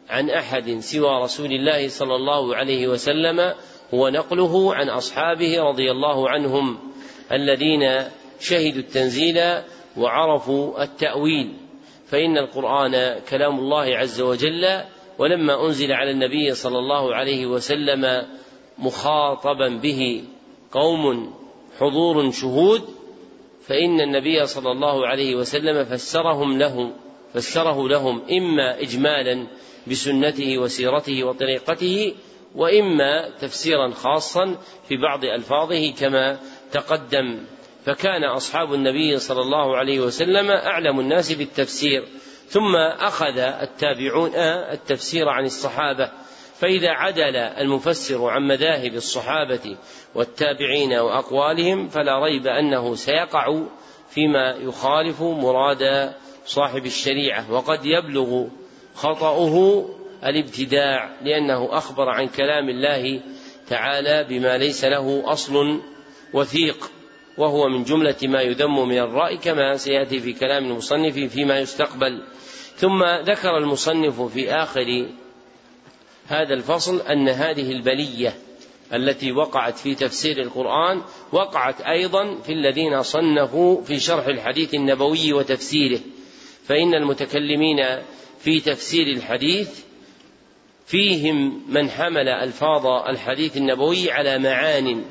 عن أحد سوى رسول الله صلى الله عليه وسلم هو نقله عن أصحابه رضي الله عنهم الذين شهدوا التنزيل وعرفوا التأويل. فإن القرآن كلام الله عز وجل ولما أنزل على النبي صلى الله عليه وسلم مخاطبا به قوم حضور شهود فإن النبي صلى الله عليه وسلم فسرهم له فسره لهم إما إجمالا بسنته وسيرته وطريقته وإما تفسيرا خاصا في بعض ألفاظه كما تقدم. فكان أصحاب النبي صلى الله عليه وسلم أعلم الناس بالتفسير ثم أخذ التابعون التفسير عن الصحابة. فإذا عدل المفسر عن مذاهب الصحابة والتابعين وأقوالهم فلا ريب أنه سيقع فيما يخالف مراد صاحب الشريعة وقد يبلغ خطأه الابتداع لأنه أخبر عن كلام الله تعالى بما ليس له أصل وثيق وهو من جملة ما يذم من الرأي كما سيأتي في كلام المصنف فيما يستقبل. ثم ذكر المصنف في آخر هذا الفصل أن هذه البلية التي وقعت في تفسير القرآن وقعت أيضا في الذين صنفوا في شرح الحديث النبوي وتفسيره. فإن المتكلمين في تفسير الحديث فيهم من حمل ألفاظ الحديث النبوي على معان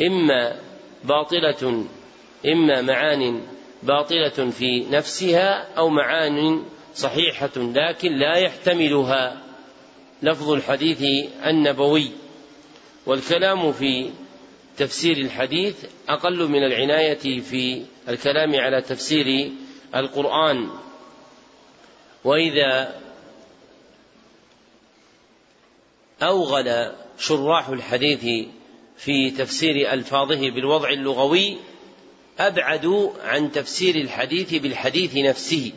إما باطلة إما معان باطلة في نفسها أو معان صحيحة لكن لا يحتملها. لفظ الحديث النبوي. والكلام في تفسير الحديث أقل من العناية في الكلام على تفسير القرآن. وإذا أوغل شراح الحديث في تفسير ألفاظه بالوضع اللغوي أبعدوا عن تفسير الحديث بالحديث نفسه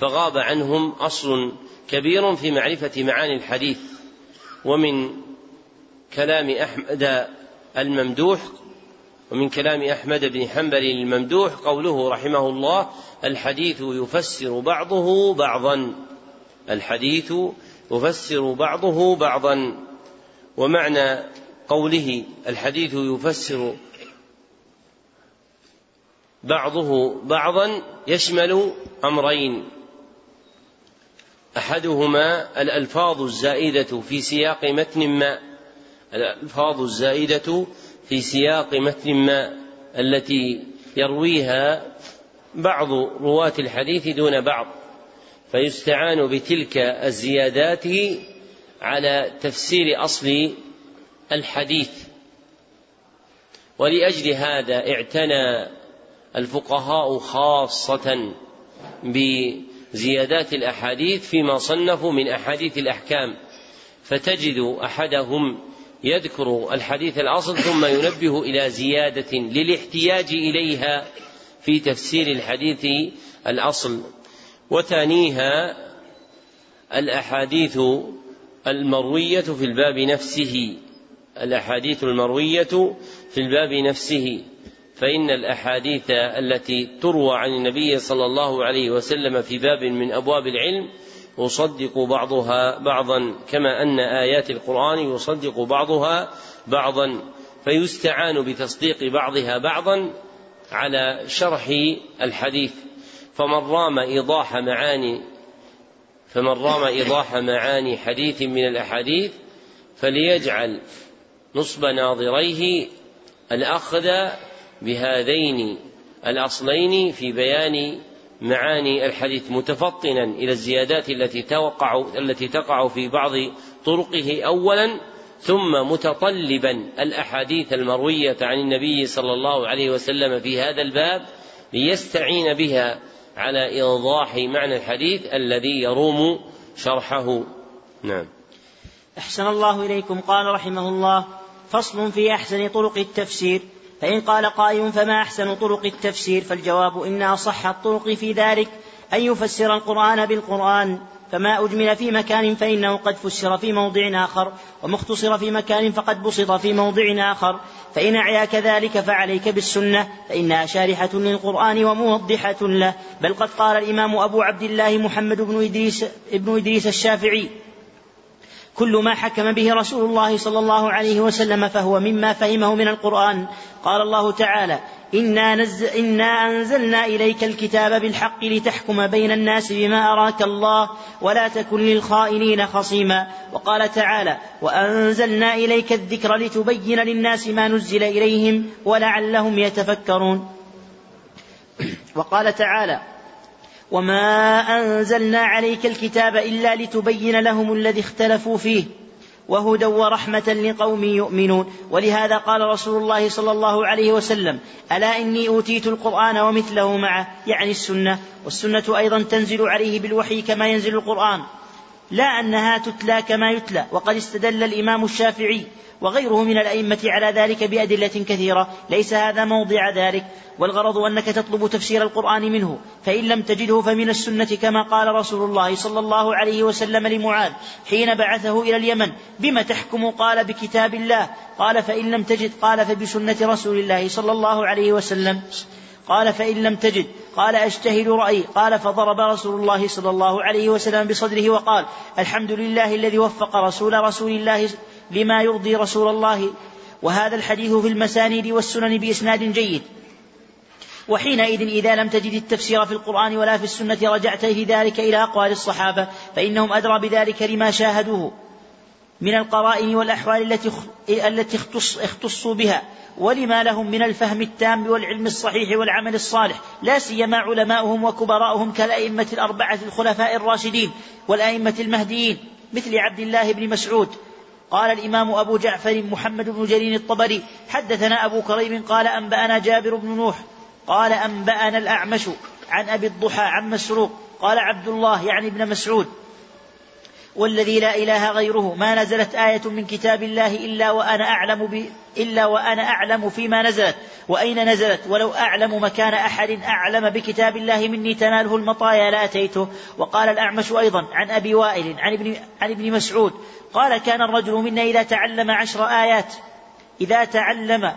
فغاب عنهم أصل كبير في معرفة معاني الحديث. ومن كلام أحمد الممدوح ومن كلام أحمد بن حنبل الممدوح قوله رحمه الله الحديث يفسر بعضه بعضا. الحديث يفسر بعضه بعضا. ومعنى قوله الحديث يفسر بعضه بعضا يشمل أمرين. أحدهما الألفاظ الزائدة في سياق متن ما. الألفاظ الزائدة في سياق متن ما التي يرويها بعض رواة الحديث دون بعض فيستعان بتلك الزيادات على تفسير أصل الحديث. ولأجل هذا اعتنى الفقهاء خاصة بزيادات الأحاديث فيما صنفوا من أحاديث الأحكام فتجد أحدهم يذكر الحديث الأصل ثم ينبه إلى زيادة للاحتياج إليها في تفسير الحديث الأصل. وثانيها الأحاديث المروية في الباب نفسه. الأحاديث المروية في الباب نفسه. فإن الأحاديث التي تروى عن النبي صلى الله عليه وسلم في باب من أبواب العلم يصدق بعضها بعضا كما أن آيات القرآن يصدق بعضها بعضا فيستعان بتصديق بعضها بعضا على شرح الحديث. فمن رام إيضاح معاني فمن رام إيضاح معاني حديث من الأحاديث فليجعل نصب ناظريه الأخذ بهذين الأصلين في بيان معاني الحديث متفطنا إلى الزيادات التي توقع التي تقع في بعض طرقه اولا ثم متطلبا الأحاديث المروية عن النبي صلى الله عليه وسلم في هذا الباب ليستعين بها على إيضاح معنى الحديث الذي يروم شرحه. نعم. أحسن الله إليكم. قال رحمه الله فصل في أحسن طرق التفسير. فإن قال قائل فما أحسن طرق التفسير؟ فالجواب إن أصح الطرق في ذلك أن يفسر القرآن بالقرآن فما أجمل في مكان فإنه قد فسر في موضع آخر وما اختصر في مكان فقد بسط في موضع آخر. فإن أعياك ذلك فعليك بالسنة فإنها شارحة للقرآن وموضحة له. بل قد قال الإمام أبو عبد الله محمد بن إدريس, ابن إدريس الشافعي كل ما حكم به رسول الله صلى الله عليه وسلم فهو مما فهمه من القرآن. قال الله تعالى إنا, نز... إنا أنزلنا إليك الكتاب بالحق لتحكم بين الناس بما أراك الله ولا تكن للخائنين خصيما وقال تعالى وأنزلنا إليك الذكر لتبين للناس ما نزل إليهم ولعلهم يتفكرون وقال تعالى وما أنزلنا عليك الكتاب إلا لتبين لهم الذي اختلفوا فيه وهدى ورحمة لقوم يؤمنون ولهذا قال رسول الله صلى الله عليه وسلم ألا إني أوتيت القرآن ومثله معه يعني السنة والسنة أيضا تنزل عليه بالوحي كما ينزل القرآن لا أنها تتلى كما يتلى وقد استدل الإمام الشافعي وغيره من الأئمة على ذلك بأدلة كثيرة. ليس هذا موضع ذلك. والغرض أنك تطلب تفسير القرآن منه. فإن لم تجده فمن السنة كما قال رسول الله صلى الله عليه وسلم لمعاذ حين بعثه إلى اليمن. بم تحكم قال بكتاب الله. قال فإن لم تجد. قال فبسنة رسول الله صلى الله عليه وسلم. قال فإن لم تجد. قال أجتهد رأيي قال فضرب رسول الله صلى الله عليه وسلم بصدره وقال الحمد لله الذي وفق رسول رسول الله لما يرضي رسول الله وهذا الحديث في المسانيد والسنن بإسناد جيد. وحينئذ إذا لم تجد التفسير في القرآن ولا في السنة رجعت ذلك إلى أقوال الصحابة فإنهم أدرى بذلك لما شاهدوه. من القرائن والأحوال التي التي اختص اختصوا بها ولما لهم من الفهم التام والعلم الصحيح والعمل الصالح لا سيما علماؤهم وكبراؤهم كالأئمة الأربعة الخلفاء الراشدين والأئمة المهديين مثل عبد الله بن مسعود قال الإمام أبو جعفر محمد بن جرير الطبري حدثنا أبو كريم قال أنبأنا جابر بن نوح قال أنبأنا الأعمش عن أبي الضحى عن مسروق قال عبد الله يعني ابن مسعود. والذي لا إله غيره. ما نزلت آية من كتاب الله إلا وأنا أعلم ب... إلا وأنا أعلم فيما نزلت. وأين نزلت؟ ولو أعلم مكان أحد أعلم بكتاب الله مني تناله المطايا لأتيته وقال الأعمش أيضا عن أبي وائل عن ابن, عن ابن مسعود قال كان الرجل منا إذا تعلم عشر آيات. إذا تعلم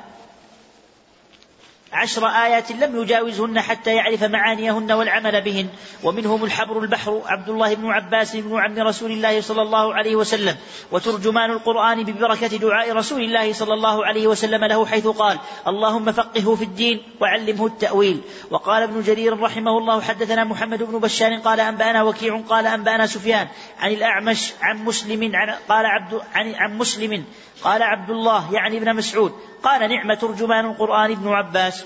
عشر آيات لم يجاوزهن حتى يعرف معانيهن والعمل بهن. ومنهم الحبر البحر عبد الله بن عباس بن عم رسول الله صلى الله عليه وسلم. وترجمان القرآن ببركة دعاء رسول الله صلى الله عليه وسلم له حيث قال اللهم فقهه في الدين وعلمه التأويل. وقال ابن جرير رحمه الله حدثنا محمد بن بشار قال أنبأنا وكيع قال أنبأنا سفيان عن الأعمش عن مسلم عن قال عبد عن, عن مسلم قال عبد الله يعني ابن مسعود قال نعم ترجمان القرآن ابن عباس.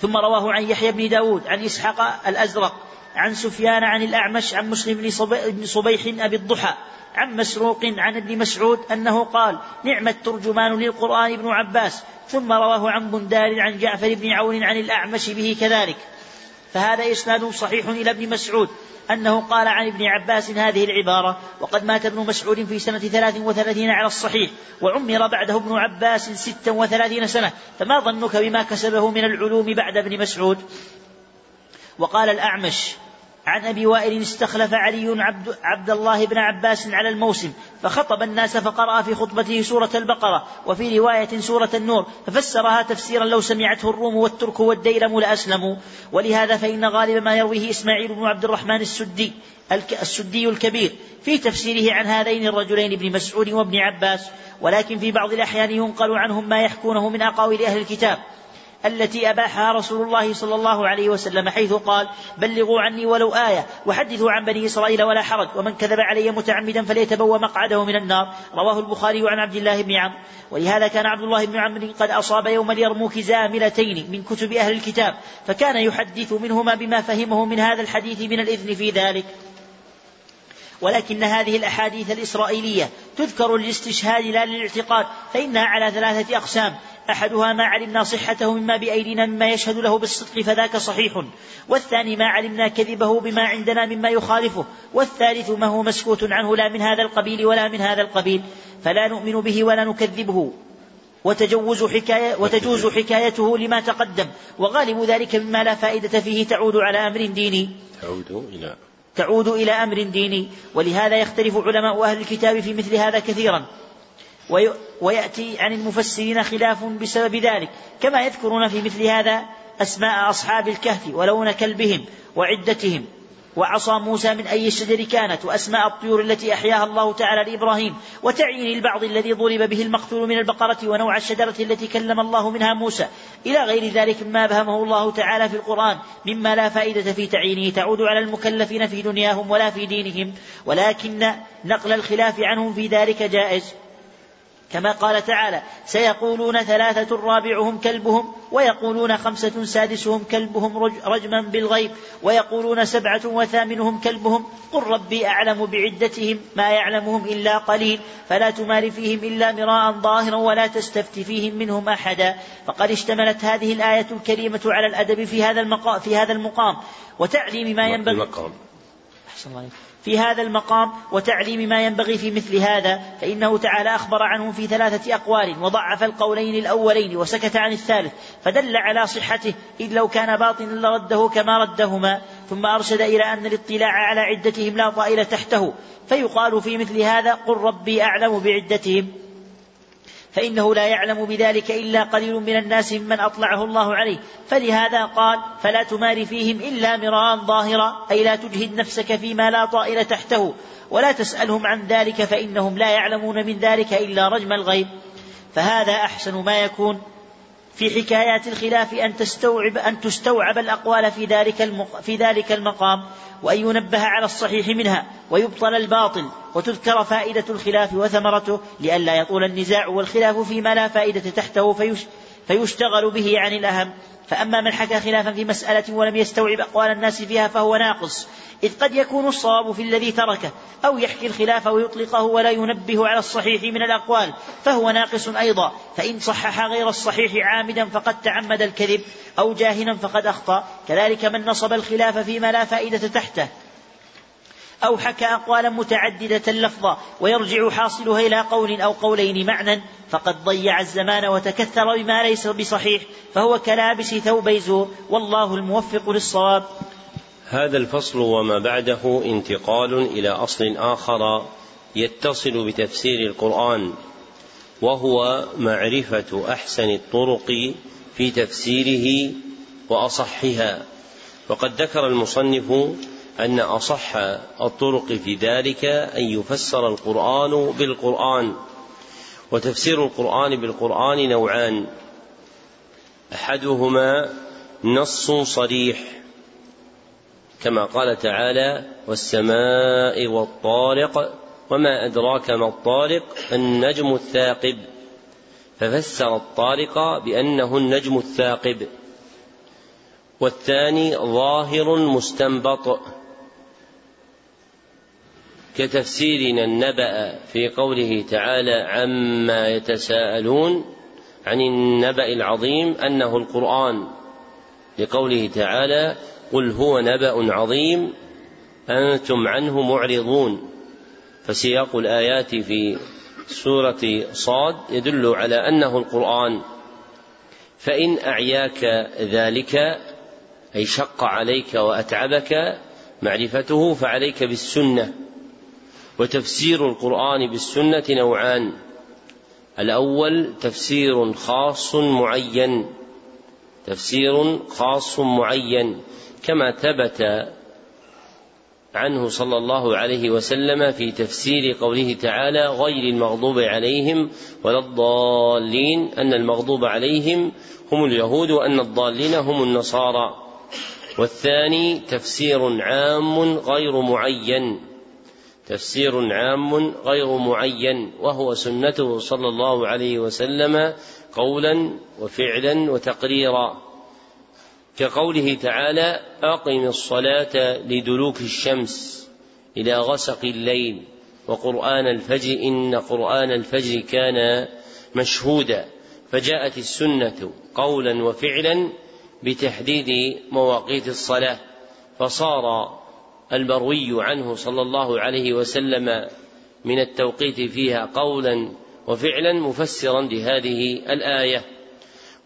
ثم رواه عن يحيى بن داود عن إسحاق الأزرق عن سفيان عن الأعمش عن مسلم بن صبيح أبي الضحى عن مسروق عن ابن مسعود أنه قال نعم الترجمان للقرآن ابن عباس. ثم رواه عن بندار عن جعفر بن عون عن الأعمش به كذلك. فهذا إسناد صحيح إلى ابن مسعود. أنه قال عن ابن عباس هذه العبارة وقد مات ابن مسعود في سنة ثلاث وثلاثين على الصحيح وعمر بعده ابن عباس ستا وثلاثين سنة فما ظنك بما كسبه من العلوم بعد ابن مسعود؟ وقال الأعمش عن أبي وائل استخلف علي عبد, عبد الله بن عباس على الموسم فخطب الناس فقرأ في خطبته سورة البقرة وفي رواية سورة النور ففسرها تفسيرا لو سمعته الروم والترك والديلم لأسلموا ولهذا فإن غالب ما يرويه إسماعيل بن عبد الرحمن السدي السدي الكبير في تفسيره عن هذين الرجلين ابن مسعود وابن عباس. ولكن في بعض الأحيان ينقل عنهم ما يحكونه من أقاويل أهل الكتاب. التي أباحها رسول الله صلى الله عليه وسلم حيث قال بلغوا عني ولو آية وحدثوا عن بني إسرائيل ولا حرج ومن كذب علي متعمدا فليتبوى مقعده من النار. رواه البخاري عن عبد الله بن عمرو. ولهذا كان عبد الله بن عمرو قد أصاب يوم اليرموك زاملتين من كتب أهل الكتاب فكان يحدث منهما بما فهمه من هذا الحديث من الإذن في ذلك. ولكن هذه الأحاديث الإسرائيلية تذكر للاستشهاد لا للاعتقاد فإنها على ثلاثة أقسام. أحدها ما علمنا صحته مما بأيدينا مما يشهد له بالصدق فذاك صحيح. والثاني ما علمنا كذبه بما عندنا مما يخالفه. والثالث ما هو مسكوت عنه لا من هذا القبيل ولا من هذا القبيل. فلا نؤمن به ولا نكذبه. وتجوز حكاية وتجوز حكايته لما تقدم. وغالب ذلك مما لا فائدة فيه تعود على أمر ديني. تعود إلى تعود إلى أمر ديني. ولهذا يختلف علماء أهل الكتاب في مثل هذا كثيرا. ويأتي عن المفسرين خلاف بسبب ذلك كما يذكرون في مثل هذا أسماء أصحاب الكهف ولون كلبهم وعدتهم وعصا موسى من أي الشجر كانت وأسماء الطيور التي أحياها الله تعالى لإبراهيم وتعيين البعض الذي ضرب به المقتول من البقرة ونوع الشجرة التي كلم الله منها موسى. إلى غير ذلك مما أبهمه الله تعالى في القرآن مما لا فائدة في تعيينه تعود على المكلفين في دنياهم ولا في دينهم ولكن نقل الخلاف عنهم في ذلك جائز. كما قال تعالى سيقولون ثلاثة رابعهم كلبهم ويقولون خمسة سادسهم كلبهم رجما بالغيب ويقولون سبعة وثامنهم كلبهم قل ربي أعلم بعدتهم ما يعلمهم إلا قليل فلا تمار فيهم إلا مراء ظاهرا ولا تستفت فيهم منهم أحدا. فقد اشتملت هذه الآية الكريمة على الأدب في هذا المقام في هذا المقام. وتعليم ما ينبغي. أحسن الله في هذا المقام وتعليم ما ينبغي في مثل هذا فإنه تعالى أخبر عنه في ثلاثة أقوال وضعف القولين الأولين وسكت عن الثالث فدل على صحته إذ لو كان باطلا لرده كما ردهما ثم أرشد إلى أن الاطلاع على عدتهم لا طائل تحته فيقال في مثل هذا قل ربي أعلم بعدتهم. فإنه لا يعلم بذلك إلا قليل من الناس ممن أطلعه الله عليه. فلهذا قال فلا تمار فيهم إلا مراء ظاهرا أي لا تجهد نفسك فيما لا طائل تحته. ولا تسألهم عن ذلك فإنهم لا يعلمون من ذلك إلا رجم الغيب. فهذا أحسن ما يكون في حكايات الخلاف أن تستوعب أن تستوعب الأقوال في ذلك في ذلك المقام. وأن ينبه على الصحيح منها ويبطل الباطل وتذكر فائدة الخلاف وثمرته لئلا يطول النزاع والخلاف فيما لا فائدة تحته فيش فيشتغل به عن الأهم. فأما من حكى خلافا في مسألة ولم يستوعب أقوال الناس فيها فهو ناقص إذ قد يكون الصواب في الذي تركه أو يحكي الخلاف ويطلقه ولا ينبه على الصحيح من الأقوال فهو ناقص أيضا فإن صحح غير الصحيح عامدا فقد تعمد الكذب أو جاهلا فقد أخطأ كذلك من نصب الخلاف فيما لا فائدة تحته. أو حكى أقوالا متعددة لفظا ويرجع حاصلها إلى قول أو قولين معنى فقد ضيع الزمان وتكثر بما ليس بصحيح فهو كلابس ثوبي زور والله الموفق للصواب. هذا الفصل وما بعده انتقال إلى أصل آخر يتصل بتفسير القرآن وهو معرفة أحسن الطرق في تفسيره وأصحها. وقد ذكر المصنف أن أصح الطرق في ذلك أن يفسر القرآن بالقرآن وتفسير القرآن بالقرآن نوعان. أحدهما نص صريح كما قال تعالى والسماء والطارق وما أدراك ما الطارق النجم الثاقب ففسر الطارق بأنه النجم الثاقب. والثاني ظاهر مستنبط. كتفسيرنا النبأ في قوله تعالى عما يتساءلون عن النبأ العظيم أنه القرآن لقوله تعالى قل هو نبأ عظيم أنتم عنه معرضون فسياق الآيات في سورة صاد يدل على أنه القرآن فإن أعياك ذلك أي شق عليك وأتعبك معرفته فعليك بالسنة. وتفسير القرآن بالسنة نوعان. الأول تفسير خاص معين. تفسير خاص معين كما ثبت عنه صلى الله عليه وسلم في تفسير قوله تعالى غير المغضوب عليهم ولا الضالين أن المغضوب عليهم هم اليهود وأن الضالين هم النصارى. والثاني تفسير عام غير معين. تفسير عام غير معين وهو سنته صلى الله عليه وسلم قولا وفعلا وتقريرا. كقوله تعالى أقم الصلاة لدلوك الشمس إلى غسق الليل وقرآن الفجر إن قرآن الفجر كان مشهودا. فجاءت السنة قولا وفعلا بتحديد مواقيت الصلاة فصار المروي عنه صلى الله عليه وسلم من التوقيت فيها قولا وفعلا مفسرا لهذه الآية.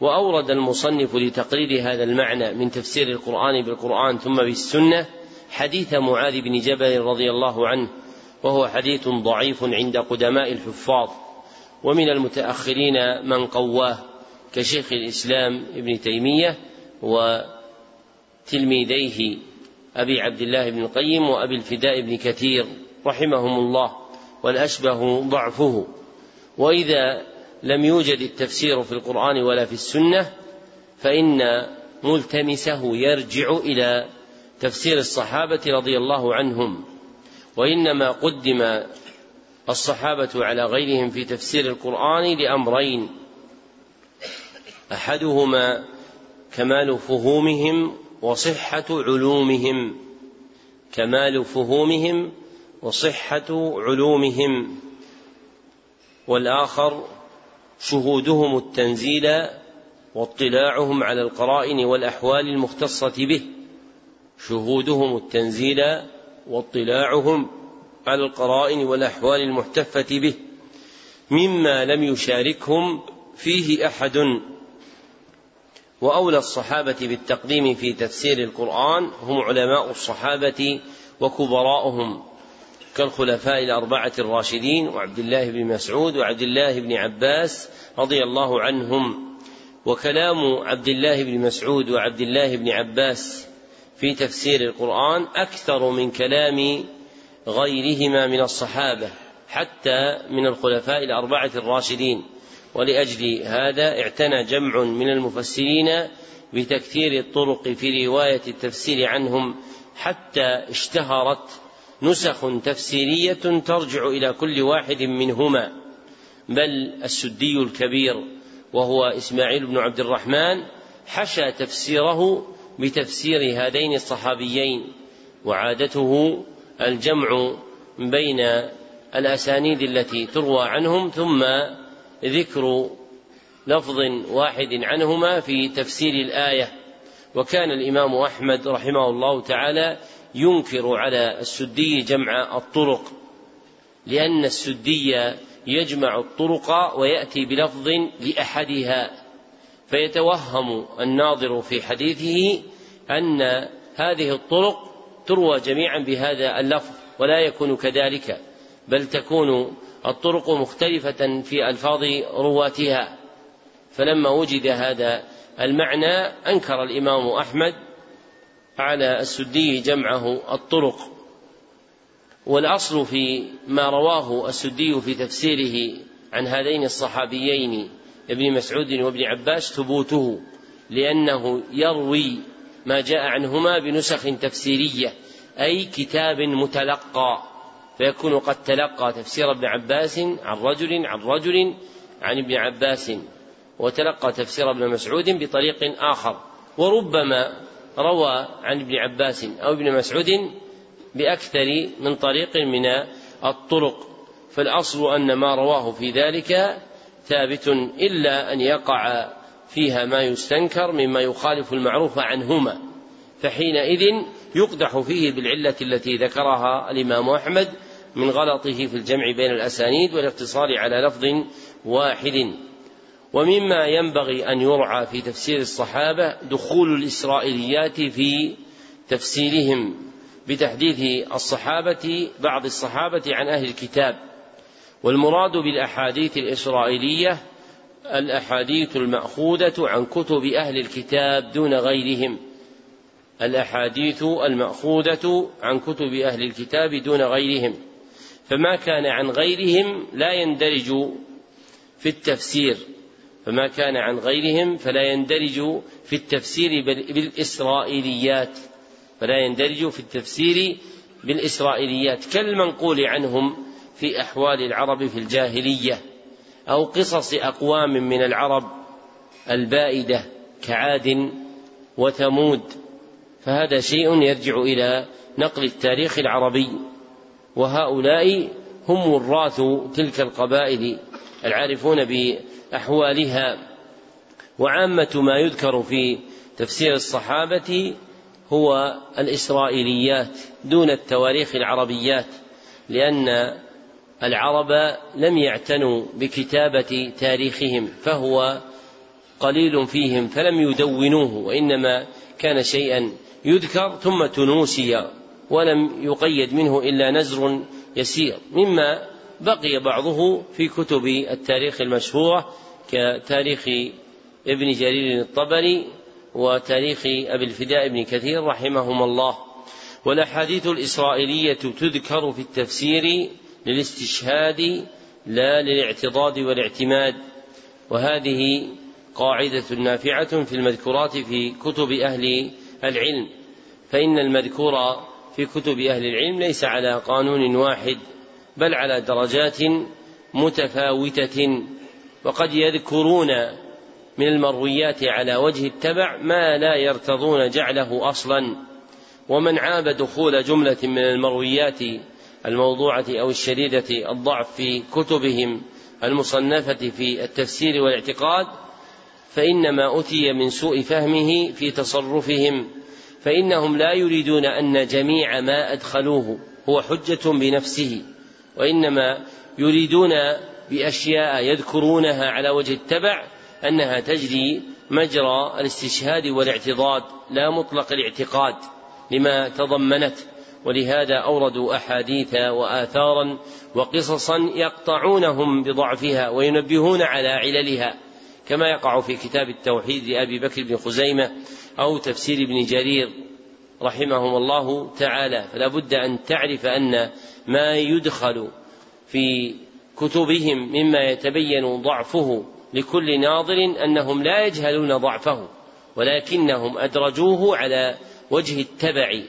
وأورد المصنف لتقرير هذا المعنى من تفسير القرآن بالقرآن ثم بالسنة حديث معاذ بن جبل رضي الله عنه وهو حديث ضعيف عند قدماء الحفاظ ومن المتأخرين من قواه كشيخ الإسلام ابن تيمية وتلميذيه أبي عبد الله بن القيم وأبي الفداء بن كثير رحمهم الله والأشبه ضعفه. وإذا لم يوجد التفسير في القرآن ولا في السنة فإن ملتمسه يرجع إلى تفسير الصحابة رضي الله عنهم. وإنما قدم الصحابة على غيرهم في تفسير القرآن لأمرين. أحدهما كمال فهومهم وصحة علومهم كمال فهومهم وصحة علومهم. والآخر شهودهم التنزيل واطلاعهم على القرائن والأحوال المختصة به. شهودهم التنزيل واطلاعهم على القرائن والأحوال المحتفة به. مما لم يشاركهم فيه أحد. وأولى الصحابة بالتقديم في تفسير القرآن هم علماء الصحابة وكبراؤهم كالخلفاء الأربعة الراشدين وعبد الله بن مسعود وعبد الله بن عباس رضي الله عنهم. وكلام عبد الله بن مسعود وعبد الله بن عباس في تفسير القرآن أكثر من كلام غيرهما من الصحابة حتى من الخلفاء الأربعة الراشدين. ولأجل هذا اعتنى جمع من المفسرين بتكثير الطرق في رواية التفسير عنهم حتى اشتهرت نسخ تفسيرية ترجع إلى كل واحد منهما. بل السدي الكبير وهو إسماعيل بن عبد الرحمن حشى تفسيره بتفسير هذين الصحابيين وعادته الجمع بين الأسانيد التي تروى عنهم ثم ذكر لفظ واحد عنهما في تفسير الآية. وكان الإمام أحمد رحمه الله تعالى ينكر على السدي جمع الطرق لأن السدي يجمع الطرق ويأتي بلفظ لأحدها. فيتوهم الناظر في حديثه أن هذه الطرق تروى جميعا بهذا اللفظ ولا يكون كذلك بل تكون الطرق مختلفة في ألفاظ رواتها. فلما وجد هذا المعنى أنكر الإمام أحمد على السدي جمعه الطرق. والأصل في ما رواه السدي في تفسيره عن هذين الصحابيين ابن مسعود وابن عباس ثبوته لأنه يروي ما جاء عنهما بنسخ تفسيرية أي كتاب متلقى. فيكون قد تلقى تفسير ابن عباس عن رجل عن رجل عن ابن عباس وتلقى تفسير ابن مسعود بطريق آخر. وربما روى عن ابن عباس أو ابن مسعود بأكثر من طريق من الطرق. فالأصل أن ما رواه في ذلك ثابت إلا أن يقع فيها ما يستنكر مما يخالف المعروف عنهما. فحينئذ يقدح فيه بالعلة التي ذكرها الإمام أحمد من غلطه في الجمع بين الأسانيد والاقتصار على لفظ واحد. ومما ينبغي أن يرعى في تفسير الصحابة دخول الإسرائيليات في تفسيرهم بتحديث الصحابة بعض الصحابة عن أهل الكتاب. والمراد بالأحاديث الإسرائيلية الأحاديث المأخوذة عن كتب أهل الكتاب دون غيرهم. الأحاديث المأخوذة عن كتب أهل الكتاب دون غيرهم فما كان عن غيرهم لا يندرج في التفسير فما كان عن غيرهم فلا يندرج في التفسير بالإسرائيليات فلا يندرج في التفسير بالإسرائيليات كالمنقول عنهم في أحوال العرب في الجاهلية أو قصص أقوام من العرب البائدة كعاد وثمود. فهذا شيء يرجع إلى نقل التاريخ العربي وهؤلاء هم وراث تلك القبائل العارفون بأحوالها. وعامة ما يذكر في تفسير الصحابة هو الإسرائيليات دون التواريخ العربيات لأن العرب لم يعتنوا بكتابة تاريخهم فهو قليل فيهم فلم يدونوه وإنما كان شيئا يذكر ثم تنوسي ولم يقيد منه إلا نزر يسير مما بقي بعضه في كتب التاريخ المشهورة كتاريخ ابن جرير الطبري وتاريخ أبي الفداء بن كثير رحمهما الله. والأحاديث الإسرائيلية تذكر في التفسير للاستشهاد لا للاعتضاد والاعتماد وهذه قاعدة نافعة في المذكورات في كتب أهل العلم فإن المذكور في كتب أهل العلم ليس على قانون واحد بل على درجات متفاوتة. وقد يذكرون من المرويات على وجه التبع ما لا يرتضون جعله أصلا. ومن عاب دخول جملة من المرويات الموضوعة أو الشديدة الضعف في كتبهم المصنفة في التفسير والاعتقاد فإنما أتي من سوء فهمه في تصرفهم فإنهم لا يريدون أن جميع ما أدخلوه هو حجة بنفسه وإنما يريدون بأشياء يذكرونها على وجه التبع أنها تجري مجرى الاستشهاد والاعتضاد لا مطلق الاعتقاد لما تضمنت. ولهذا أوردوا أحاديث وآثارا وقصصا يقطعونهم بضعفها وينبهون على عللها. كما يقع في كتاب التوحيد لأبي بكر بن خزيمة أو تفسير ابن جرير رحمهم الله تعالى. فلا بد أن تعرف أن ما يدخل في كتبهم مما يتبين ضعفه لكل ناظر أنهم لا يجهلون ضعفه ولكنهم أدرجوه على وجه التبع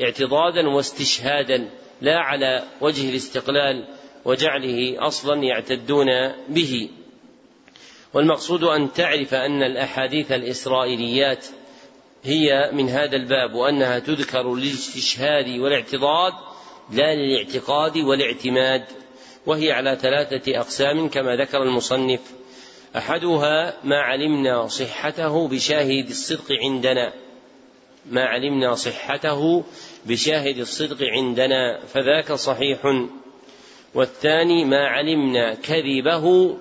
اعتضادا واستشهادا لا على وجه الاستقلال وجعله أصلا يعتدون به. والمقصود أن تعرف أن الأحاديث الإسرائيليات هي من هذا الباب وأنها تذكر للاستشهاد والاعتضاد لا للاعتقاد والاعتماد وهي على ثلاثة أقسام كما ذكر المصنف. أحدها ما علمنا صحته بشاهد الصدق عندنا ما علمنا صحته بشاهد الصدق عندنا فذاك صحيح. والثاني ما علمنا كذبه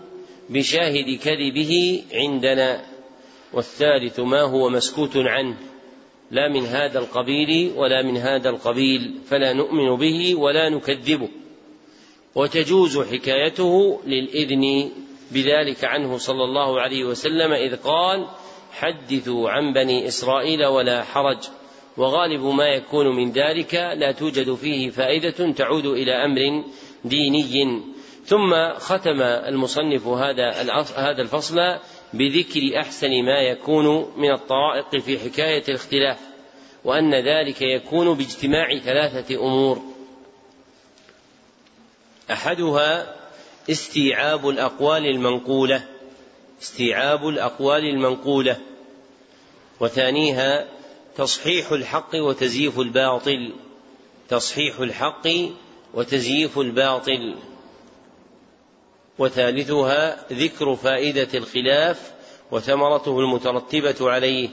بشاهد كذبه عندنا والثالث ما هو مسكوت عنه لا من هذا القبيل ولا من هذا القبيل فلا نؤمن به ولا نكذبه. وتجوز حكايته للإذن بذلك عنه صلى الله عليه وسلم إذ قال حدثوا عن بني إسرائيل ولا حرج وغالب ما يكون من ذلك لا توجد فيه فائدة تعود إلى أمر ديني ثم ختم المصنف هذا هذا الفصل بذكر أحسن ما يكون من الطرائق في حكاية الاختلاف وأن ذلك يكون باجتماع ثلاثة أمور. أحدها استيعاب الأقوال المنقولة استيعاب الأقوال المنقولة وثانيها تصحيح الحق وتزييف الباطل تصحيح الحق وتزييف الباطل. وثالثها ذكر فائدة الخلاف وثمرته المترتبة عليه.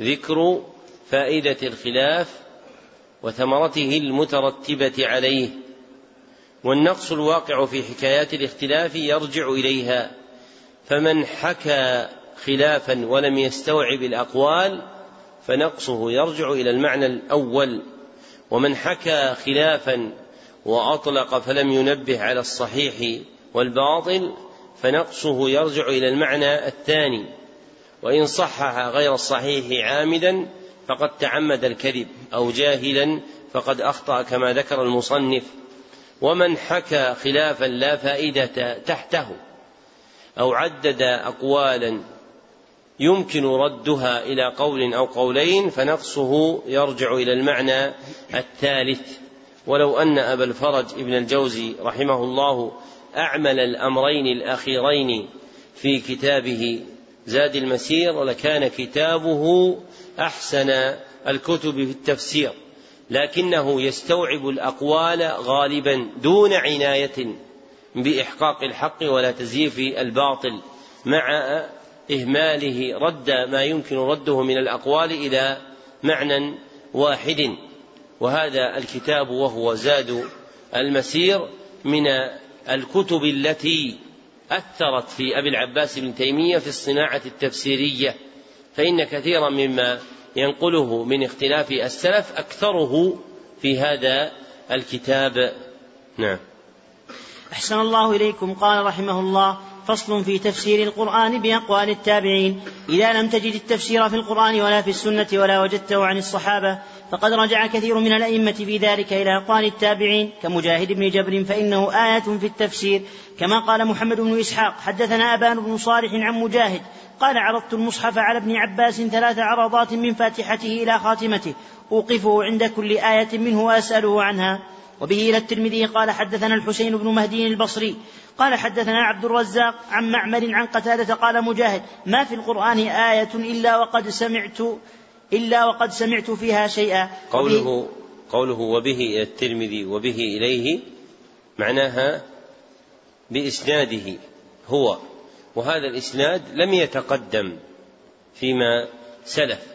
ذكر فائدة الخلاف وثمرته المترتبة عليه. والنقص الواقع في حكايات الاختلاف يرجع إليها. فمن حكى خلافا ولم يستوعب الأقوال فنقصه يرجع إلى المعنى الأول. ومن حكى خلافا وأطلق فلم ينبه على الصحيح والباطل فنقصه يرجع إلى المعنى الثاني وإن صحح غير الصحيح عامدا فقد تعمد الكذب أو جاهلا فقد أخطأ كما ذكر المصنف. ومن حكى خلافا لا فائدة تحته أو عدد اقوالا يمكن ردها إلى قول أو قولين فنقصه يرجع إلى المعنى الثالث. ولو أن أبا الفرج ابن الجوزي رحمه الله أعمل الأمرين الأخيرين في كتابه زاد المسير لكان كتابه أحسن الكتب في التفسير لكنه يستوعب الأقوال غالبا دون عناية بإحقاق الحق ولا تزييف الباطل مع إهماله رد ما يمكن رده من الأقوال إلى معنى واحد وهذا الكتاب وهو زاد المسير من الكتب التي أثرت في أبي العباس بن تيمية في الصناعة التفسيرية فإن كثيرا مما ينقله من اختلاف السلف أكثره في هذا الكتاب. نعم. أحسن الله إليكم. قال رحمه الله فصل في تفسير القرآن بأقوال التابعين. إذا لم تجد التفسير في القرآن ولا في السنة ولا وجدته عن الصحابة فقد رجع كثير من الأئمة في ذلك إلى أقوال التابعين كمجاهد بن جبر فإنه آية في التفسير. كما قال محمد بن إسحاق حدثنا أبان بن صالح عن مجاهد قال عرضت المصحف على ابن عباس ثلاث عرضات من فاتحته إلى خاتمته أوقفه عند كل آية منه وأسأله عنها. وبه إلى الترمذي قال حدثنا الحسين بن مهدي البصري. قال حدثنا عبد الرزاق عن معمر عن قتادة قال مجاهد ما في القرآن آية إلا وقد سمعت إلا وقد سمعت فيها شيئا. قوله قوله وبه إلى الترمذي وبه إليه معناها بإسناده هو. وهذا الإسناد لم يتقدم فيما سلف.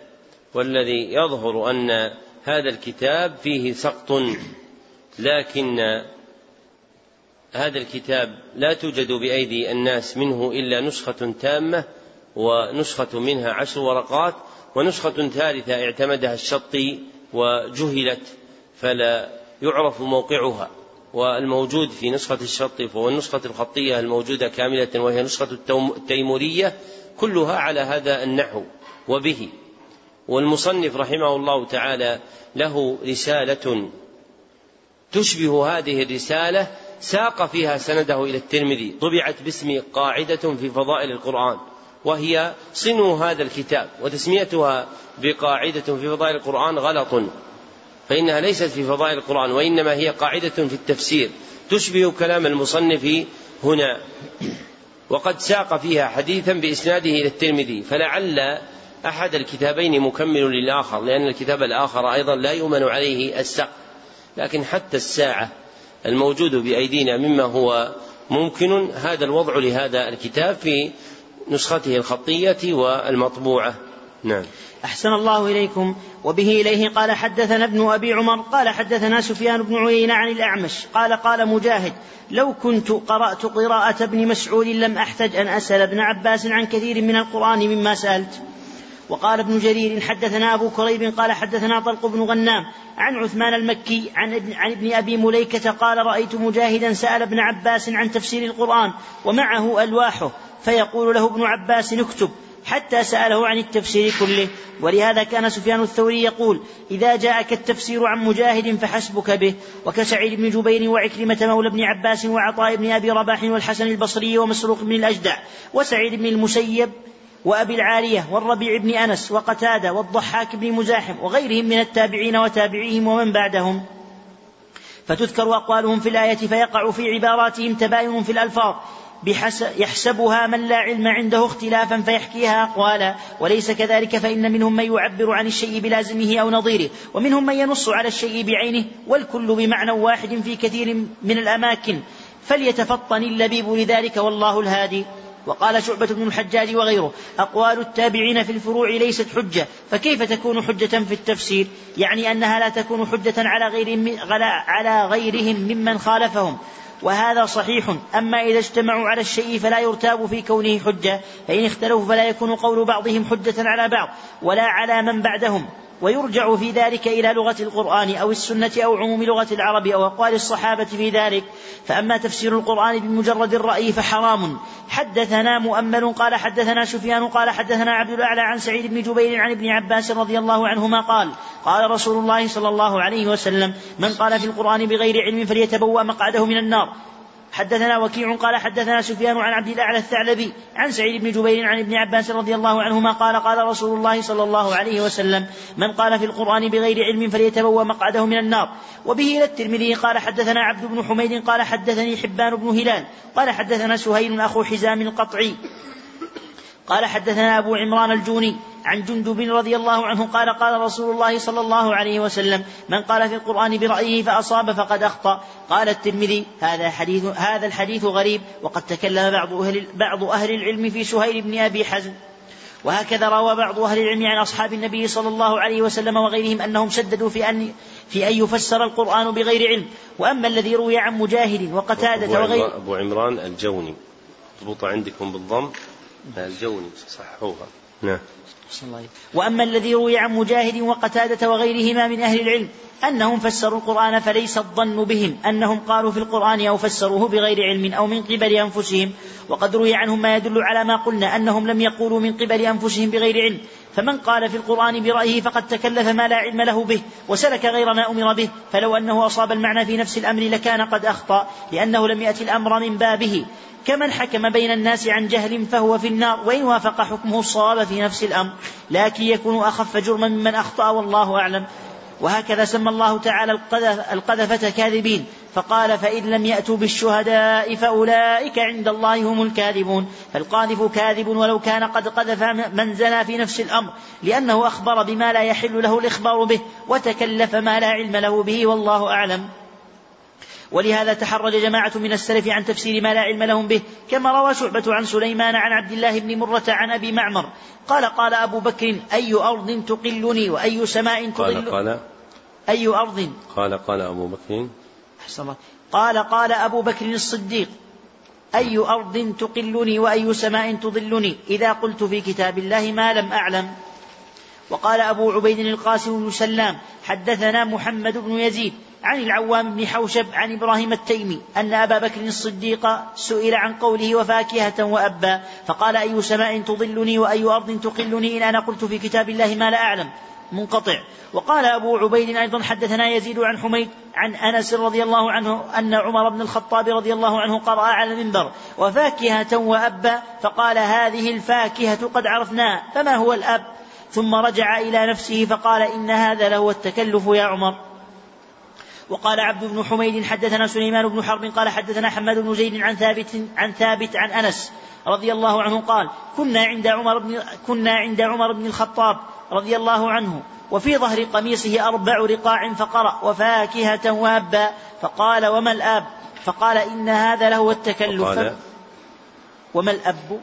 والذي يظهر أن هذا الكتاب فيه سقط لكن هذا الكتاب لا توجد بأيدي الناس منه إلا نسخة تامة ونسخة منها عشر ورقات ونسخة ثالثة اعتمدها الشطي وجهلت فلا يعرف موقعها والموجود في نسخة الشط فهو النسخة الخطية الموجودة كاملة وهي نسخة التيمورية كلها على هذا النحو وبه. والمصنف رحمه الله تعالى له رسالة تشبه هذه الرسالة ساق فيها سنده إلى الترمذي طبعت باسم قاعدة في فضائل القرآن. وهي صنو هذا الكتاب وتسميتها بقاعدة في فضائل القرآن غلط. فإنها ليست في فضائل القرآن وإنما هي قاعدة في التفسير تشبه كلام المصنف هنا. وقد ساق فيها حديثا بإسناده إلى الترمذي فلعل أحد الكتابين مكمل للآخر لأن الكتاب الآخر أيضا لا يؤمن عليه السق لكن حتى الساعة الموجود بأيدينا مما هو ممكن هذا الوضع لهذا الكتاب في نسخته الخطية والمطبوعة. نعم. أحسن الله إليكم. وبه إليه قال حدثنا ابن أبي عمر قال حدثنا سفيان بن عيينة عن الأعمش قال قال مجاهد لو كنت قرأت قراءة ابن مسعود لم أحتج أن أسأل ابن عباس عن كثير من القرآن مما سألت. وقال ابن جرير حدثنا أبو كريب قال حدثنا طلق بن غنام عن عثمان المكي عن ابن, عن ابن أبي مليكة قال رأيت مجاهدا سأل ابن عباس عن تفسير القرآن ومعه ألواحه. فيقول له ابن عباس اكتب حتى سأله عن التفسير كله. ولهذا كان سفيان الثوري يقول إذا جاءك التفسير عن مجاهد فحسبك به. وكسعيد بن جبير وعكرمة مولى بن عباس وعطاء بن أبي رباح والحسن البصري ومسروق بن الأجدع وسعيد بن المسيب وأبي العالية والربيع بن أنس وقتادة والضحاك بن مزاحم وغيرهم من التابعين وتابعيهم ومن بعدهم. فتذكر أقوالهم في الآية فيقع في عباراتهم تباين في الألفاظ. يحسبها من لا علم عنده اختلافا فيحكيها أقوالا. وليس كذلك فإن منهم من يعبر عن الشيء بلازمه أو نظيره. ومنهم من ينص على الشيء بعينه. والكل بمعنى واحد في كثير من الأماكن. فليتفطن اللبيب لذلك والله الهادي. وقال شعبة بن الحجاج وغيره أقوال التابعين في الفروع ليست حجة. فكيف تكون حجة في التفسير؟ يعني أنها لا تكون حجة على غير على غيرهم ممن خالفهم. وهذا صحيح. أما إذا اجتمعوا على الشيء فلا يرتاب في كونه حجة. فإن اختلفوا فلا يكون قول بعضهم حجة على بعض ولا على من بعدهم. ويرجع في ذلك إلى لغة القرآن أو السنة أو عموم لغة العرب أو أقوال الصحابة في ذلك. فأما تفسير القرآن بمجرد الرأي فحرام. حدثنا مؤمل قال حدثنا سفيان قال حدثنا عبد الأعلى عن سعيد بن جبير عن ابن عباس رضي الله عنهما قال قال رسول الله صلى الله عليه وسلم من قال في القرآن بغير علم فليتبوأ مقعده من النار. حدثنا وكيع قال حدثنا سفيان عن عبد الأعلى الثعلبي عن سعيد بن جبير عن ابن عباس رضي الله عنهما قال قال رسول الله صلى الله عليه وسلم من قال في القرآن بغير علم فليتبوأ مقعده من النار وبه إلى الترمذي قال حدثنا عبد بن حميد قال حدثني حبان بن هلال قال حدثنا سهيل أخو حزام القطعي قال حدثنا أبو عمران الجوني عن جندب رضي الله عنه قال قال رسول الله صلى الله عليه وسلم من قال في القرآن برأيه فأصاب فقد أخطأ. قال الترمذي هذا حديث هذا الحديث غريب وقد تكلم بعض أهل بعض أهل العلم في سهيل بن أبي حزم. وهكذا روى بعض أهل العلم عن أصحاب النبي صلى الله عليه وسلم وغيرهم أنهم شددوا في أن في أن يفسر القرآن بغير علم. وأما الذي روي عن مجاهد وقتادة وغير أبو عمران الجوني اضبط عندكم بالضم. الجوني صحوها نعم. وأما الذي روي عن مجاهد وقتادة وغيرهما من أهل العلم أنهم فسروا القرآن فليس الظن بهم أنهم قالوا في القرآن أو فسروه بغير علم أو من قبل أنفسهم وقد روي عنهم ما يدل على ما قلنا أنهم لم يقولوا من قبل أنفسهم بغير علم. فمن قال في القرآن برأيه فقد تكلف ما لا علم له به وسلك غير ما أمر به فلو أنه أصاب المعنى في نفس الأمر لكان قد أخطأ لأنه لم يأتي الأمر من بابه. كمن حكم بين الناس عن جهل فهو في النار وإن وافق حكمه الصواب في نفس الأمر. لكن يكون أخف جرما ممن أخطأ والله أعلم. وهكذا سمى الله تعالى القذفة كاذبين. فقال فإن لم يأتوا بالشهداء فأولئك عند الله هم الكاذبون. فالقاذف كاذب ولو كان قد قذف من زنى في نفس الأمر لأنه أخبر بما لا يحل له الإخبار به وتكلف ما لا علم له به والله أعلم. ولهذا تحرج جماعة من السلف عن تفسير ما لا علم لهم به كما روى شعبة عن سليمان عن عبد الله بن مرة عن أبي معمر. قال قال أبو بكر أي أرض تقلني وأي سماء تضل؟ قال قال. أي أرض؟ قال قال أبو بكر. الله. قال قال أبو بكر الصديق أي أرض تقلني وأي سماء تضلني إذا قلت في كتاب الله ما لم أعلم. وقال أبو عبيد القاسم بن سلام حدثنا محمد بن يزيد عن العوام بن حوشب عن إبراهيم التيمي أن أبا بكر الصديق سئل عن قوله وفاكهة وأبا فقال أي سماء تضلني وأي أرض تقلني؟ إن أنا قلت في كتاب الله ما لا أعلم. منقطع. وقال أبو عبيد أيضا حدثنا يزيد عن حميد عن أنس رضي الله عنه أن عمر بن الخطاب رضي الله عنه قرأ على المنبر وفاكهة وأبا فقال هذه الفاكهة قد عرفناها فما هو الأب؟ ثم رجع إلى نفسه فقال إن هذا لهو التكلف يا عمر. وقال عبد بن حميد حدثنا سليمان بن حرب قال حدثنا حماد بن زيد عن ثابت عن ثابت عن أنس رضي الله عنه قال كنا عند عمر بن كنا عند عمر بن الخطاب رضي الله عنه وفي ظهر قميصه أربع رقاع فقرأ وفاكهة وابا فقال وما الآب؟ فقال إن هذا لهو التكلف. وما الأب؟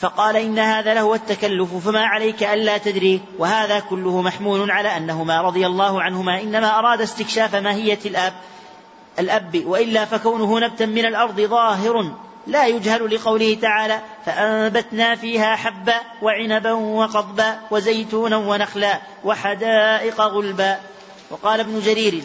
فقال إن هذا لهو التكلف فما عليك ألا تدري. وهذا كله محمول على أنهما رضي الله عنهما إنما أراد استكشاف ماهية الأب الأب وإلا فكونه نبتا من الأرض ظاهر. لا يجهل لقوله تعالى فأنبتنا فيها حبا وعنبا وقضبا وزيتونا ونخلا وحدائق غلبا. وقال ابن جرير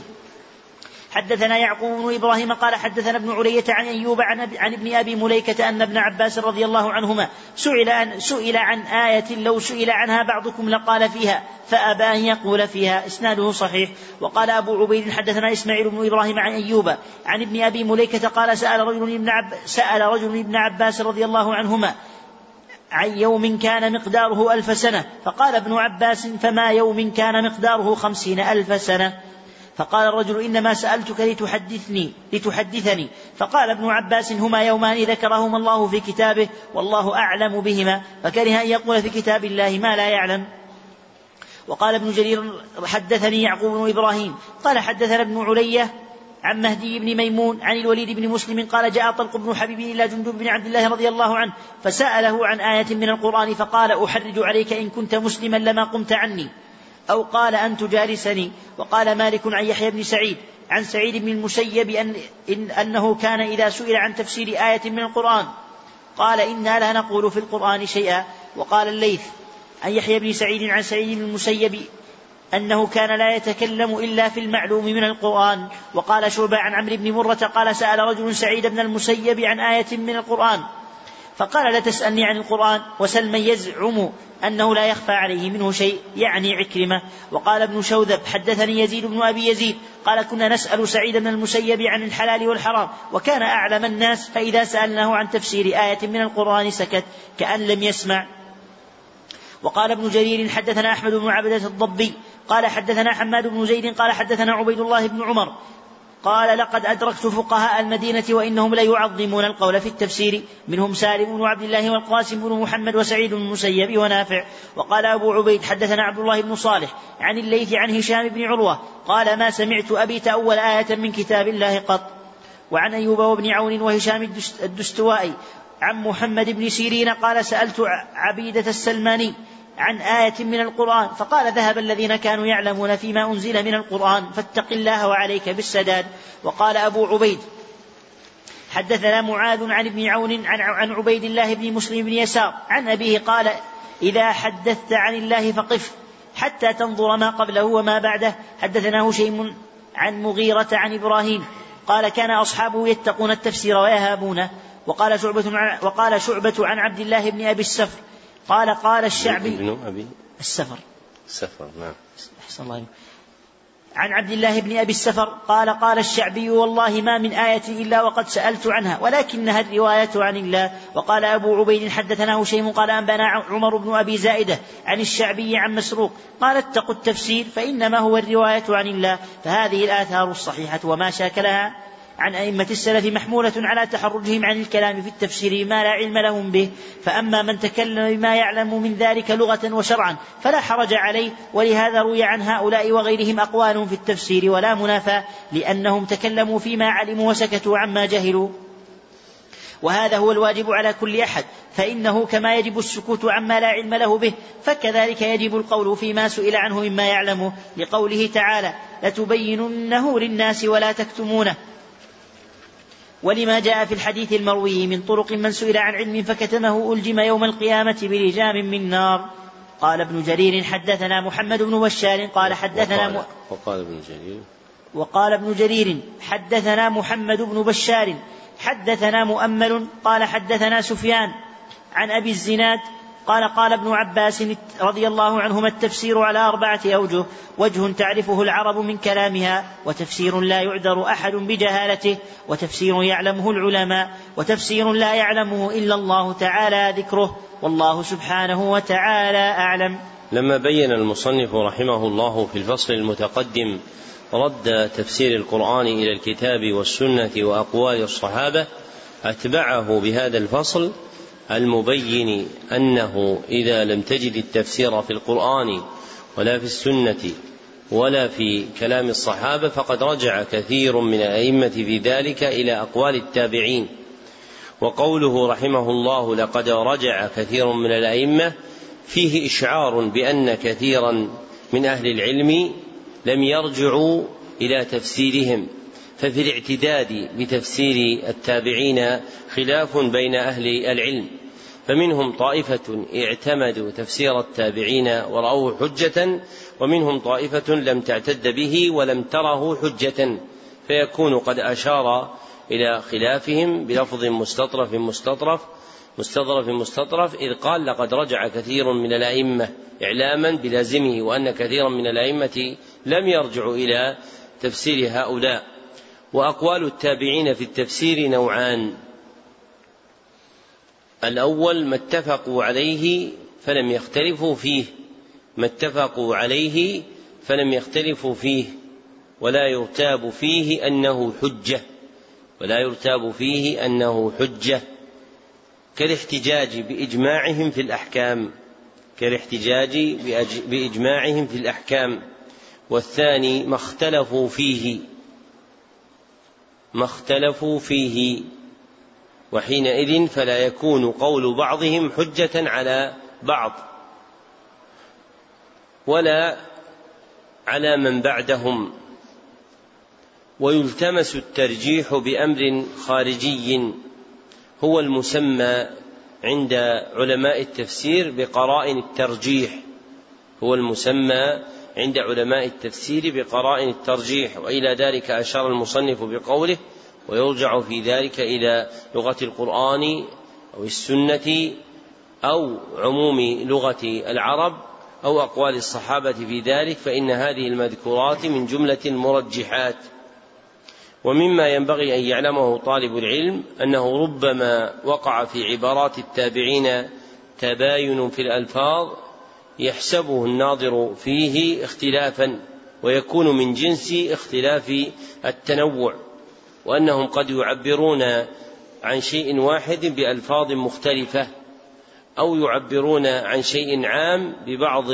حدثنا يعقوب بن إبراهيم قال حدثنا ابن علية عن أيوب عن, عن ابن أبي مليكة أن ابن عباس رضي الله عنهما سئل عن سئل عن آية لو سئل عنها بعضكم لقال فيها فأبى أن يقول فيها. إسناده صحيح. وقال أبو عبيد حدثنا إسماعيل بن إبراهيم عن أيوب عن ابن أبي مليكة قال سأل رجل ابن عب سأل رجل ابن عباس رضي الله عنهما عن يوم كان مقداره ألف سنة فقال ابن عباس فما يوم كان مقداره خمسين ألف سنة؟ فقال الرجل إنما سألتك لتحدثني لتحدثني. فقال ابن عباس هما يومان ذكرهما الله في كتابه والله أعلم بهما. فكره أن يقول في كتاب الله ما لا يعلم. وقال ابن جرير حدثني يعقوب بن إبراهيم. قال حدثنا ابن علية عن مهدي بن ميمون عن الوليد بن مسلم. قال جاء طلق بن حبيب إلى جندب بن عبد الله رضي الله عنه فسأله عن آية من القرآن فقال أحرج عليك إن كنت مسلما لما قمت عني. أو قال أن تجالسني. وقال مالك عن يحيى بن سعيد عن سعيد بن المسيب أن إن أنه كان إذا سئل عن تفسير آية من القرآن. قال إنا لا نقول في القرآن شيئا. وقال الليث عن يحيى بن سعيد عن سعيد بن المسيب أنه كان لا يتكلم إلا في المعلوم من القرآن. وقال شعبة عن عمرو بن مرة قال سأل رجل سعيد بن المسيب عن آية من القرآن. فقال لا تسألني عن القرآن وسل من يزعم أنه لا يخفى عليه منه شيء يعني عكرمة. وقال ابن شوذب حدثني يزيد بن أبي يزيد قال كنا نسأل سعيد بن المسيب عن الحلال والحرام وكان أعلم الناس فإذا سألناه عن تفسير آية من القرآن سكت كأن لم يسمع. وقال ابن جرير حدثنا أحمد بن عبدة الضبي قال حدثنا حماد بن زيد قال حدثنا عبيد الله بن عمر قال لقد أدركت فقهاء المدينة وإنهم ليعظمون القول في التفسير. منهم سالم بن عبد الله والقاسم بن محمد وسعيد بن المسيب ونافع. وقال أبو عبيد حدثنا عبد الله بن صالح عن الليث عن هشام بن عروة قال ما سمعت أبي تأول آية من كتاب الله قط. وعن أيوب وابن عون وهشام الدستوائي عن محمد بن سيرين قال سألت عبيدة السلماني عن آية من القرآن فقال ذهب الذين كانوا يعلمون فيما أنزل من القرآن فاتق الله وعليك بالسداد. وقال أبو عبيد حدثنا معاذ عن ابن عون عن عبيد الله بن مسلم بن يسار عن أبيه قال إذا حدثت عن الله فقف حتى تنظر ما قبله وما بعده. حدثنا هشيم عن مغيرة عن إبراهيم قال كان أصحابه يتقون التفسير ويهابونه. وقال شعبة وقال شعبة عن عبد الله بن أبي السفر قال قال الشعبي ابن أبي السفر. السفر نعم. أحسن الله عن عبد الله بن أبي السفر قال قال الشعبي والله ما من آية إلا وقد سألت عنها ولكنها الرواية عن الله. وقال أبو عبيد حدثنا هشيم قال أنبأنا عمر بن أبي زائدة عن الشعبي عن مسروق. قال اتقوا التفسير فإنما هو الرواية عن الله. فهذه الآثار الصحيحة وما شاكلها عن أئمة السلف محمولة على تحرجهم عن الكلام في التفسير ما لا علم لهم به. فأما من تكلم بما يعلم من ذلك لغة وشرعا فلا حرج عليه. ولهذا روي عن هؤلاء وغيرهم أقوال في التفسير ولا منافاة لأنهم تكلموا فيما علموا وسكتوا عما جهلوا. وهذا هو الواجب على كل أحد. فإنه كما يجب السكوت عما لا علم له به. فكذلك يجب القول فيما سئل عنه مما يعلمه. لقوله تعالى لتبيننه للناس ولا تكتمونه ولما جاء في الحديث المروي من طرق من سئل عن علم فكتمه ألجم يوم القيامة بلجام من نار. قال ابن جرير حدثنا محمد بن بشار قال حدثنا وقال, وقال ابن جرير. وقال ابن جرير حدثنا محمد بن بشار حدثنا مؤمل قال حدثنا سفيان عن أبي الزناد قال قال ابن عباس رضي الله عنهما التفسير على أربعة أوجه. وجه تعرفه العرب من كلامها وتفسير لا يعذر أحد بجهالته وتفسير يعلمه العلماء وتفسير لا يعلمه إلا الله تعالى ذكره. والله سبحانه وتعالى أعلم. لما بين المصنف رحمه الله في الفصل المتقدم رد تفسير القرآن إلى الكتاب والسنة وأقوال الصحابة أتبعه بهذا الفصل المبين أنه إذا لم تجد التفسير في القرآن ولا في السنة ولا في كلام الصحابة فقد رجع كثير من الأئمة في ذلك إلى أقوال التابعين. وقوله رحمه الله لقد رجع كثير من الأئمة فيه إشعار بأن كثيرا من أهل العلم لم يرجعوا إلى تفسيرهم. ففي الاعتداد بتفسير التابعين خلاف بين أهل العلم. فمنهم طائفة اعتمدوا تفسير التابعين ورأوه حجة ومنهم طائفة لم تعتد به ولم تره حجة. فيكون قد أشار إلى خلافهم بلفظ مستطرف مستطرف مستظرف مستطرف إذ قال لقد رجع كثير من الأئمة إعلاما بلازمه وأن كثيرا من الأئمة لم يرجعوا إلى تفسير هؤلاء. وأقوال التابعين في التفسير نوعان. الأول ما اتفقوا عليه فلم يختلفوا فيه ما اتفقوا عليه فلم يختلفوا فيه ولا يرتاب فيه أنه حجة ولا يرتاب فيه أنه حجة كالاحتجاج بإجماعهم في الأحكام كالاحتجاج بإجماعهم في الأحكام. والثاني ما اختلفوا فيه ما اختلفوا فيه. وحينئذ فلا يكون قول بعضهم حجة على بعض. ولا على من بعدهم. ويلتمس الترجيح بأمر خارجي هو المسمى عند علماء التفسير بقرائن الترجيح. هو المسمى عند علماء التفسير بقرائن الترجيح. وإلى ذلك أشار المصنف بقوله ويرجع في ذلك إلى لغة القرآن أو السنة أو عموم لغة العرب أو أقوال الصحابة في ذلك فإن هذه المذكورات من جملة المرجحات ومما ينبغي أن يعلمه طالب العلم أنه ربما وقع في عبارات التابعين تباين في الألفاظ يحسبه الناظر فيه اختلافا ويكون من جنس اختلاف التنوع. وأنهم قد يعبرون عن شيء واحد بألفاظ مختلفة أو يعبرون عن شيء عام ببعض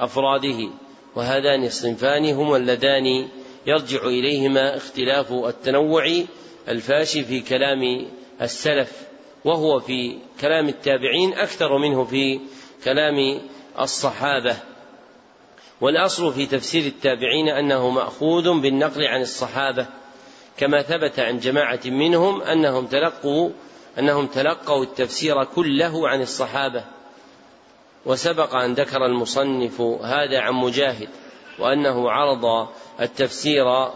أفراده وهذان الصنفان هما اللذان يرجع إليهما اختلاف التنوع الفاشي في كلام السلف وهو في كلام التابعين أكثر منه في كلام الصحابة. والأصل في تفسير التابعين أنه مأخوذ بالنقل عن الصحابة كما ثبت عن جماعة منهم أنهم تلقوا أنهم تلقوا التفسير كله عن الصحابة. وسبق أن ذكر المصنف هذا عن مجاهد وأنه عرض التفسير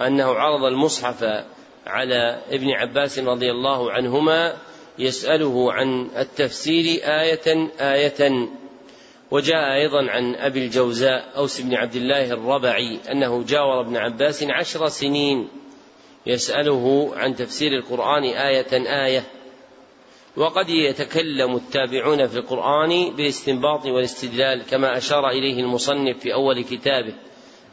أنه عرض المصحف على ابن عباس رضي الله عنهما يسأله عن التفسير آية آية وجاء أيضا عن أبي الجوزاء أوس بن عبد الله الربعي أنه جاور ابن عباس عشر سنين يسأله عن تفسير القرآن آية آية. وقد يتكلم التابعون في القرآن بالاستنباط والاستدلال كما أشار إليه المصنف في أول كتابه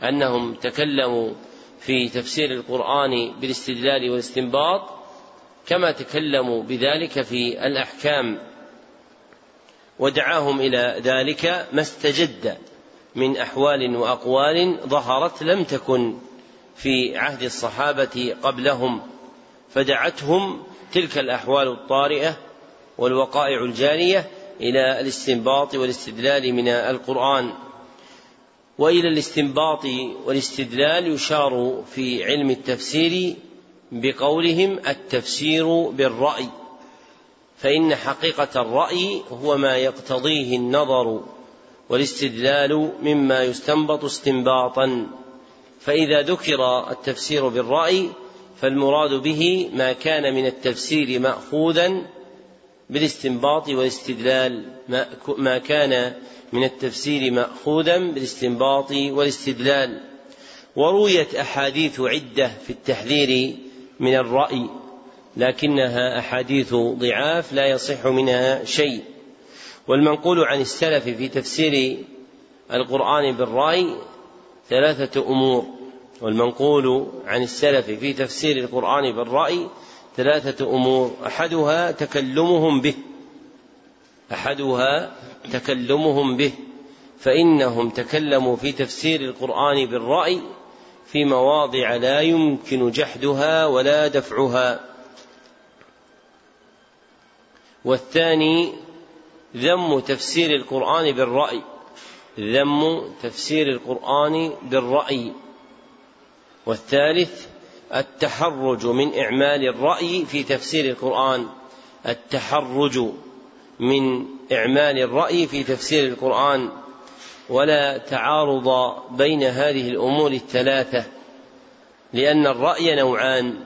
أنهم تكلموا في تفسير القرآن بالاستدلال والاستنباط كما تكلموا بذلك في الأحكام. ودعاهم إلى ذلك ما استجد من أحوال وأقوال ظهرت لم تكن في عهد الصحابة قبلهم فدعتهم تلك الأحوال الطارئة والوقائع الجارية إلى الاستنباط والاستدلال من القرآن. وإلى الاستنباط والاستدلال يشار في علم التفسير بقولهم التفسير بالرأي. فإن حقيقة الرأي هو ما يقتضيه النظر والاستدلال مما يستنبط استنباطا. فإذا ذكر التفسير بالرأي فالمراد به ما كان من التفسير ماخوذا بالاستنباط والاستدلال. ما كان من التفسير ماخوذا بالاستنباط والاستدلال. ورويت أحاديث عدة في التحذير من الرأي. لكنها أحاديث ضعاف لا يصح منها شيء. والمنقول عن السلف في تفسير القرآن بالرأي ثلاثة أمور. والمنقول عن السلف في تفسير القرآن بالرأي ثلاثة أمور. أحدها تكلمهم به. أحدها تكلمهم به. فإنهم تكلموا في تفسير القرآن بالرأي في مواضع لا يمكن جحدها ولا دفعها. والثاني ذم تفسير القرآن بالرأي. ذم تفسير القرآن بالرأي. والثالث التحرج من إعمال الرأي في تفسير القرآن. التحرج من إعمال الرأي في تفسير القرآن. ولا تعارض بين هذه الأمور الثلاثة. لأن الرأي نوعان.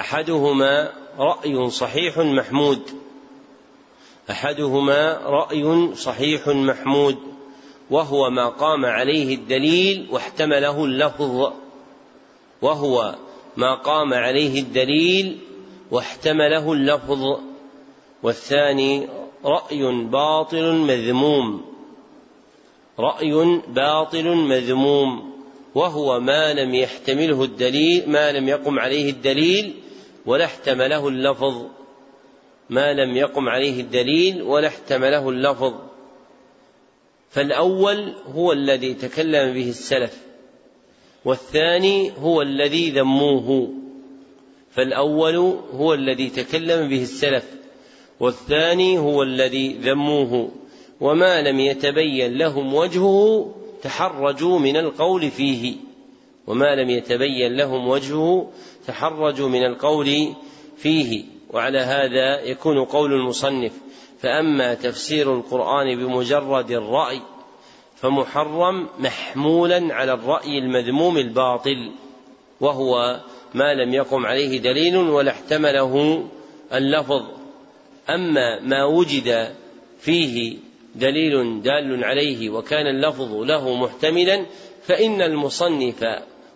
أحدهما رأي صحيح محمود. أحدهما رأي صحيح محمود وهو ما قام عليه الدليل واحتمله اللفظ. وهو ما قام عليه الدليل واحتمله اللفظ. والثاني رأي باطل مذموم. رأي باطل مذموم وهو ما لم يحتمله الدليل ما لم يقم عليه الدليل ولا احتمله اللفظ ما لم يقم عليه الدليل ولا احتمله اللفظ. فالأول هو الذي تكلم به السلف والثاني هو الذي ذموه. فالأول هو الذي تكلم به السلف والثاني هو الذي ذموه. وما لم يتبين لهم وجهه تحرجوا من القول فيه. وما لم يتبين لهم وجهه تحرجوا من القول فيه. وعلى هذا يكون قول المصنف. فأما تفسير القرآن بمجرد الرأي فمحرم محمولا على الرأي المذموم الباطل وهو ما لم يقم عليه دليل ولا احتمله اللفظ. أما ما وجد فيه دليل دال عليه وكان اللفظ له محتملا فإن المصنف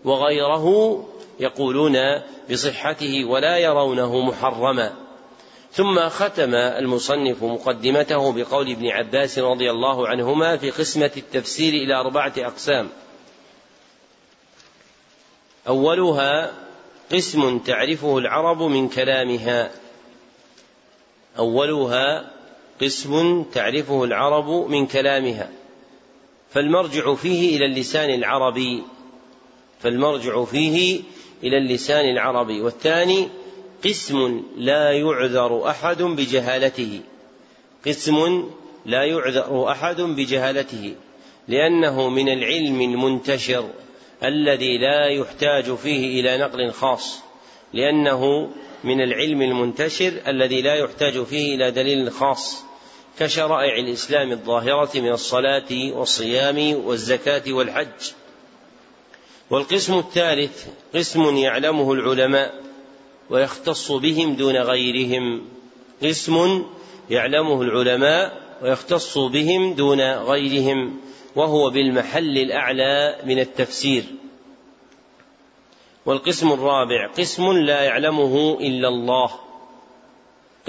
وغيره يقولون بصحته ولا يرونه محرما. ثم ختم المصنف مقدمته بقول ابن عباس رضي الله عنهما في قسمة التفسير إلى أربعة أقسام. أولها قسم تعرفه العرب من كلامها. أولها قسم تعرفه العرب من كلامها. فالمرجع فيه إلى اللسان العربي فالمرجع فيه إلى اللسان العربي والثاني قسم لا يعذر أحد بجهالته. قسم لا يعذر أحد بجهالته لأنه من العلم المنتشر الذي لا يحتاج فيه إلى نقل خاص لأنه من العلم المنتشر الذي لا يحتاج فيه إلى دليل خاص كشرائع الإسلام الظاهرة من الصلاة والصيام والزكاة والحج. والقسم الثالث قسم يعلمه العلماء ويختص بهم دون غيرهم. قسم يعلمه العلماء ويختص بهم دون غيرهم وهو بالمحل الأعلى من التفسير. والقسم الرابع قسم لا يعلمه إلا الله.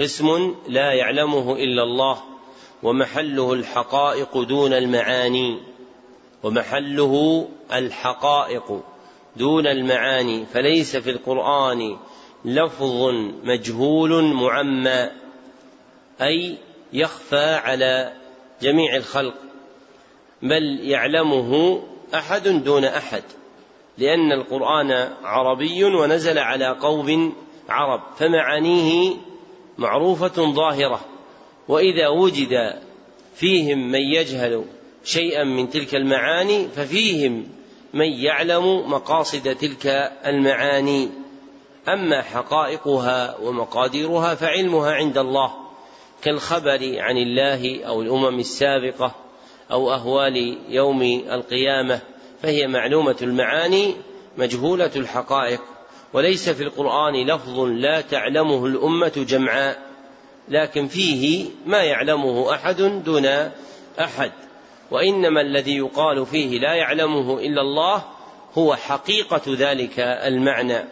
قسم لا يعلمه إلا الله ومحله الحقائق دون المعاني. ومحله الحقائق دون المعاني فليس في القرآن لفظ مجهول معمى أي يخفى على جميع الخلق بل يعلمه أحد دون أحد لأن القرآن عربي ونزل على قوم عرب فمعانيه معروفة ظاهرة وإذا وجد فيهم من يجهل شيئا من تلك المعاني ففيهم من يعلم مقاصد تلك المعاني. أما حقائقها ومقاديرها فعلمها عند الله كالخبر عن الله أو الأمم السابقة أو أهوال يوم القيامة. فهي معلومة المعاني مجهولة الحقائق. وليس في القرآن لفظ لا تعلمه الأمة جمعاء لكن فيه ما يعلمه أحد دون أحد. وإنما الذي يقال فيه لا يعلمه إلا الله هو حقيقة ذلك المعنى.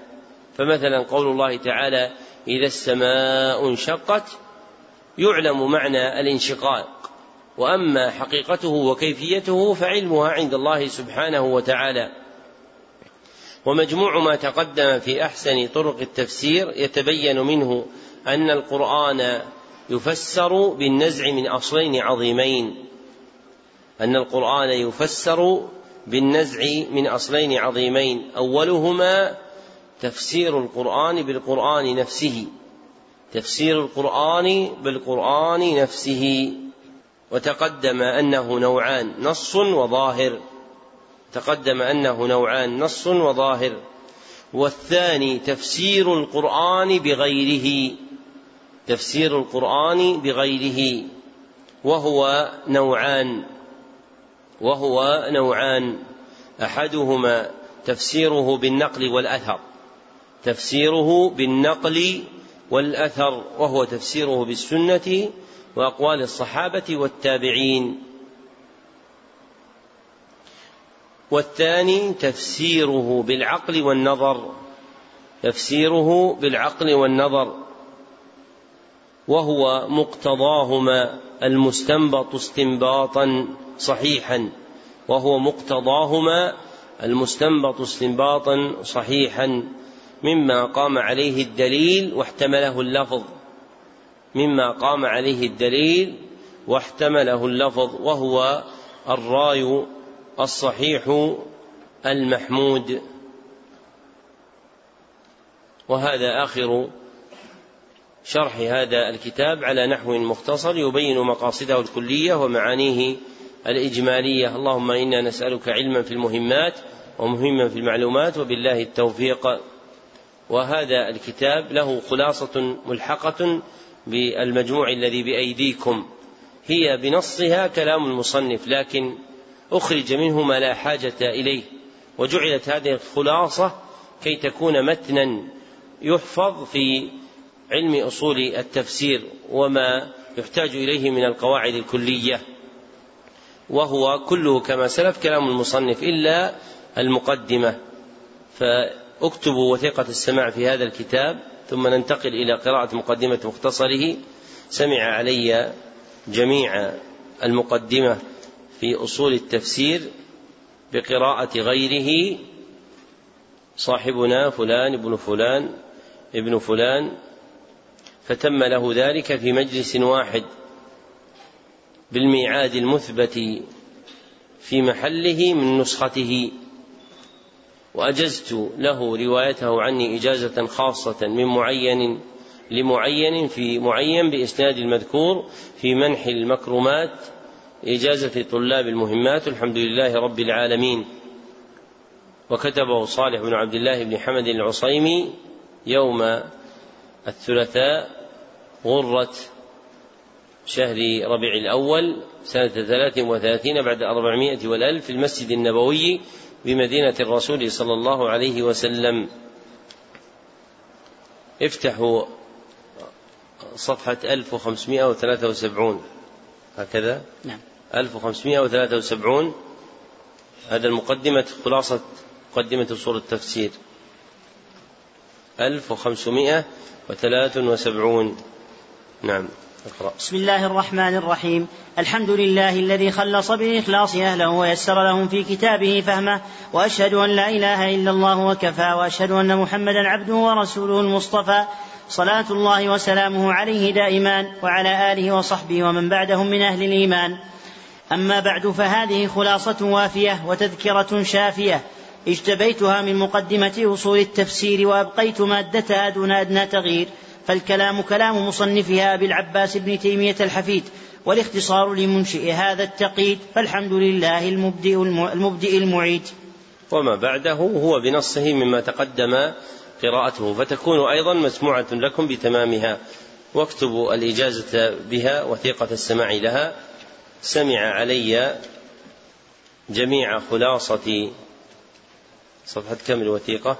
فمثلا قول الله تعالى إذا السماء انشقت يعلم معنى الانشقاق. وأما حقيقته وكيفيته فعلمها عند الله سبحانه وتعالى. ومجموع ما تقدم في أحسن طرق التفسير يتبين منه أن القرآن يفسر بالنزع من أصلين عظيمين. أن القرآن يفسر بالنزع من أصلين عظيمين. أولهما تفسير القرآن بالقرآن نفسه. تفسير القرآن بالقرآن نفسه. وتقدم أنه نوعان نص وظاهر. تقدم أنه نوعان نص وظاهر. والثاني تفسير القرآن بغيره. تفسير القرآن بغيره. وهو نوعان. وهو نوعان. أحدهما تفسيره بالنقل والأثر. تفسيره بالنقل والأثر وهو تفسيره بالسنة وأقوال الصحابة والتابعين. والثاني تفسيره بالعقل والنظر. تفسيره بالعقل والنظر. وهو مقتضاهما المستنبط استنباطا. صحيحا وهو مقتضاهما المستنبط استنباطا صحيحا مما قام عليه الدليل واحتمله اللفظ مما قام عليه الدليل واحتمله اللفظ وهو الراي الصحيح المحمود. وهذا آخر شرح هذا الكتاب على نحو مختصر يبين مقاصده الكلية ومعانيه الإجمالية. اللهم إنا نسألك علما في المهمات ومهما في المعلومات وبالله التوفيق. وهذا الكتاب له خلاصة ملحقة بالمجموع الذي بأيديكم. هي بنصها كلام المصنف لكن أخرج منه ما لا حاجة إليه. وجعلت هذه الخلاصة كي تكون متنا يحفظ في علم أصول التفسير وما يحتاج إليه من القواعد الكلية. وهو كله كما سلف كلام المصنف إلا المقدمة. ف اكتبوا وثيقة السماع في هذا الكتاب ثم ننتقل إلى قراءة مقدمة مختصره. سمع علي جميع المقدمة في أصول التفسير بقراءة غيره. صاحبنا فلان ابن فلان ابن فلان فتم له ذلك في مجلس واحد. بالميعاد المثبت في محله من نسخته. وأجزت له روايته عني إجازة خاصة من معين لمعين في معين بإسناد المذكور في منح المكرمات إجازة طلاب المهمات. الحمد لله رب العالمين. وكتبه صالح بن عبد الله بن حمد العصيمي يوم الثلاثاء غرة شهر ربيع الأول سنة ثلاث وثلاثين بعد أربعمائة والألف في المسجد النبوي بمدينة الرسول صلى الله عليه وسلم. افتحوا صفحة 1573 هكذا؟ نعم. 1573 هذا المقدمة خلاصة مقدمة أصول التفسير. 1573 نعم. اقرأ. بسم الله الرحمن الرحيم. الحمد لله الذي خلص بالإخلاص أهله ويسر لهم في كتابه فهمه وأشهد أن لا إله إلا الله وكفى وأشهد أن محمدا عبده ورسوله المصطفى. صلاة الله وسلامه عليه دائما وعلى آله وصحبه ومن بعدهم من أهل الإيمان. أما بعد فهذه خلاصة وافية وتذكرة شافية. اجتبيتها من مقدمة أصول التفسير وأبقيت مادتها دون أدنى تغيير. فالكلام كلام مصنفها أبي العباس بن تيمية الحفيد والاختصار لمنشئ هذا التقييد فالحمد لله المبدئ, المبدئ المعيد. وما بعده هو بنصه مما تقدم قراءته فتكون أيضا مسموعة لكم بتمامها. واكتبوا الإجازة بها وثيقة السماع لها. سمع علي جميع خلاصة صفحة كم الوثيقة.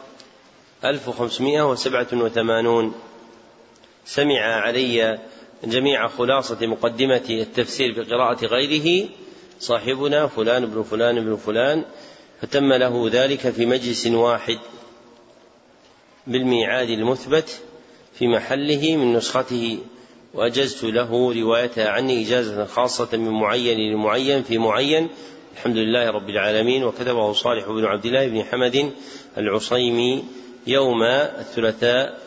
1587 سمع علي جميع خلاصة مقدمة التفسير بقراءة غيره. صاحبنا فلان بن فلان بن فلان. فتم له ذلك في مجلس واحد بالميعاد المثبت في محله من نسخته. وأجزت له روايتها عني إجازة خاصة من معين لمعين في معين. الحمد لله رب العالمين. وكتبه صالح بن عبد الله بن حمد العصيمي يوم الثلاثاء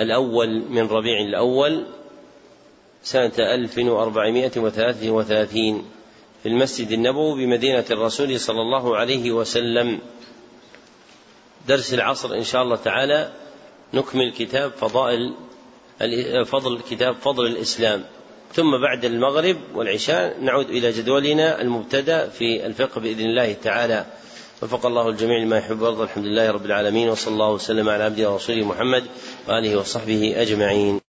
الأول من ربيع الأول سنة 1433 في المسجد النبوي بمدينة الرسول صلى الله عليه وسلم. درس العصر إن شاء الله تعالى نكمل كتاب فضائل فضل كتاب فضل الإسلام. ثم بعد المغرب والعشاء نعود إلى جدولنا المبتدأ في الفقه بإذن الله تعالى. وفق الله الجميع لما يحب ويرضى الحمد لله رب العالمين وصلى الله وسلم على عبده ورسوله محمد وآله وصحبه أجمعين.